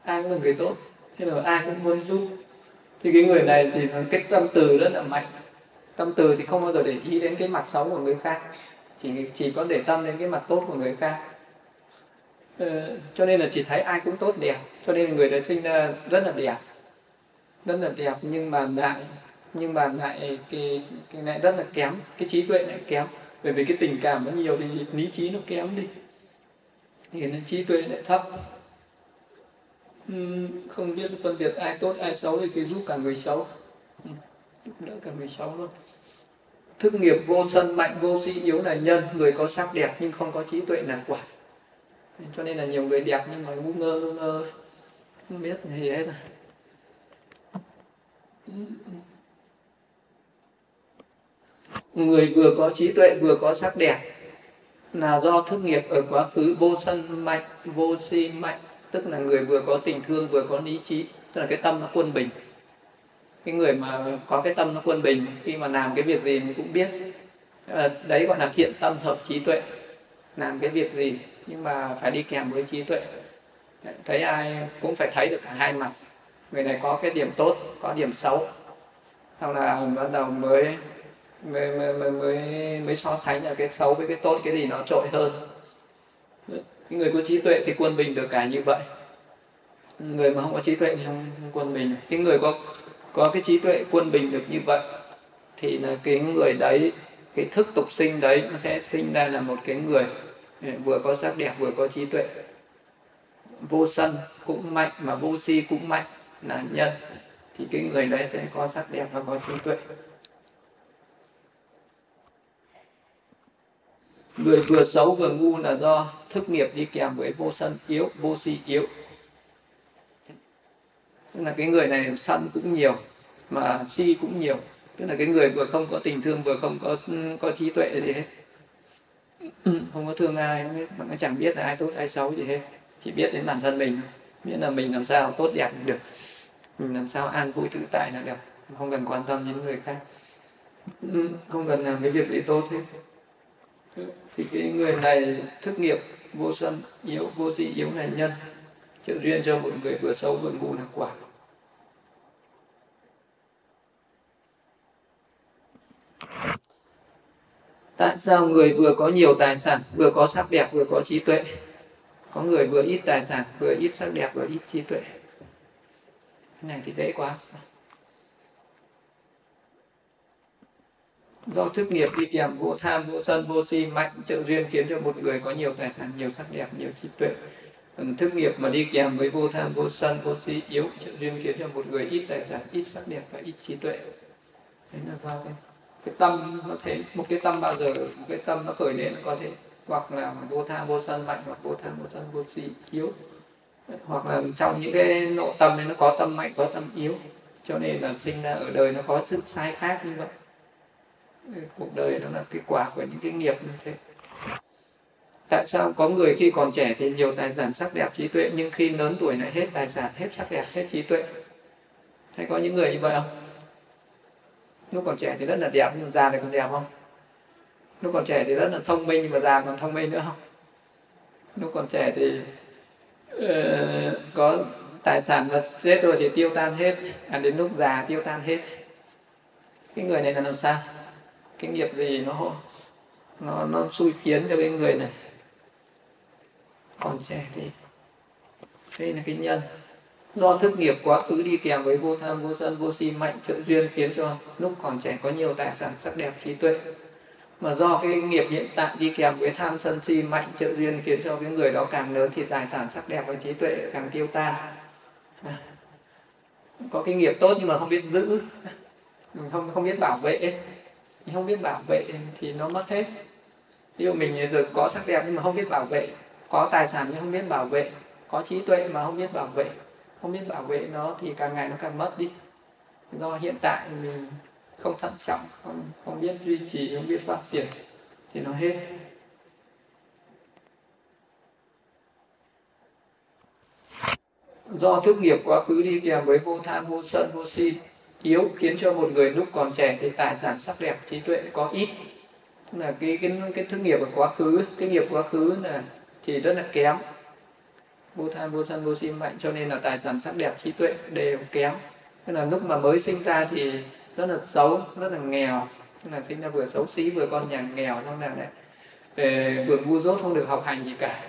Ai cũng là người tốt. Thế rồi ai cũng muốn giúp. Thì cái người này thì cái tâm từ rất là mạnh. Tâm từ thì không bao giờ để ý đến cái mặt xấu của người khác. Chỉ chỉ có để tâm đến cái mặt tốt của người khác. Ờ, cho nên là chỉ thấy ai cũng tốt đẹp. Cho nên người đấy sinh ra rất là đẹp. Rất là đẹp nhưng mà lại nhưng mà lại cái cái này rất là kém. Cái trí tuệ lại kém. Bởi vì cái tình cảm nó nhiều thì lý trí nó kém đi thì nó trí tuệ lại thấp. Không biết phân biệt ai tốt, ai xấu thì cứ giúp cả người xấu. Giúp đỡ cả người xấu luôn. Thức nghiệp vô sân, mạnh vô sĩ, yếu là nhân. Người có sắc đẹp nhưng không có trí tuệ là quả. Cho nên là nhiều người đẹp nhưng mà ngu ngơ ngu ngơ. Không biết gì hết à. rồi người vừa có trí tuệ, vừa có sắc đẹp là do thức nghiệp ở quá khứ, vô sân mạnh, vô si mạnh, tức là người vừa có tình thương, vừa có lý trí, tức là cái tâm nó quân bình. Cái người mà có cái tâm nó quân bình, khi mà làm cái việc gì mình cũng biết. Ờ, đấy gọi là thiện tâm hợp trí tuệ. Làm cái việc gì, nhưng mà phải đi kèm với trí tuệ. Thấy ai cũng phải thấy được cả hai mặt. Người này có cái điểm tốt, có điểm xấu. Xong là bắt đầu mới mới mới mới mới, mới so sánh là cái xấu với cái tốt cái gì nó trội hơn. Cái người có trí tuệ thì quân bình được cả như vậy. Người mà không có trí tuệ thì không, không quân bình. Cái người có có cái trí tuệ quân bình được như vậy thì là cái người đấy cái thức tục sinh đấy nó sẽ sinh ra là một cái người ừ, vừa có sắc đẹp vừa có trí tuệ. Vô sân cũng mạnh mà vô si cũng mạnh là nhân. Thì cái người đấy sẽ có sắc đẹp và có trí tuệ. Người vừa xấu vừa ngu là do thức nghiệp đi kèm với vô sân yếu, vô si yếu. Tức là cái người này sân cũng nhiều, mà si cũng nhiều. Tức là cái người vừa không có tình thương, vừa không có có trí tuệ gì hết. Không có thương ai không biết mà nó chẳng biết là ai tốt, ai xấu gì hết. Chỉ biết đến bản thân mình biết là mình làm sao tốt đẹp được. Mình làm sao an vui tự tại là được. Không cần quan tâm đến người khác. Không cần làm cái việc gì tốt hết thì cái người này thức nghiệp, vô sân yếu, vô di yếu này nhân, trợ duyên cho một người vừa xấu vừa ngu là quả. Tại sao người vừa có nhiều tài sản, vừa có sắc đẹp, vừa có trí tuệ? Có người vừa ít tài sản, vừa ít sắc đẹp, vừa ít trí tuệ. Cái này thì dễ quá. Do thức nghiệp đi kèm vô tham vô sân vô si mạnh trợ duyên khiến cho một người có nhiều tài sản nhiều sắc đẹp nhiều trí tuệ. Còn thức nghiệp mà đi kèm với vô tham vô sân vô si yếu trợ duyên khiến cho một người ít tài sản ít sắc đẹp và ít trí tuệ. Đấy là do cái, cái tâm nó thế một cái tâm bao giờ một cái tâm nó khởi lên nó có thể hoặc là vô tham vô sân mạnh hoặc vô tham vô sân vô si yếu. Hoặc là trong những cái nội tâm này nó có tâm mạnh có tâm yếu. Cho nên là sinh ra ở đời nó có sự sai khác như vậy cuộc đời nó là cái quả của những cái nghiệp như thế. Tại sao có người khi còn trẻ thì nhiều tài sản sắc đẹp trí tuệ nhưng khi lớn tuổi lại hết tài sản hết sắc đẹp hết trí tuệ? Hay có những người như vậy không? Lúc còn trẻ thì rất là đẹp nhưng già thì còn đẹp không? Lúc còn trẻ thì rất là thông minh nhưng mà già còn thông minh nữa không? Lúc còn trẻ thì uh, có tài sản mà chết rồi thì tiêu tan hết à đến lúc già tiêu tan hết. Cái người này là làm sao? Cái nghiệp gì nó nó nó xui khiến cho cái người này. Còn trẻ thì đây là cái nhân. Do thức nghiệp quá khứ đi kèm với vô tham vô sân vô si mạnh trợ duyên khiến cho lúc còn trẻ có nhiều tài sản sắc đẹp trí tuệ. Mà do cái nghiệp hiện tại đi kèm với tham sân si mạnh trợ duyên khiến cho cái người đó càng lớn thì tài sản sắc đẹp và trí tuệ càng tiêu tan. À, có cái nghiệp tốt nhưng mà không biết giữ không không biết bảo vệ không biết bảo vệ thì nó mất hết. Ví dụ mình giờ có sắc đẹp nhưng mà không biết bảo vệ, có tài sản nhưng không biết bảo vệ, có trí tuệ mà không biết bảo vệ, không biết bảo vệ nó thì càng ngày nó càng mất đi. Do hiện tại mình không thận trọng, không không biết duy trì, không biết phát triển thì nó hết. Do thức nghiệp quá khứ đi kèm với vô tham, vô sân, vô si yếu khiến cho một người lúc còn trẻ thì tài sản sắc đẹp, trí tuệ có ít. Là cái cái cái thức nghiệp ở quá khứ cái nghiệp quá khứ là thì rất là kém. Vô tham vô sân vô si mạnh, cho nên là tài sản sắc đẹp, trí tuệ đều kém. Tức là lúc mà mới sinh ra thì rất là xấu, rất là nghèo. Là sinh ra vừa xấu xí, vừa con nhà nghèo, xong là đấy ờ, vừa ngu dốt, không được học hành gì cả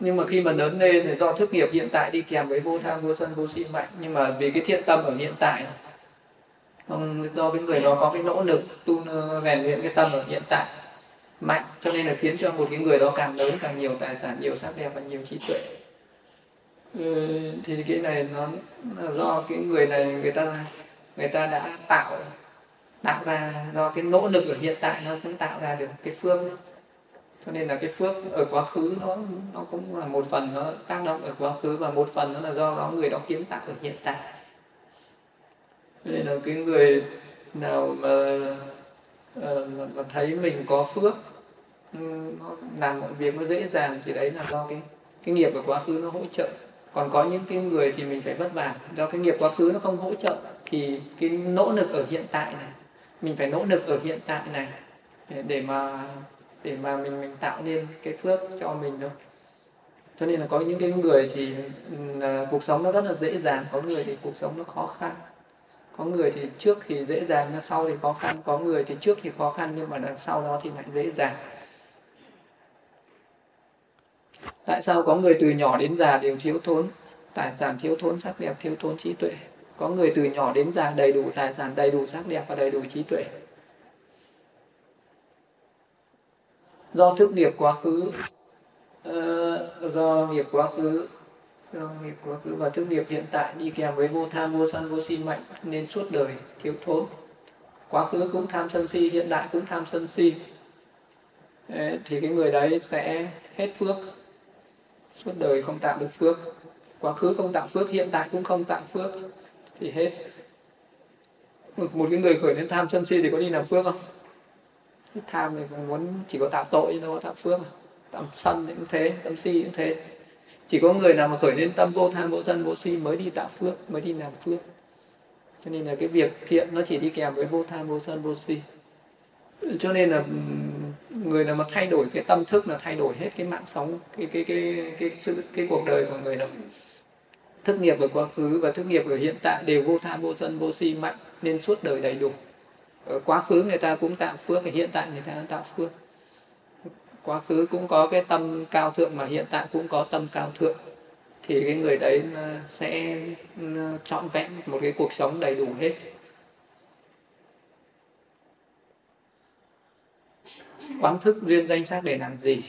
nhưng mà khi mà lớn lên thì do thức nghiệp hiện tại đi kèm với vô tham vô sân vô si mạnh. Nhưng mà vì cái thiện tâm ở hiện tại không do cái người đó có cái nỗ lực tu rèn luyện cái tâm ở hiện tại mạnh cho nên là khiến cho một cái người đó càng lớn càng nhiều tài sản nhiều sắc đẹp và nhiều trí tuệ. Ừ, thì cái này nó là do cái người này người ta người ta đã tạo tạo ra do cái nỗ lực ở hiện tại nó cũng tạo ra được cái phương cho nên là cái phước ở quá khứ nó nó cũng là một phần nó tác động ở quá khứ và một phần nó là do đó người đó kiến tạo ở hiện tại. Nên là cái người nào mà, ờ, mà thấy mình có phước ừ, nó làm mọi việc nó dễ dàng thì đấy là do cái cái nghiệp ở quá khứ nó hỗ trợ. Còn có những cái người thì mình phải vất vả. Do cái nghiệp quá khứ nó không hỗ trợ thì cái nỗ lực ở hiện tại này mình phải nỗ lực ở hiện tại này để mà để mà mình mình tạo nên cái phước cho mình thôi. Cho nên là có những cái người thì uh, cuộc sống nó rất là dễ dàng có người thì cuộc sống nó khó khăn. Có người thì trước thì dễ dàng nhưng sau thì khó khăn. Có người thì trước thì khó khăn nhưng mà đằng sau đó thì lại dễ dàng. Tại sao có người từ nhỏ đến già đều thiếu thốn? Tài sản thiếu thốn sắc đẹp thiếu thốn trí tuệ. Có người từ nhỏ đến già đầy đủ tài sản đầy đủ sắc đẹp và đầy đủ trí tuệ. Do thức nghiệp quá khứ uh, do nghiệp quá khứ do nghiệp quá khứ. Và thức nghiệp hiện tại đi kèm với vô tham vô sân vô si mạnh nên suốt đời thiếu thốn. Quá khứ cũng tham sân si hiện đại cũng tham sân si. Đấy, thì cái người đấy sẽ hết phước. Suốt đời không tạo được phước. Quá khứ không tạo phước hiện tại cũng không tạo phước thì hết. Một, một cái người khởi lên tham sân si thì có đi làm phước không? Tham thì muốn chỉ có tạo tội chứ đâu có tạo phước tạo sân cũng thế tâm si cũng thế. Chỉ có người nào mà khởi lên tâm vô tham, vô sân, vô si mới đi tạo phước, mới đi làm phước. Cho nên là cái việc thiện nó chỉ đi kèm với vô tham, vô sân, vô si. Cho nên là người nào mà thay đổi cái tâm thức là thay đổi hết cái mạng sống, cái cái cái cái sự, cái cuộc đời của người đó. Thức nghiệp ở quá khứ và thức nghiệp ở hiện tại đều vô tham, vô sân, vô si mạnh, nên suốt đời đầy đủ. Ờ, quá khứ người ta cũng tạo phước hiện tại người ta cũng tạo phước. Quá khứ cũng có cái tâm cao thượng mà hiện tại cũng có tâm cao thượng. Thì cái người đấy sẽ ừ, trọn vẹn một cái cuộc sống đầy đủ hết. Quán thức duyên danh sắc để làm gì?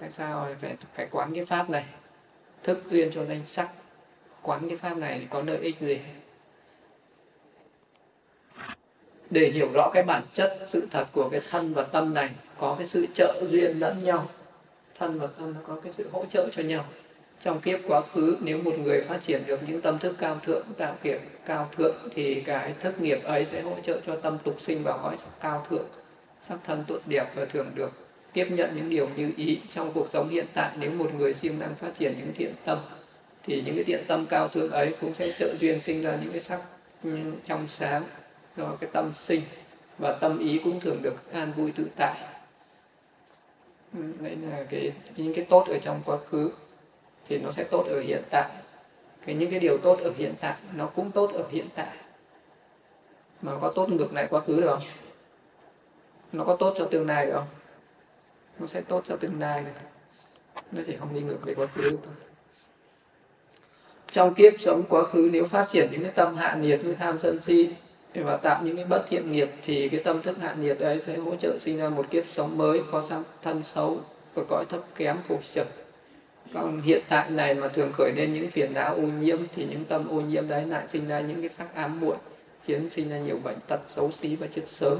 Tại sao phải phải quán cái pháp này? Thức duyên cho danh sắc. Quán cái pháp này có lợi ích gì? Để hiểu rõ cái bản chất sự thật của cái thân và tâm này, có cái sự trợ duyên lẫn nhau. Thân và tâm nó có cái sự hỗ trợ cho nhau. Trong kiếp quá khứ, nếu một người phát triển được những tâm thức cao thượng, tạo kiệt cao thượng, thì cái thức nghiệp ấy sẽ hỗ trợ cho tâm tục sinh vào cõi cao thượng. Sắc thân tốt đẹp và thường được. Tiếp nhận những điều như ý trong cuộc sống hiện tại, nếu một người siêng năng phát triển những thiện tâm, thì những cái thiện tâm cao thượng ấy cũng sẽ trợ duyên sinh ra những cái sắc ừ, trong sáng do cái tâm sinh và tâm ý cũng thường được an vui tự tại. Đấy là cái, những cái tốt ở trong quá khứ thì nó sẽ tốt ở hiện tại. Cái những cái điều tốt ở hiện tại nó cũng tốt ở hiện tại. Mà có tốt ngược lại quá khứ được không? Nó có tốt cho tương lai được không? Nó sẽ tốt cho tương lai này. Nó chỉ không đi ngược về quá khứ thôi. Trong kiếp sống quá khứ nếu phát triển những cái tâm hạ nhiệt như tham sân si và tạo những cái bất thiện nghiệp thì cái tâm thức hạ nhiệt ấy sẽ hỗ trợ sinh ra một kiếp sống mới, có sang thân xấu và cõi thấp kém khổ sở. Còn hiện tại này mà thường khởi lên những phiền não ô nhiễm thì những tâm ô nhiễm đấy lại sinh ra những cái sắc ám muội, khiến sinh ra nhiều bệnh tật xấu xí và chết sớm.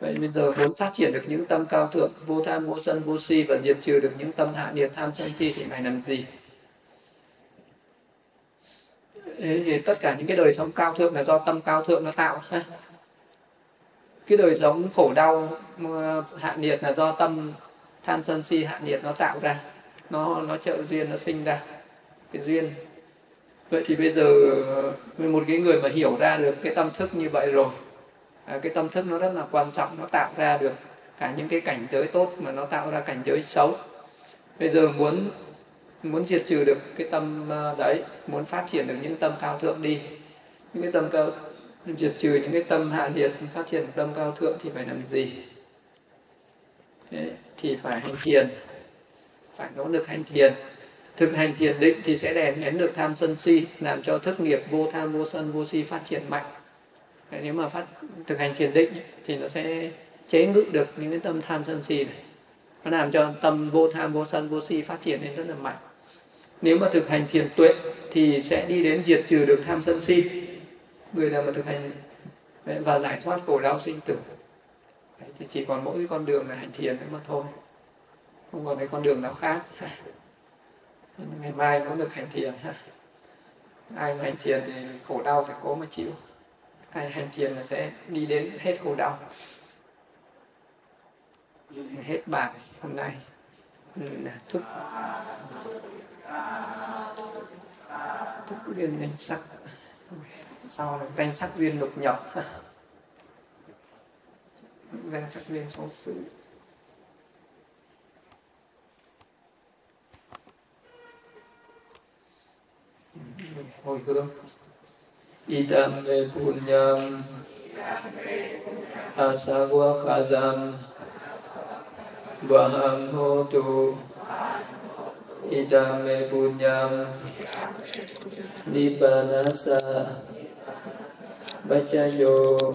Vậy bây giờ muốn phát triển được những tâm cao thượng, vô tham, vô sân, vô si và diệt trừ được những tâm hạ nhiệt tham sân si thì phải làm gì? Thì tất cả những cái đời sống cao thượng là do tâm cao thượng nó tạo cái đời sống khổ đau ờ, hạ nhiệt là do tâm tham sân si hạ nhiệt nó tạo ra. Nó nó trợ duyên, nó sinh ra cái duyên. Vậy thì bây giờ ờ, một cái người mà hiểu ra được cái tâm thức như vậy rồi à, cái tâm thức nó rất là quan trọng, nó tạo ra được cả những cái cảnh giới tốt mà nó tạo ra cảnh giới xấu. Bây giờ muốn muốn diệt trừ được cái tâm à, đấy muốn phát triển được những tâm cao thượng đi. Những cái tâm cao diệt trừ những cái tâm hạ liệt phát triển tâm cao thượng thì phải làm gì? Đấy, thì phải hành thiền. Phải nỗ lực hành thiền. Thực hành thiền định thì sẽ đè nén được tham sân si làm cho thức nghiệp vô tham vô sân vô si phát triển mạnh. Đấy, nếu mà phát thực hành thiền định thì nó sẽ chế ngự được những cái tâm tham sân si này. Nó làm cho tâm vô tham vô sân vô si phát triển lên rất là mạnh nếu mà thực hành thiền tuệ thì sẽ đi đến diệt trừ được tham sân si. Người nào mà thực hành và giải thoát khổ đau sinh tử. Đấy, thì chỉ còn mỗi cái con đường là hành thiền nữa mà thôi. Không còn cái con đường nào khác. [LAUGHS] Ngày mai có được hành thiền. Ha ai hành thiền thì khổ đau phải cố mà chịu. Ai hành thiền là sẽ đi đến hết khổ đau. Hết bài hôm nay. Ừ, là thức thức duyên danh sắc. Sau là danh sắc duyên lục nhập danh sắc duyên số sự hồi hương idam me punyam asawa khadam vaham hotu idam me punyam nibbanasa bacayo